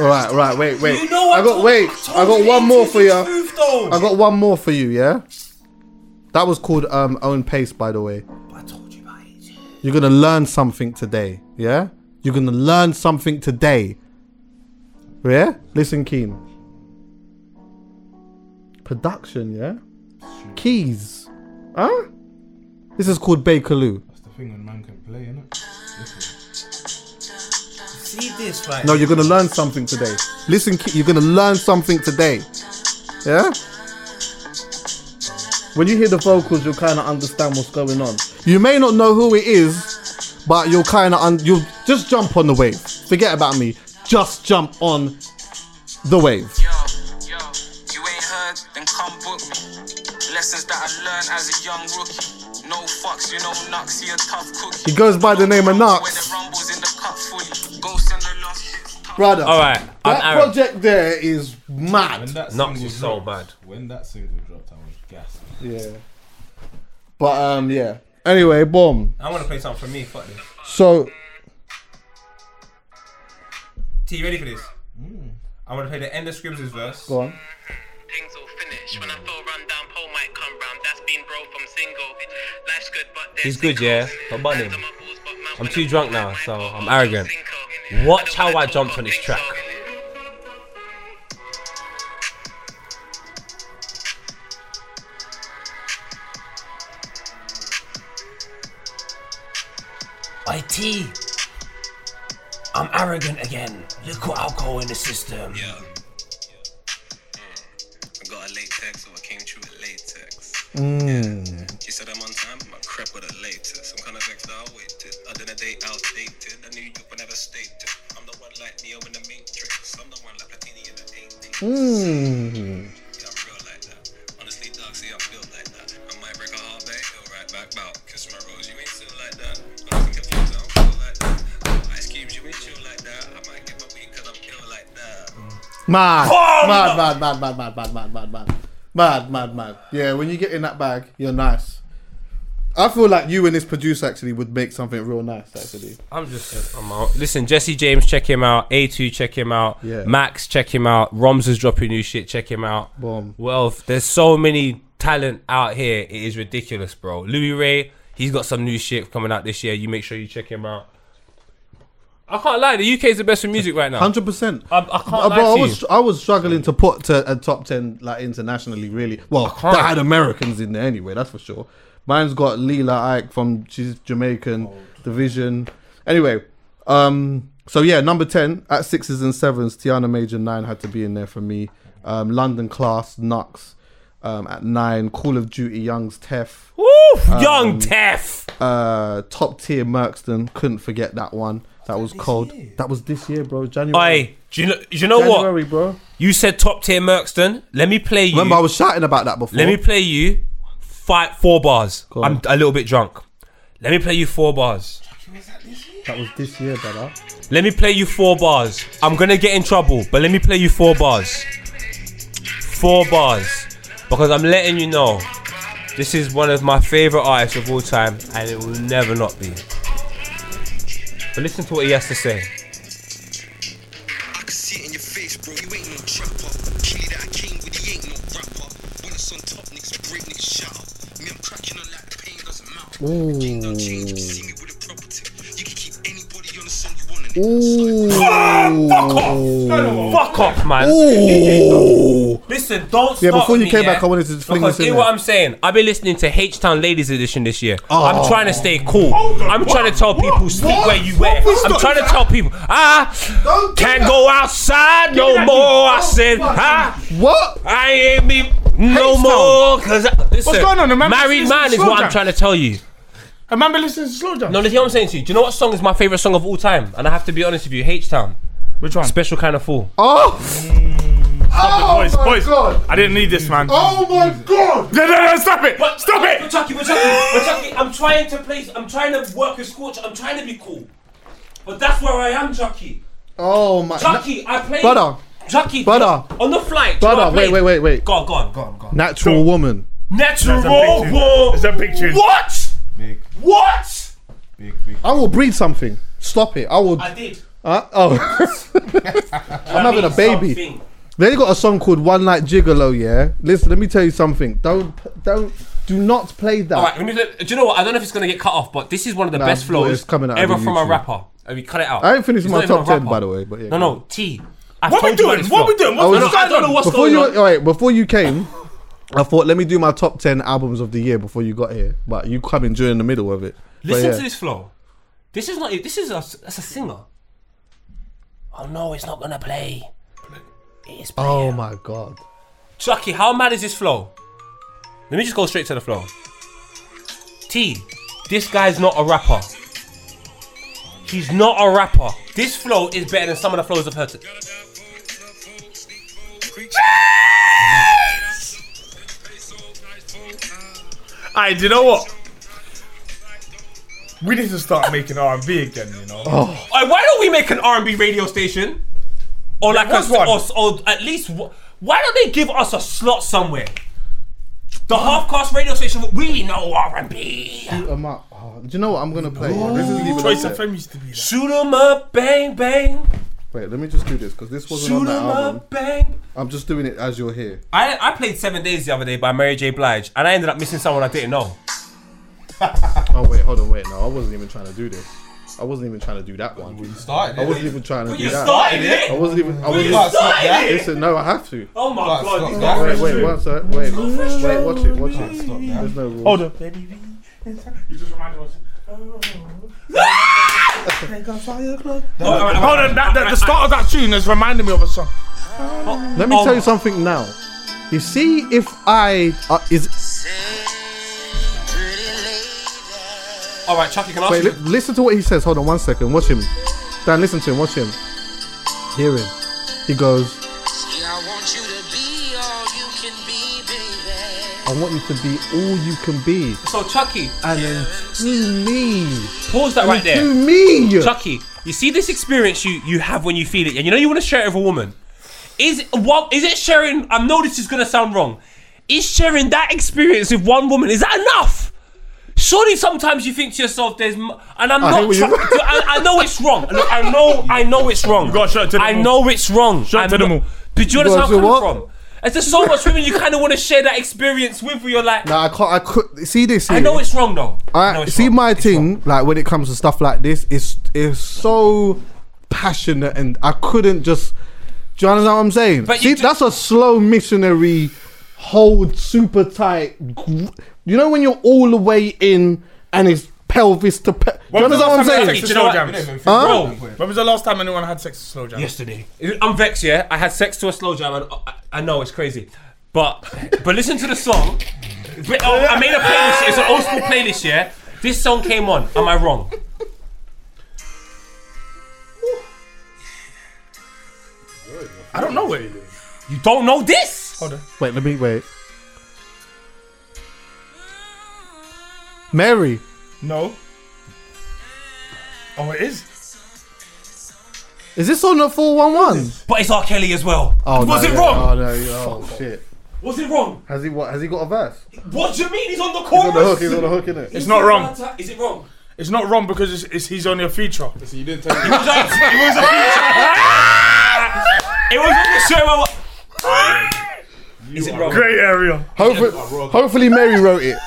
All right, all right, wait, wait. You know I got told- wait. told I got you one more for you. smooth, though. I got one more for you. Yeah. That was called um, Own Pace, by the way. I told you about A2. You're gonna learn something today. Yeah. You're gonna learn something today. Yeah. Listen, Keen. Production. Yeah. Keys. Huh? This is called Bakerloo. That's the thing when man can play, innit? Listen. See this, right? No, you're gonna learn something today. Listen, you're gonna learn something today. Yeah. When you hear the vocals, you'll kind of understand what's going on. You may not know who it is, but you'll kind of un- you'll just jump on the wave. Forget about me. Just jump on the wave. Yo, yo, you ain't heard, then come book me. Lessons that I learned as a young rookie. No fucks, you know Knucks, he a tough cookie. He goes by the name of Where Knucks. Brother. All right, I'm That Aaron. project there is mad. When that Knucks is so dropped, bad. When that single dropped, I was gassed. Yeah. But um, yeah. Anyway, boom. I want to play something for me. Fuck this. So T, you ready for this? I want to play the end of Scribs' verse. go on. Things all finished. When I feel run down, Paul might come round. That's been bro from single. Life's good, but He's good, yeah. But bun him. I'm too drunk now, so I'm arrogant. Watch how I jumped on this track. IT. I'm arrogant again. Liquid alcohol in the system. Yeah. I got a latex, so I came through with latex. Mm. She said I'm on time, I'm crap with a latex. I'm kind of vexed that I waited. I did a date outdated. I knew you would never stated. I'm the one like Neo in the Matrix. I'm the one like Platini in the 80s. Mm. Yeah, I'm real like that. Honestly, dog, see, I'm built like that. I might break a heart, babe. Go right back out. Kiss my rose, you ain't still like that. I'm looking confused, I don't feel like that. Ice cubes, you ain't chill like that. I might get my weed cause I'm ill like that. Mad. Oh, mad, mad, mad, mad, mad, mad, mad, mad, mad. Mad, mad, mad. Yeah, when you get in that bag, you're nice. I feel like you and this producer actually would make something real nice, actually. I'm just, I'm out. Listen, Jesse James, check him out. A2, check him out. Yeah. Max, check him out. Roms is dropping new shit, check him out. Boom. Well, there's so many talent out here. It is ridiculous, bro. Louis Ray, he's got some new shit coming out this year. You make sure you check him out. I can't lie, the UK is the best for music right now. Hundred percent. I, I can't Uh, lie bro, I to was you. I was struggling to put to a top ten like internationally. Really, well, can't. that had Americans in there anyway. That's for sure. Mine's got Lila Iké from she's Jamaican Division. Anyway, um, so yeah, number ten at sixes and sevens. Tiana Major nine had to be in there for me. Um, London Class Knucks um, at nine. Call of Duty Young's Tef. Woo! Young Tef! Uh, top tier Mercston. Couldn't forget that one. That was cold. That was this year, bro. January. Oi, do you know, do you know what? January, bro. You said top tier Mercston. Let me play you. Remember, I was shouting about that before. Let me play you five, four bars. Go on. I'm a little bit drunk. Let me play you four bars. That was this year, brother. Let me play you four bars. I'm gonna get in trouble, but let me play you four bars. Four bars. Because I'm letting you know this is one of my favorite artists of all time and it will never not be. But listen to what he has to say. You want. Fuck off! Fuck off, man. Ooh. Listen, don't Yeah, before you me, came yeah? back, I wanted to fling because this in hear what I'm saying. I've been listening to H Town Ladies Edition this year. Oh. I'm trying to stay cool. I'm trying to tell people sleep What? where you What wear. I'm trying to tell people ah can't that. go outside no more. I said ah What? I ain't me no H-Town. more. Cause I- listen, going on? Remember married man is what I'm trying to tell you. I remember listening to Slow Jam. No, listen, what I'm saying to you. Do you know what song is my favorite song of all time? And I have to be honest with you, H Town. Which one? Special kind of fool. Oh. Mm. Oh boys, my boys. God. I didn't need this, man. Oh my god. No, no, no, stop it! Stop But it! Chuckie, but Chuckie, but Chuckie, I'm trying to place, I'm trying to work with scorch, I'm trying to be cool. But that's where I am, Chuckie. Oh my. Chuckie, I played. Brother. Chuckie, Brother. on the flight. do you know Brother, wait, wait, wait, wait. Go on, go on, go on, go on. Natural woman. Natural woman. a big tune. It's a big tune. What? Big, What? big, big. I will breed something. Stop it. I will. I did. Uh, oh. I'm having a baby. Something. They got a song called One Night Gigolo, yeah? Listen, let me tell you something. Don't, don't, do not play that. All right, let me, do you know what? I don't know if it's gonna get cut off, but this is one of the Nah, best flows coming out ever of from a rapper. Have you cut it out? I ain't finished It's my top 10, by the way, but yeah, no, no, T. I've What we told you about doing? this What we doing? I What's was- No, no, I don't going know on? what's before going you, on. all right, before you came, I thought let me do my top ten albums of the year before you got here. But you come in during the middle of it. Listen yeah. to this flow. This is not. This is a. That's a singer. Oh no, it's not gonna play. It is playing. Oh my god. Chuckie, how mad is this flow? Let me just go straight to the flow. T, this guy's not a rapper. He's not a rapper. This flow is better than some of the flows I've heard. Alright, do you know what? We need to start making R&B again, you know? Oh. Why why don't we make an R&B radio station? Or like a, one? or, or at least why don't they give us a slot somewhere? The uh-huh. half-cast radio station. We know R&B. I'm up. Oh, do you know what I'm gonna play? This is Choice up FM used to be that. Shoot 'em up, bang bang. Wait, let me just do this because this wasn't Shoot on 'em that album. up, bang. I'm just doing it as you're here. I, I played Seven Days the other day by Mary J. Blige, and I ended up missing someone I didn't know. Oh wait, hold on, wait. No, I wasn't even trying to do this. I wasn't even trying to do that one. You started I wasn't even trying to do you that. started I wasn't even. I you wasn't. can't started that. it. Listen, no, I have to. Oh my Can't god! stop these that. guys- Wait, wait, one sec. Wait, wait, watch it, watch it. Stop. There's no rules. Hold on. You just reminded us. Hold on, that, that, the start of that tune has reminded me of a song. Let me tell you something now. You see, if I uh, is All right, Chuckie, can I ask wait, you? li- listen to what he says. Hold on one second. Watch him. Dan, listen to him. Watch him. Hear him. He goes. I want you to be all you can be, So Chuckie, and then to me, pause that right there. to me. Chuckie, you see this experience you you have when you feel it, and you know you want to share it with a woman. Is what is it sharing? I know this is gonna sound wrong. Is sharing that experience with one woman is that enough? Surely sometimes you think to yourself, "There's," m- and I'm I not. what you- I, I know it's wrong. Look, I know. I know it's wrong. You gotta show it to I know it's wrong. Show it I'm to them not- all. But do you You understand gotta where I'm say coming from? And there's so much women you kind of want to share that experience with. Where you're like, Nah, I can't. I could see this. I know it's wrong though. I I see wrong. my It's thing wrong. like when it comes to stuff like this is is so passionate and I couldn't just do you understand what I'm saying? But see you ju- that's a slow missionary hold super tight you know when you're all the way in and it's pelvis to pe- do you When was the understand what I'm last time saying? sex Do to you know slow jams? Huh? Bro, When was the last time anyone had sex to slow jams? yesterday. I'm vexed, yeah. I had sex to a slow jam, and I, I know it's crazy, but but listen to the song. But, oh, I made a playlist. It's an old school playlist, yeah. This song came on. Am I wrong? I don't know what it is. You don't know this? Hold on. Wait, let me wait. Mary. No. Oh, it is. Is this on the 411? But it's R. Kelly as well. Oh, Was no, it yeah. wrong? Oh no, oh shit. Was it wrong? Has he what has he got a verse? What do you mean? He's on the chorus. He's on the hook, he's on the hook, innit? It's not wrong. Is it wrong? It's not wrong because it's, it's he's only a feature. So you didn't tell me. It was on, it was a feature. it was on the show. Is it wrong? Great area. Hopefully, hopefully Mary wrote it.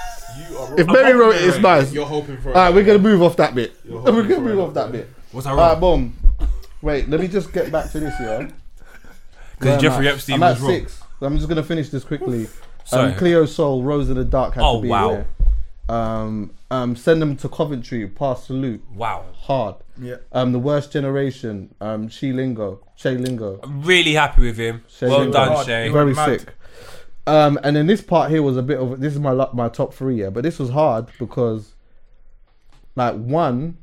If Mary wrote it, it's nice. You're hoping for. All right, we're gonna move off that bit. We're gonna move off that bit. Was I All wrong? right, boom. Wait, let me just get back to this, yeah. Where am Jeffrey I? Epstein I'm was at wrong. six. I'm just gonna finish this quickly. Sorry. Um, Cleo Sol, Rose in the Dark had Oh, to be wow. there. Um, um, send them to Coventry. Pa Salieu. Wow. Hard. Yeah. Um, the worst generation. Um, She Lingo. Shay Lingo. I'm really happy with him. Shay well Lingo. done, Shay. Very sick. Um, and then this part here was a bit of this is my my top three, yeah. But this was hard because, like, one,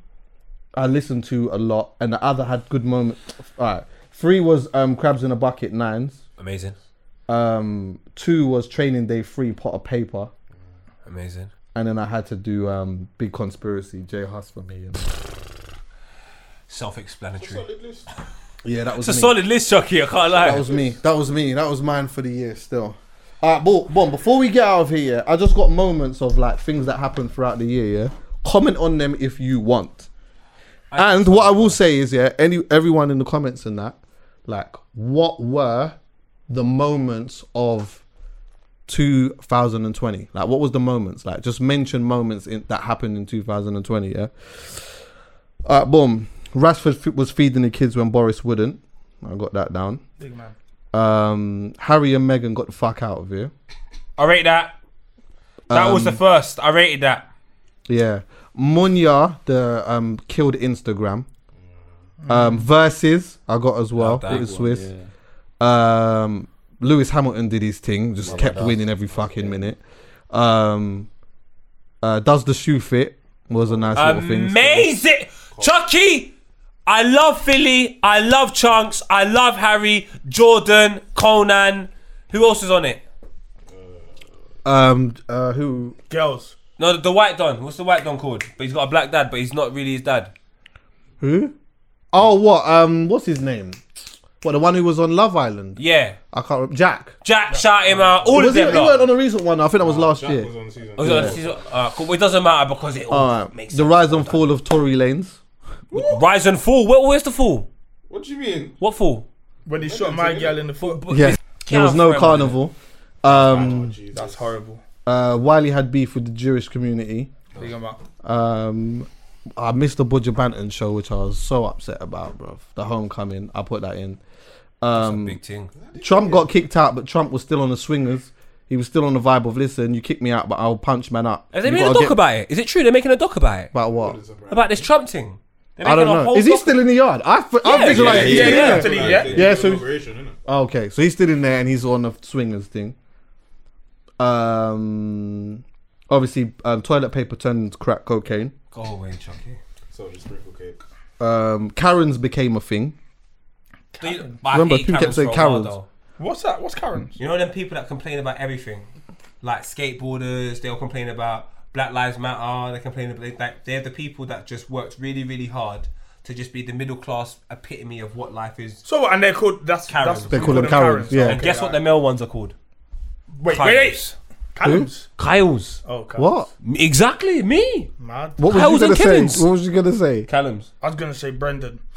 I listened to a lot, and the other had good moments. All right, three was um crabs in a bucket nines. Amazing. Um, two was training day three Potter Payper, Amazing. and then I had to do um big conspiracy J Hus for me. And Self-explanatory. yeah, that was It's a me. solid list, Chuckie. I can't lie. That was me. That was me. That was mine for the year still. Alright, Bon, before we get out of here, yeah, I just got moments of like things that happened throughout the year, yeah. Comment on them if you want. and what I will say is, yeah, any everyone in the comments and that, like, what were the moments of 2020? Like, what was the moments? Like, just mention moments in, that happened in 2020, yeah. Alright, boom. Rashford f- was feeding the kids when Boris wouldn't. I got that down. Big man. Um, Harry and Meghan got the fuck out of here. I rate that. That was the Um, first. I rated that. Yeah, Munya the um killed Instagram. Um, Verzuz I got as well. Love that. It was Swiss. Um, Lewis Hamilton did his thing, just kept winning every fucking minute. Um, uh, does the shoe fit? Was a nice little thing. Amazing. Chuckie. I love Filly. I love Chunkz. I love Harry, Jordan, Conan. Who else is on it? Um, uh, who? Girls. No, the, the white Don. What's the white Don called? But he's got a black dad, but he's not really his dad. Who? Oh, what? Um, what's his name? What the one who was on Love Island? Yeah. I can't remember. Jack. Jack, shout him out. All was of them. He, he lot. weren't on a recent one. I think that was last Jack year. was on the season. Oh, he's on the season- uh, cool. Well, it doesn't matter because it all All right. makes The rise and fall of Tory Lanez. Rise and fall. Where, where's the fall? What do you mean? What fall? When he shot my girl in the foot. Yeah, there was no carnival. Um, That's horrible. uh, Wiley had beef with the Jewish community. Big man. Um, I missed the Buju Banton show, which I was so upset about, bro. The homecoming, I put that in. Um, Big thing. Trump got kicked out, but Trump was still on the swingers. He was still on the vibe of listen, you kick me out, but I'll punch man up. Have they You made a doc get- about it? Is it true they're making a doc about it? About what? About this Trump thing? They're I don't know. Is he still in the yard? I, f- I Yeah, visualize yeah, he's yeah, still yeah. in there. Yeah. Yeah. Yeah, so Inauguration, innit? Oh, okay, so he's still in there and he's on the swingers thing. Um, obviously, um, toilet paper turned into crack cocaine. Go away, Chuckie. So just sprinkle cake. Um, Karens became a thing. Do you- but I Remember, hate people kept saying for a while, Karens. though. What's that? What's Karen's? You know them people that complain about everything, like skateboarders. They'll complain about Black Lives Matter. They complain about like they're the people that just worked really, really hard to just be the middle class epitome of what life is. So? And they're called. That's Karens. That's, They call them Karens, yeah. and Okay, guess what the male ones are called? Wait, Kyles. wait, wait. Calums. Kyles. Oh, Calums. What? Exactly, me. Mad. What was Kyles you gonna and say? What was you gonna say? Calums. I was gonna say Brendan.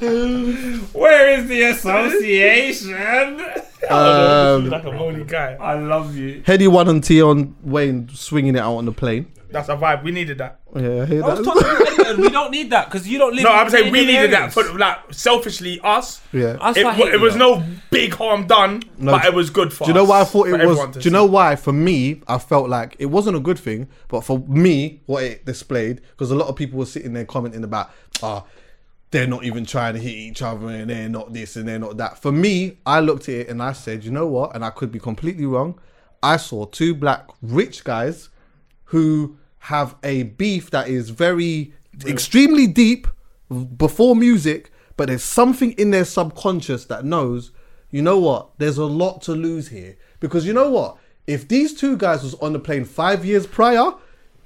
Where is the association? Um, like a holy guy. I love you. Headie One and Tion Wayne swinging it out on the plane. That's a vibe. We needed that. Yeah, I hear I was that. talking about we don't need that because you don't live. No, in I'm saying we Indian needed that areas. for like selfishly us. Yeah. That's It, I hate it was no big harm done, No, but it was good for Do you know us, why I thought for it everyone was? to Do you know see. why? For me, I felt like it wasn't a good thing, but for me, what it displayed, because a lot of people were sitting there commenting about, ah, they're not even trying to hit each other and they're not this and they're not that. For me, I looked at it and I said, you know what? And I could be completely wrong. I saw two black rich guys who have a beef that is very extremely deep before music, but there's something in their subconscious that knows, you know what, there's a lot to lose here. Because you know what? If these two guys was on the plane five years prior,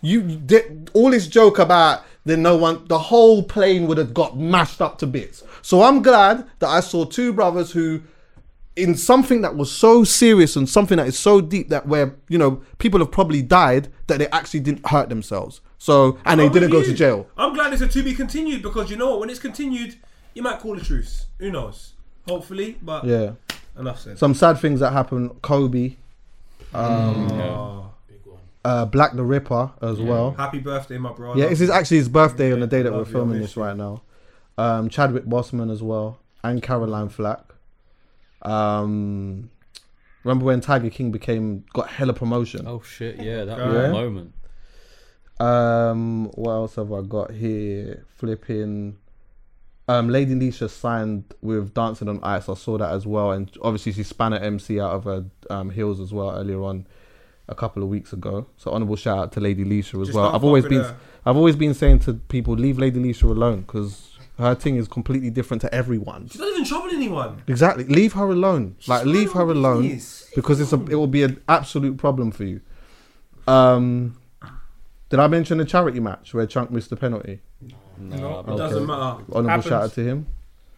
you did all this joke about then no one the whole plane would have got mashed up to bits. So I'm glad that I saw two brothers who in something that was so serious and something that is so deep that where you know people have probably died that they actually didn't hurt themselves. So and they didn't go to jail. I'm glad it's a to be continued because you know what? When it's continued, you might call a truce. Who knows? Hopefully, but Yeah. enough said. Some sad things that happened. Kobe, um, Oh. Uh, Black the Ripper as well. Happy birthday, my brother. Yeah, it's his, actually his birthday on the day that we're love you, I filming this right now. Um, Chadwick Boseman as well, and Caroline Flack. Um, remember when Tiger King became got hella promotion? Oh shit! Yeah, that Yeah. was a moment. Um, what else have I got here? Flipping. Um, Lady Leshurr signed with Dancing on Ice. I saw that as well, and obviously she span at MC out of her um, heels as well earlier on, a couple of weeks ago. So honourable shout out to Lady Leshurr as Just well. I've always been, her. I've always been saying to people, leave Lady Leshurr alone because her thing is completely different to everyone. She's not even troubling anyone. Exactly, leave her alone. like leave her alone business. because it's a, it will be an absolute problem for you. Um, did I mention the charity match where Chunk missed the penalty? No, it doesn't matter. Honourable Happens. shout out to him.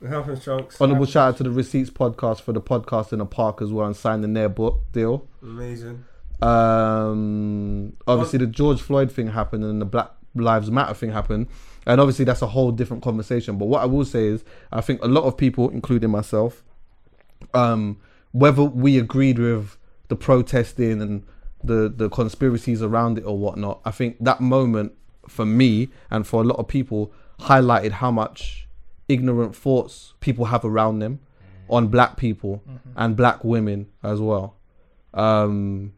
It happens, Chunkz. Honourable shout out to the Receipts podcast for the podcast in the park as well and signing their book deal. Amazing. Um, obviously the George Floyd thing happened and the Black Lives Matter thing happened, and obviously that's a whole different conversation. But what I will say is, I think a lot of people, including myself, um, whether we agreed with the protesting and the the conspiracies around it or whatnot, I think that moment for me and for a lot of people highlighted how much ignorant thoughts people have around them on black people and black women as well. Um,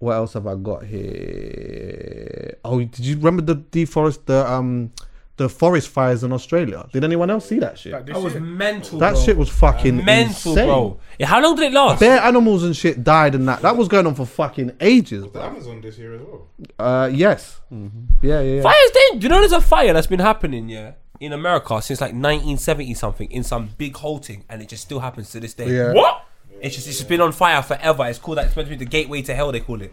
what else have I got here? Oh, did you remember the deforest the um the forest fires in Australia? Did anyone else see that shit? That was mental. That bro. shit was fucking mental, insane. bro. Yeah, how long did it last? Bare animals and shit died and that. That was going on for fucking ages, The bro. Amazon this year as well. Uh, yes. Mm-hmm. Yeah, yeah, yeah. Fire's then. Do you know there's a fire that's been happening, yeah, in America since like 1970 something in some big halting, and it just still happens to this day. Yeah. What? It's just it's just been on fire forever. It's called that. It's meant to be the gateway to hell. They call it.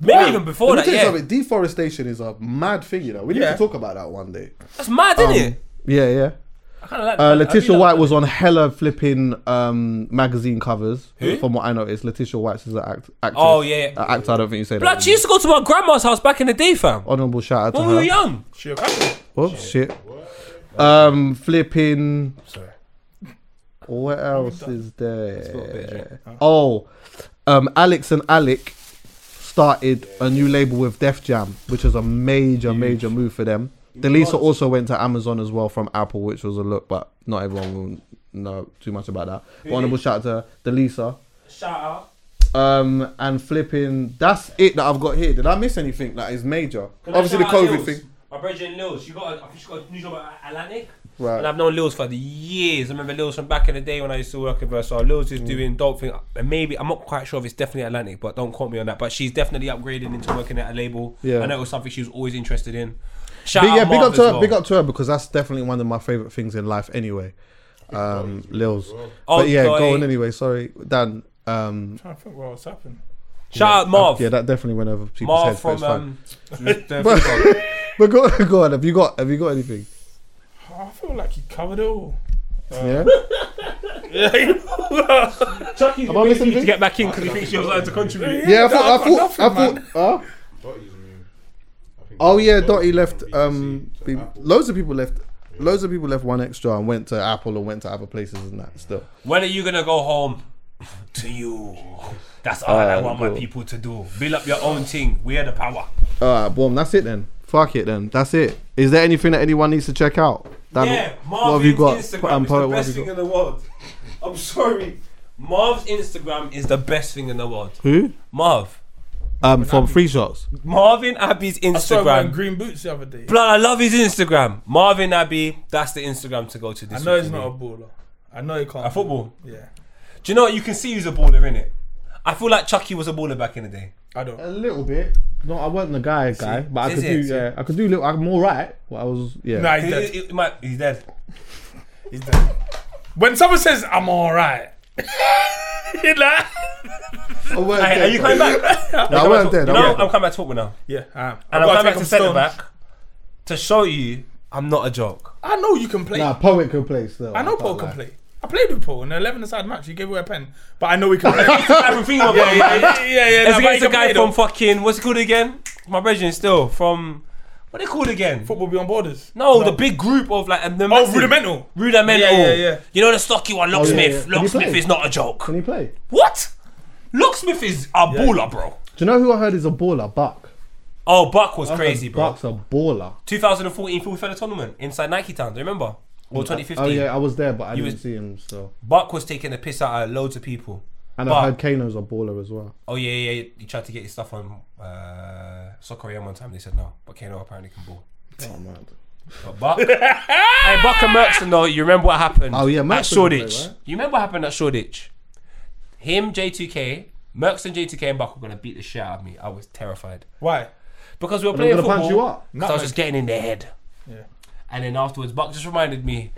Maybe even before Let me that. tell you Yeah, something, deforestation is a mad thing, you know. We need Yeah. to talk about that one day. that's mad, isn't Um, it? Yeah, yeah. I kind of like. Uh, I- I Letitia White was on hella flipping um, magazine covers. Who? From what I noticed, Letitia White is an act, actress. Oh, yeah, yeah. Uh, actor. I don't think you say Blood, that. she used to go to my grandma's house back in the day, fam. Honorable shout out to her. When her. we were young. She a couple. Oh shit. Um, flipping. What else is there? Oh, um, Alex and Alec started a new label with Def Jam, which was a major, major move for them. Delisa also went to Amazon as well from Apple, which was a look, but not everyone will know too much about that. But honorable shout out to Delisa. Shout out. Um, and flipping. That's it that I've got here. Did I miss anything that is major? Obviously the Shout out COVID Lils. thing. My brother Lils, she got, a, I think she got a new job at Atlantic. Right. And I've known Lils for the years. I remember Lils from back in the day when I used to work with her. So Lils Mm. is doing dope thing. And maybe I'm not quite sure if it's definitely Atlantic, but don't quote me on that. But she's definitely upgrading into working at a label. Yeah. I know it was something she was always interested in. Shout Big, out yeah, big up to her. well. Big up to her because that's definitely one of my favorite things in life. Anyway, um, Lils. Oh, but yeah, go on anyway. Sorry, Dan. Um, trying to think what was happening. Shout out Marv. yeah, that definitely went over people's Marv heads. but from it's fine. um, but, but go, go on. Have you got? Have you got anything? I feel like he covered it all. Yeah. Chuckie's Am I missing waiting to get back in because he thinks you're allowed to contribute. Yeah, I thought. I I've got thought. I nothing, thought. Huh? Oh yeah, Dotty left. Um, be- loads of people left. Loads of people left one extra and went to Apple or went to other places and that. Still. When are you gonna go home? To you. That's all I Alright, want my people to do. Build up your own thing. We are the power. All right, boom. That's it then. Fuck it then. That's it. Is there anything that anyone needs to check out? Dan, yeah, what have you Marvin's got? Instagram Um, is the best thing in the world. I'm sorry. Marv's Instagram is the best thing in the world. Who? Marv. Um, from Free Shots. Marvin Abbey's I saw him wearing Instagram. green boots the other day. Blood, I love his Instagram. Marvin Abbey, that's the Instagram to go to I this know week he's for not a baller. I know he can't. A football? Yeah. Do you know what? You can see who's a baller, innit? I feel like Chuckie was a baller back in the day. I don't. A little bit. No, I wasn't the guy, guy, but I could it? do. Yeah, I could do. Little, I'm all right. But I was. Yeah. Nah, he's He- dead. he- he might- he's dead. He's dead. When someone says I'm alright, you know? I weren't Hey, dead, are you bro. coming back? No, I You're weren't back- dead. You I know, weren't I'm coming back to football now. Yeah, I am. And I've I'm gotta coming back take to off centre stone. back to show you I'm not a joke. I know you can play. Nah, poet can play still. I know can't Paul can play. I played with Paul in an 11 aside match. He gave away a pen, but I know we can play. guy from Thingamabog, yeah, yeah, man. yeah, yeah, yeah. It's no, but against he the can guy from though. fucking what's it called again? My brethren still from what they called again? Football Beyond Borders. No, the big group of like and the Oh, massive- Rudimental. Rudimental. Yeah, yeah, yeah. You know the stocky one, oh, yeah, Locksmith. yeah. Can he Locksmith is not a joke. Can he play? What? Locksmith is a baller, bro. Do you know who I heard is a baller? Buck. Oh, Buck was I crazy, bro. Buck's a baller. 2014 Full Feather Tournament inside Nike Town. Do you remember? Or 2015. Oh yeah, I was there, but I You didn't was- see him. So, Buck was taking the piss out of loads of people. and But- I heard Kano's a baller as well. Oh yeah, yeah, yeah. He tried to get his stuff on uh, Soccer AM one time. They said no, but Kano apparently can ball. Oh man. But Buck, hey, Buck and Mercston though. You remember what happened? Oh, yeah, at Mercston Shoreditch. play, right? You remember what happened at Shoreditch? Him, J2K, Mercston, J2K, and Buck were gonna beat the shit out of me. I was terrified Why? because we were Are they playing gonna football. punch you up? 'cause I was just getting in their head. Yeah. And then afterwards, Buck just reminded me,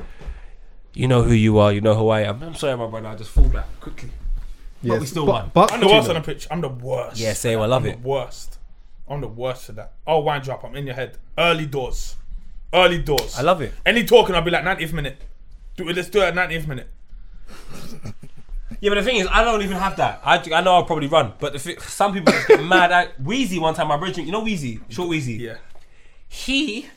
you know who you are, you know who I am. I'm sorry, my brother. I just fall back quickly. But we still Bu- won. Buck, I'm the worst on the pitch. I'm the worst. Yeah, same. I love I'm it. the worst. I'm the worst for that. I'll wind you up. I'm in your head. Early doors. Early doors. I love it. Any talking, I'll be like 90th minute. Do it. Let's do it at 90th minute. Yeah, but the thing is, I don't even have that. I, I know I'll probably run, but the thi- some people just get mad at Wheezy. One time, my brother, you know Wheezy, short Wheezy. Yeah. He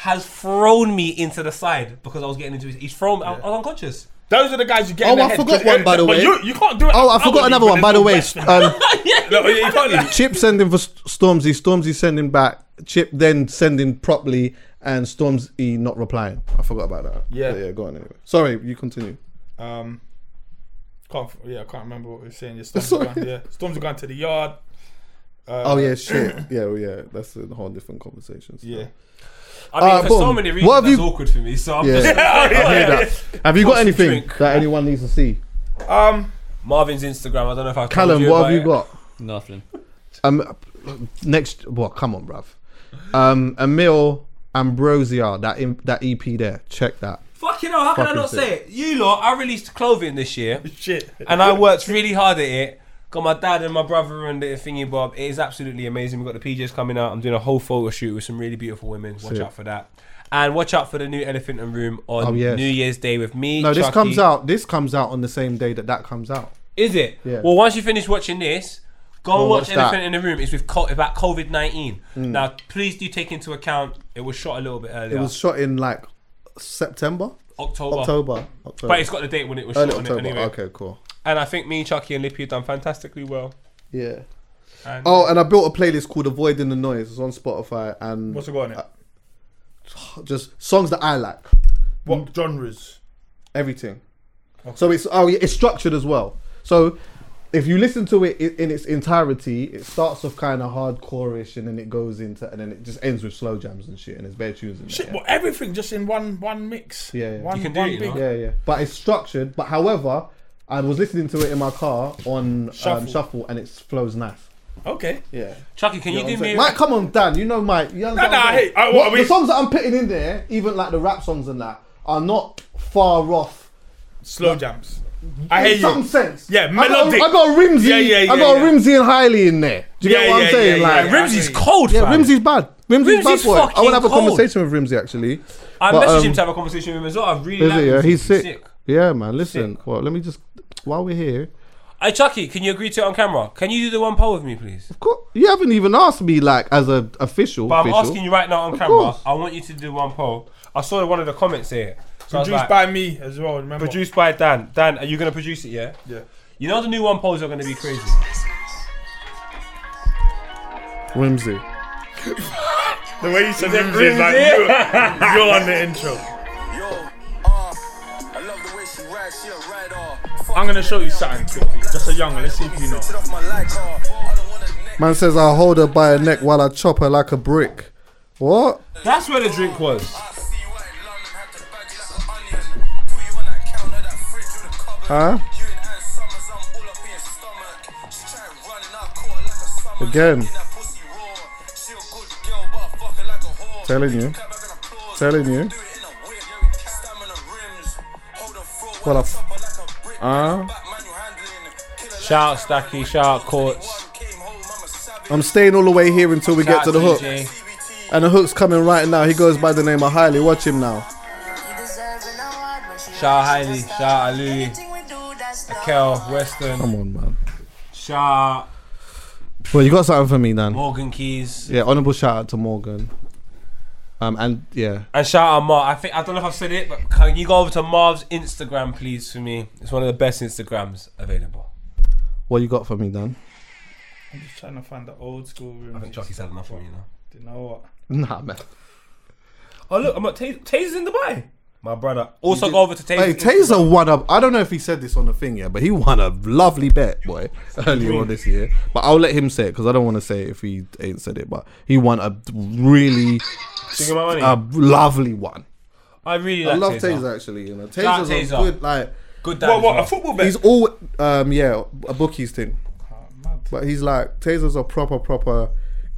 has thrown me into the side because I was getting into his. He's thrown. I, I was unconscious. Those are the guys you get Oh, in the I head. forgot 'cause- one, by the but way. You, you can't do it. Oh, I forgot another one. By the way, best for um. No, you can't like- Chip sending for St- Stormzy, Stormzy sending back. Chip then sending properly, and Stormzy not replying. I forgot about that. Yeah. But yeah. Go on anyway. Sorry, you continue. Um, can't, yeah, I can't remember what we were saying. Yeah, Storms, are all going, yeah, Storms are going to the yard. Uh, oh yeah, shit. Yeah, well, yeah. That's a whole different conversation. still. Yeah. I mean, Uh, for boom. so many reasons, What have that's you- awkward for me. So I'm Yeah, just. I hear that. Have you got Toss and anything drink. that anyone needs to see? Um, Marvin's Instagram. I don't know if I've told Calum, you what about have you it. got? Nothing. Um, next, well, Come on, bruv. Um, Amil Ambrosia, that in, that EP there. Check that. Fucking hell, how can I Fucking not sick. say it? You lot, I released clothing this year. Shit. And I worked really hard at it. Got my dad and my brother and the thingy bob. It is absolutely amazing. We've got the PJs coming out. I'm doing a whole photo shoot with some really beautiful women. Watch Sick. out for that. And watch out for the new Elephant and Room on Oh, yes. New Year's Day with me. No, this Chuckie. comes out. This comes out on the same day that that comes out. Is it? Yeah. Well, once you finish watching this, go and watch watch Elephant that. in the Room. It's with co- about COVID 19. Mm. Now, please do take into account it was shot a little bit earlier. It was shot in like September, October. October, October. But it's got the date when it was Early shot on it October. anyway. Okay, cool. And I think me, Chuckie, and Lippy have done fantastically well. Yeah. And Oh, and I built a playlist called "Avoiding the Noise." It's on Spotify, and What's it got on it? Uh, just songs that I like. What genres? Everything. So it's oh it's structured as well. So if you listen to it in, in its entirety, it starts off kind of hardcore-ish, and then it goes into, and then it just ends with slow jams and shit, and it's bare tunes in there. Shit, well, everything just in one one mix. Yeah, yeah. One, You can do one it, you big. know? Yeah, yeah. But it's structured. But however, I was listening to it in my car on Shuffle. Um, shuffle, and it flows nice. Okay. Yeah. Chuckie, can you, know do what me? saying? Mike, come on, Dan. You know Mike. You Nah, nah, what I'm hey, uh, what What- we- the songs that I'm putting in there, even like the rap songs and that, are not far off. Slow jams. I hear in you. some sense. Yeah, I got, melodic. I got Rimzee. Yeah, yeah, yeah, I got yeah. Rimzee and Hiley in there. Do you Yeah, get what yeah, I'm saying? yeah, like, yeah. Rimzee's cold, yeah, fam. Rimzee's bad. Rimzee's, Rimzee's bad boy. I want to have a cold. conversation with Rimzee actually. I But, messaged um, him to have a conversation with him as well. I really Is like it? Yeah, him. he's sick. Yeah, man. Listen, well, let me just while we're here. Hey, Chuckie, can you agree to it on camera? Can you do the one poll with me, please? Of course, you haven't even asked me like as a official. But I'm official. asking you right now on Of camera. course. I want you to do one poll. I saw one of the comments here. So I was Produced like, by me as well. Remember? produced by Dan. Dan, are you going to produce it? Yeah. Yeah. You know the new one polls are going to be crazy. Rimzee. The way you said Is it Rimzee is like you're, you're on the intro. I'm gonna show you something quickly. Just a young one. Let's see if you know. Man says I hold her by her neck while I chop her like a brick. What? That's where the drink was. Huh? Again. Telling you. Telling you. What a. F- uh, Shout out Stacky, shout out Courts. I'm staying all the way here until we get to the out hook. TJ. And the hook's coming right now. He goes by the name of Hiley. Watch him now. Shout out Heidi. Shout out Louis. Akel, Weston. Come on, man. Shout Well, you got something for me, out Dan? Morgan Keys. Yeah, honourable shout out to Morgan. Um, and yeah, And shout out Marv. I think I don't know if I've said it, but can you go over to Marv's Instagram, please, for me? It's one of the best Instagrams available. what you got for me, Dan? I'm just trying to find the old school room. I think Chuckie's had enough from you now. Do you know what? Nah, man. Oh look, I'm at Taser. Taser's in Dubai. My brother. Also go over to Taser. Hey, Taser won a. I don't know if he said this on the thing yet, but he won a lovely bet, boy, earlier on this year. But I'll let him say it because I don't want to say it if he ain't said it. But he won a really Sing my money. a lovely one. I really I love Taser. Taser actually. You know, Shout out Taser's a Taser. good like. Good dad. What, as what, well. a football bet? He's all um yeah a bookies thing, but he's like Taser's a proper proper.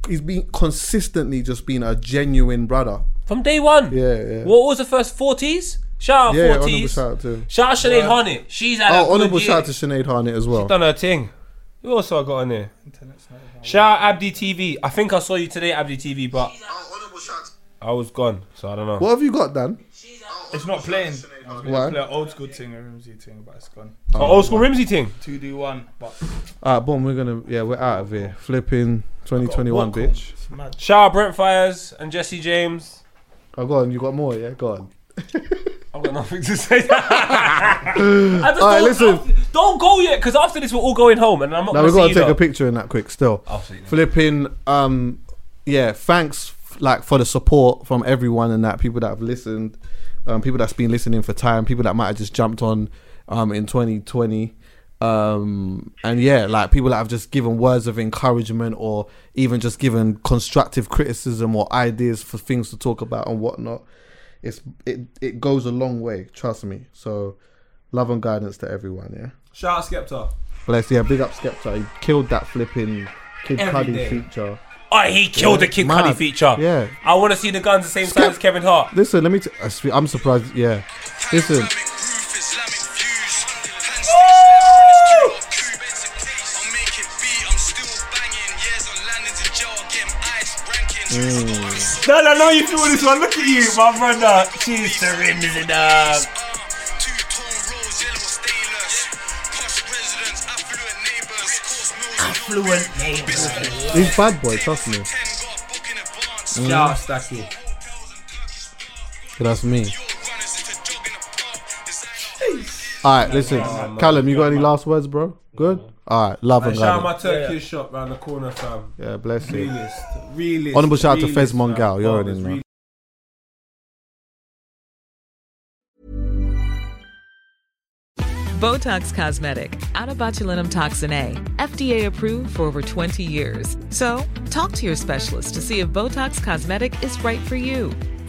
He's been consistently just been a genuine brother. From day one. Yeah, yeah. What was the first 40s? Shout out Yeah, honourable 40s. shout out to. Shout out Sinead Harnett. She's had a Oh, good honourable year. shout out to Sinead Harnett as well. She's done her thing. Who else I got on there? Shout out Abdi TV. I think I saw you today, Abdi TV, but I was gone, so I don't know. What have you got, Dan? It's not playing. I was Why? going to play an old school thing, a Rimzee thing, but it's gone. Oh, old school Rimzee thing. 2D1, but Alright, boom, we're gonna yeah, we're out of here. Flipping 2021, bitch. It's mad. Shout out Brent Fires and Jesse James. Oh, go on, you got more, yeah, go on. I've got nothing to say. I just Alright, don't, listen. don't go yet, because after this we're all going home, and I'm not Now going we've to got see to you. take a picture in that quick still. Absolutely. Flipping, um, yeah, thanks like for the support from everyone and that people that have listened, um, people that's been listening for time, people that might have just jumped on, um, in 2020. Um, and yeah, like people that have just given words of encouragement or even just given constructive criticism or ideas for things to talk about and whatnot. It's it it goes a long way, trust me. So love and guidance to everyone, yeah. Shout out Skepta. Bless yeah, big up Skepta. He killed that flipping Kid Every Cudi day. feature. Oh, he killed Yeah, the Kid mad. Cudi feature. Yeah. I want to see the guns the same Skep- size as Kevin Hart. Listen, let me. T- I spe- I'm surprised. Yeah. Listen. Mm. No, no, no, you feel this one. Look at you, my brother. Cheese to rims it up. Affluent neighbors. He's bad boy. Trust me. Shout out Stacky. That's me. All right, listen, Calum. You got any last words, bro? Good. All right, love And and shout out my guidance. Turkish shop round the corner, fam. Yeah, bless you. Realist. Realist. Honorable shout out to realist, Fez Mongal. fam. You Oh, already it's know. really- Botox Cosmetic, out of botulinum toxin A, FDA approved for over 20 years. So, talk to your specialist to see if Botox Cosmetic is right for you.